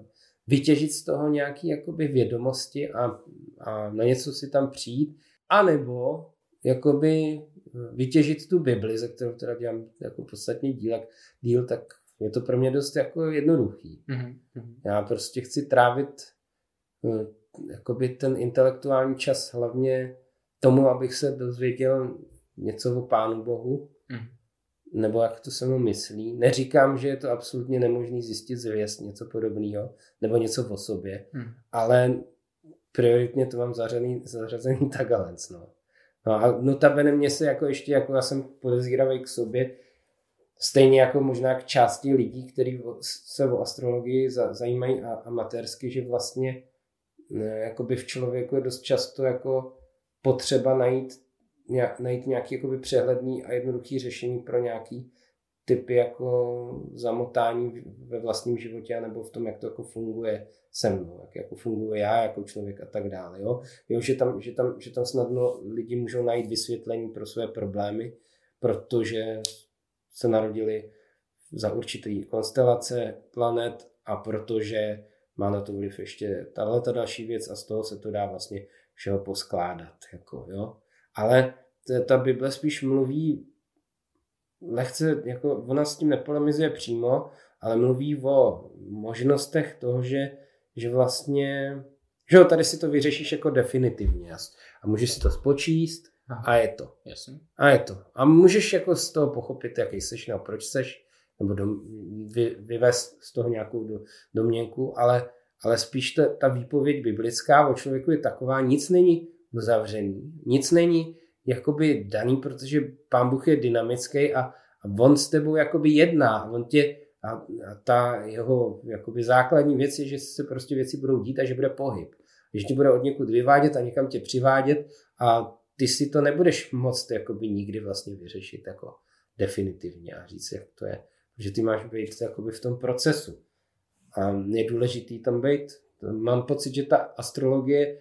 vytěžit z toho nějaké jakoby vědomosti a, a na něco si tam přijít, anebo jakoby vytěžit tu Bibli, ze kterou teda dělám jako podstatně díl, díl, tak je to pro mě dost jako jednoduchý. Mm-hmm. Já prostě chci trávit eh, jakoby ten intelektuální čas hlavně tomu, abych se dozvěděl něco o Pánu Bohu, nebo jak to se mu myslí. Neříkám, že je to absolutně nemožný zjistit zvěst, něco podobného, nebo něco o sobě, hmm. ale prioritně to mám zařazený, zařazený *laughs* tagalens, no. no. a notabene mě se jako ještě, jako já jsem podezíravý k sobě, stejně jako možná k části lidí, kteří se o astrologii zajímají a amatérsky, že vlastně ne, jakoby v člověku je dost často jako potřeba najít nějak, najít nějaký jakoby přehledný a jednoduchý řešení pro nějaký typy jako zamotání ve vlastním životě nebo v tom, jak to jako funguje se mnou, jak jako funguje já jako člověk a tak dále. Jo? Jo, že, tam, že, tam, že tam snadno lidi můžou najít vysvětlení pro své problémy, protože se narodili za určitý konstelace planet a protože má na to vliv ještě tahle ta další věc a z toho se to dá vlastně všeho poskládat. Jako, jo? Ale ta Bible spíš mluví lehce, jako ona s tím nepolemizuje přímo, ale mluví o možnostech toho, že, že vlastně, že jo, tady si to vyřešíš jako definitivně a můžeš si to spočíst a je to. Jasně. A je to. A můžeš jako z toho pochopit, jaký jsi nebo proč jsi, nebo dom, vy, vyvést z toho nějakou do, domněnku, ale, ale spíš ta, ta výpověď biblická o člověku je taková, nic není uzavřený, nic není jakoby daný, protože pán Bůh je dynamický a, a on s tebou jakoby jedná on tě a, a ta jeho jakoby základní věc je, že se prostě věci budou dít a že bude pohyb. Že ti bude od někud vyvádět a někam tě přivádět a ty si to nebudeš moct jakoby nikdy vlastně vyřešit jako definitivně a říct, jak to je. Protože ty máš být jakoby v tom procesu. A je důležitý tam být. Mám pocit, že ta astrologie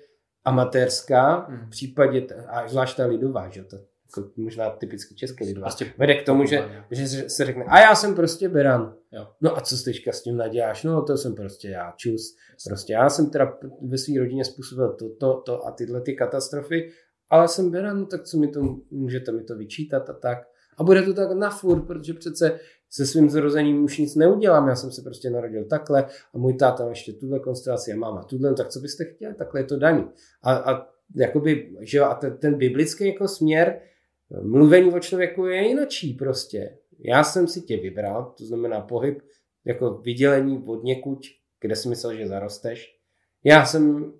amatérská, mm. v případě, a zvlášť ta lidová, že to jako možná typicky český lidová, prostě vede k tomu, že, že se řekne, a já jsem prostě beran. Jo. No a co teďka s tím naděláš? No to jsem prostě já, čus. Prostě já jsem teda ve své rodině způsobil to, to, to a tyhle ty katastrofy, ale jsem beran, no tak co mi to, můžete mi to vyčítat a tak. A bude to tak na furt, protože přece se svým zrozením už nic neudělám, já jsem se prostě narodil takhle a můj táta má ještě tuhle konstelaci a máma tuhle, tak co byste chtěli, takhle je to daný. A, a jakoby, že a ten, ten biblický jako směr mluvení o člověku je jinačí prostě. Já jsem si tě vybral, to znamená pohyb, jako vydělení od někuď, kde jsi myslel, že zarosteš. Já jsem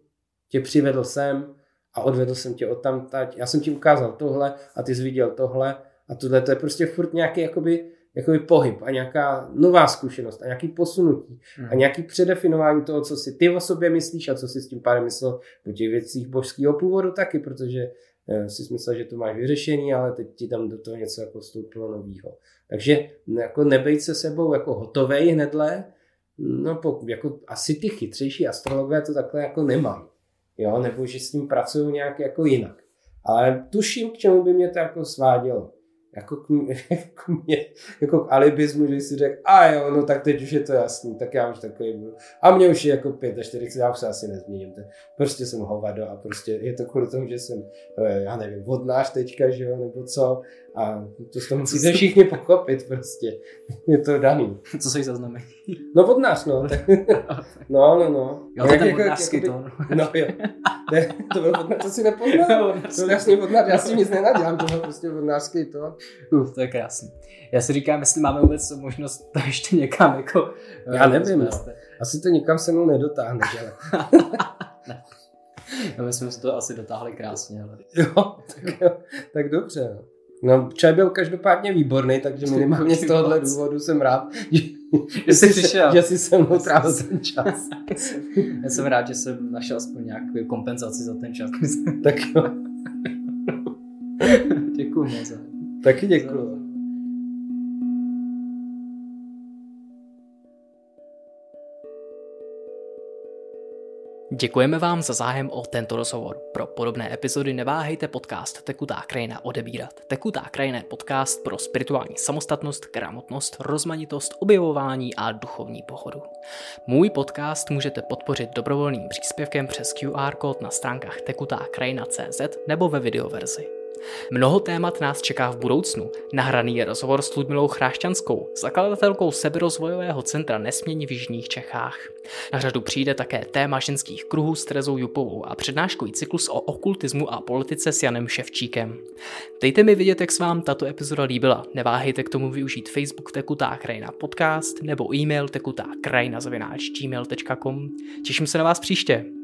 tě přivedl sem a odvedl jsem tě od tam, Já jsem ti ukázal tohle a ty jsi viděl tohle a tohle. To je prostě furt nějaký jakoby jakoby pohyb a nějaká nová zkušenost a nějaký posunutí hmm. a nějaký předefinování toho, co si ty o sobě myslíš a co si s tím pádem myslel po těch věcích božského původu taky, protože eh, si myslel, že to máš vyřešení, ale teď ti tam do toho něco jako vstoupilo novýho. Takže jako nebejt se sebou jako hotovej hnedle, no po, jako asi ty chytřejší astrologové to takhle jako nemají. Jo, nebo že s tím pracují nějak jako jinak. Ale tuším, k čemu by mě to jako svádělo jako k, *laughs* jako, mě, jako k alibismu, že si řekl, a jo, no tak teď už je to jasný, tak já už takový budu. A mě už je jako 45, já už se asi nezměním. Prostě jsem hovado a prostě je to kvůli tomu, že jsem, eh, já nevím, vodnář teďka, že jo, nebo co. A to toho musíte všichni pochopit prostě. *laughs* Je to daný. Co jsi zaznamenal? No vodnář, no. *laughs* no, no, no. Jo, to je jako- vodnářský tón. No jo. Ne, to byl vodnář, to si nepoznal. To byl jasný vodnář, já si nic nenadělám, to byl prostě vodnářský tón. Uf, to je krásný. Já si říkám, jestli máme vůbec možnost to ještě někam jako... Já eh, nevím, no. Asi to nikam se mnou nedotáhne, ale... *laughs* ne. No, my jsme to asi dotáhli krásně, ale... Jo, tak, jo, tak dobře. No. No, čaj byl každopádně výborný, takže minimálně z tohohle důvodu jsem rád, že, že, jsi přišel. že jsi se mnou trávil ten čas. Já jsem rád, že jsem našel aspoň nějakou kompenzaci za ten čas. tak jo. děkuji moc. Taky děkuji. Děkujeme vám za zájem o tento rozhovor. Pro podobné epizody neváhejte podcast Tekutá krajina odebírat. Tekutá krajina je podcast pro spirituální samostatnost, gramotnost, rozmanitost, objevování a duchovní pochodu. Můj podcast můžete podpořit dobrovolným příspěvkem přes QR kód na stránkách tekutákrajina.cz nebo ve videoverzi. Mnoho témat nás čeká v budoucnu. Nahraný je rozhovor s Ludmilou Chrášťanskou, zakladatelkou seberozvojového centra Nesmění v Jižních Čechách. Na řadu přijde také téma ženských kruhů s Terezou Jupovou a přednáškový cyklus o okultismu a politice s Janem Ševčíkem. Dejte mi vidět, jak se vám tato epizoda líbila. Neváhejte k tomu využít Facebook Tekutá krajina podcast nebo e-mail tekutá krajina Těším se na vás příště.